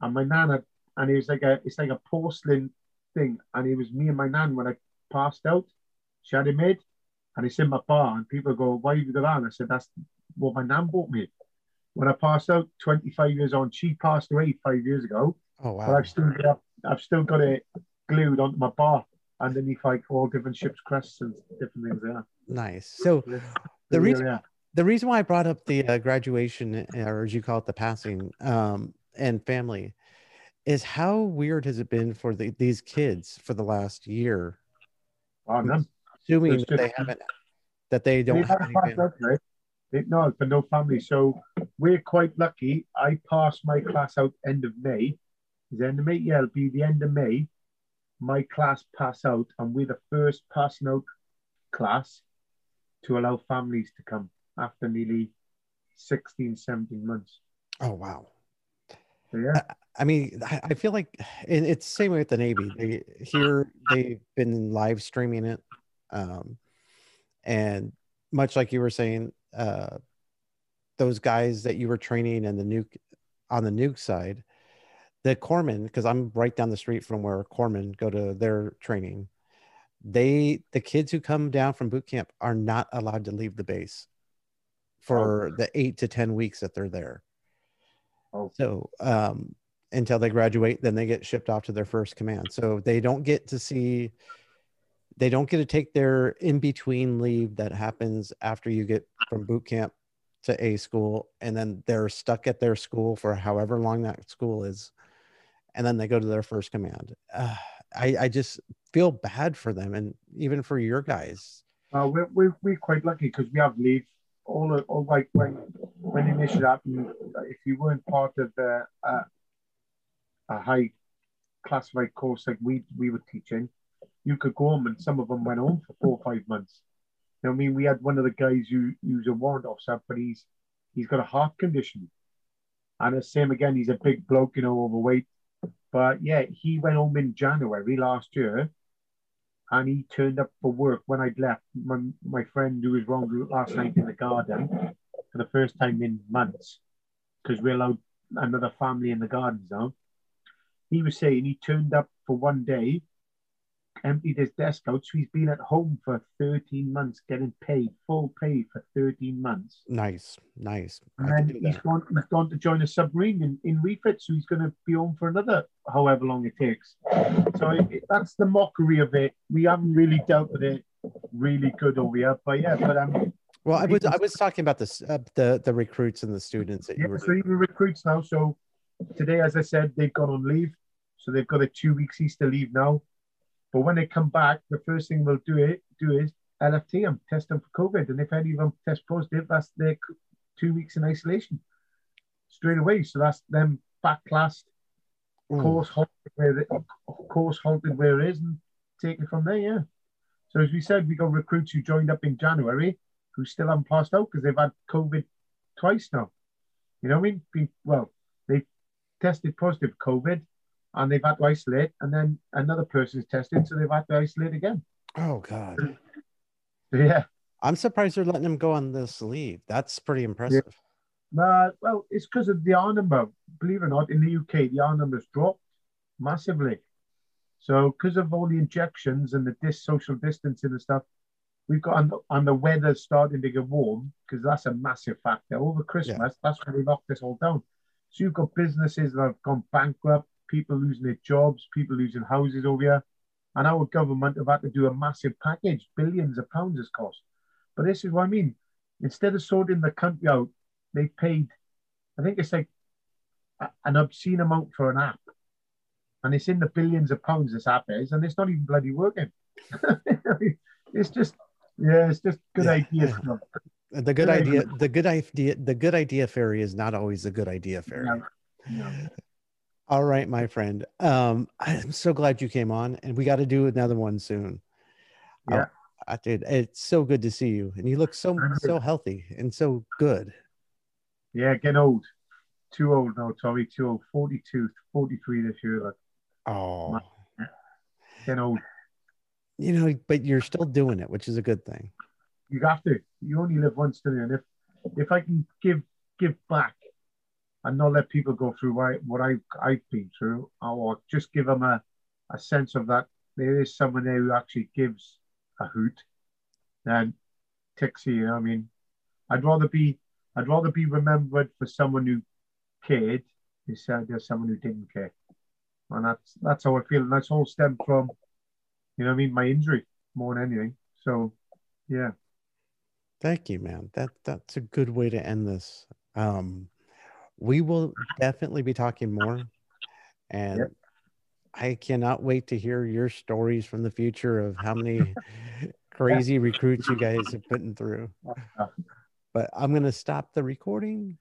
and my nan had, and it was like a it's like a porcelain thing, and it was me and my nan when I passed out. She had it made, and it's in my bar, and people go, "Why have you got that?" And I said, "That's what my nan bought me." When I passed out, 25 years on, she passed away five years ago, Oh but wow. I've still got I've still got it glued onto my bar underneath like all different ships' crests and different things there. Nice. So the reason yeah. the reason why I brought up the uh, graduation, or as you call it, the passing, um, and family, is how weird has it been for the, these kids for the last year, no. assuming that they haven't, that they don't have any family. right? They- no, for no family. So we're quite lucky. I passed my class out end of May. Is end of May? Yeah, it'll be the end of May. My class pass out, and we're the first passing out class to allow families to come after nearly 16, 17 months. Oh wow. Yeah. I mean, I, I feel like and it's the same way with the Navy. They here they've been live streaming it, um, and much like you were saying, uh, those guys that you were training in the nuke on the nuke side, the corpsmen, because I'm right down the street from where corpsmen go to their training. They the kids who come down from boot camp are not allowed to leave the base for the eight to ten weeks that they're there. Oh. So um, until they graduate, then they get shipped off to their first command. So they don't get to see, they don't get to take their in between leave that happens after you get from boot camp to a school, and then they're stuck at their school for however long that school is, and then they go to their first command. Uh, I I just feel bad for them, and even for your guys. Uh, we're, we're, we're quite lucky because we have leave. All, of- all like when when initially happened, if you weren't part of the, uh, a high classified course like we we were teaching, you could go home, and some of them went home for four or five months. You know, I mean, we had one of the guys who who's a warrant officer, but he's he's got a heart condition, and the same again. He's a big bloke, you know, overweight. But yeah, he went home in January last year, and he turned up for work when I'd left. My, my friend who was wrong last night in the garden for the first time in months, because we allowed another family in the gardens now. He was saying he turned up for one day emptied his desk out. So he's been at home for 13 months getting paid, full pay for 13 months. Nice, nice. And then he's gone, he's gone to join a submarine in, in refit. So he's going to be home for another however long it takes. So it, that's the mockery of it. We haven't really dealt with it really good over here. But yeah, but um, well, I was I was talking about this uh, the the recruits and the students that yeah, you were. So even recruits now. So today, as I said, they've gone on leave. So they've got a two weeks Easter leave now. But when they come back, the first thing we'll do it do is LFT them, test them for COVID, and if any of them test positive, that's their two weeks in isolation straight away. So that's them back classed, Ooh. Mm. course halted where it, course halted where it is, and take it from there. Yeah. So as we said, we got recruits who joined up in January who still haven't passed out because they've had COVID twice now. You know what I mean? well, they tested positive COVID and they've had to isolate, and then another person's tested, so they've had to isolate again. Oh God. yeah. I'm surprised they're letting him go on this leave. That's pretty impressive. Yeah. Uh, well, it's because of the R number. Believe it or not, in the UK, the R number's dropped massively. So, because of all the injections and the dis- social distancing and stuff, we've got and, and the weather starting to get warm because that's a massive factor. Over Christmas, yeah. that's when they locked this all down. So you've got businesses that have gone bankrupt people losing their jobs, people losing houses over here. And our government have had to do a massive package, billions of pounds has cost. But this is what I mean. Instead of sorting the country out, they paid, I think it's like an obscene amount for an app. And it's in the billions of pounds this app is, and it's not even bloody working. it's just, yeah, it's just good yeah. idea. The good idea, the good idea, the good idea fairy is not always a good idea fairy. No, no. All right, my friend. Um, I'm so glad you came on, and we got to do another one soon. Yeah, uh, I did. It's so good to see you, and you look so so healthy and so good. Yeah, getting old. Too old now, Tommy. Too old. 42, 43 this year. Like, oh, getting old. You know, but you're still doing it, which is a good thing. You have to. You only live once, do you? And if if I can give give back and not let people go through what, I've been through, or just give them a, a sense of that there is someone there who actually gives a hoot than Tixie. You know, I mean, I'd rather be I'd rather be remembered for someone who cared instead of someone who didn't care. And that's that's how I feel. And that's all stemmed from, you know, I mean, my injury more than anything. So, yeah. Thank you, man. That that's a good way to end this. Um, we will definitely be talking more. And yep. I cannot wait to hear your stories from the future of how many crazy recruits you guys are putting through. But I'm going to stop the recording.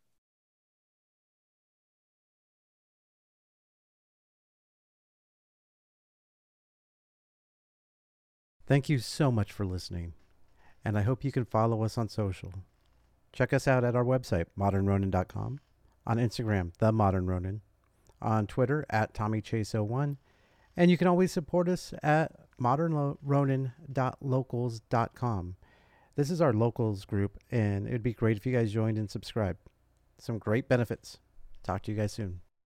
Thank you so much for listening, and I hope you can follow us on social. Check us out at our website, modernronin.com on Instagram, The Modern Ronin, on Twitter at Tommy Chase01, and you can always support us at modernronin.locals.com. This is our locals group, and it'd be great if you guys joined and subscribed. Some great benefits. Talk to you guys soon.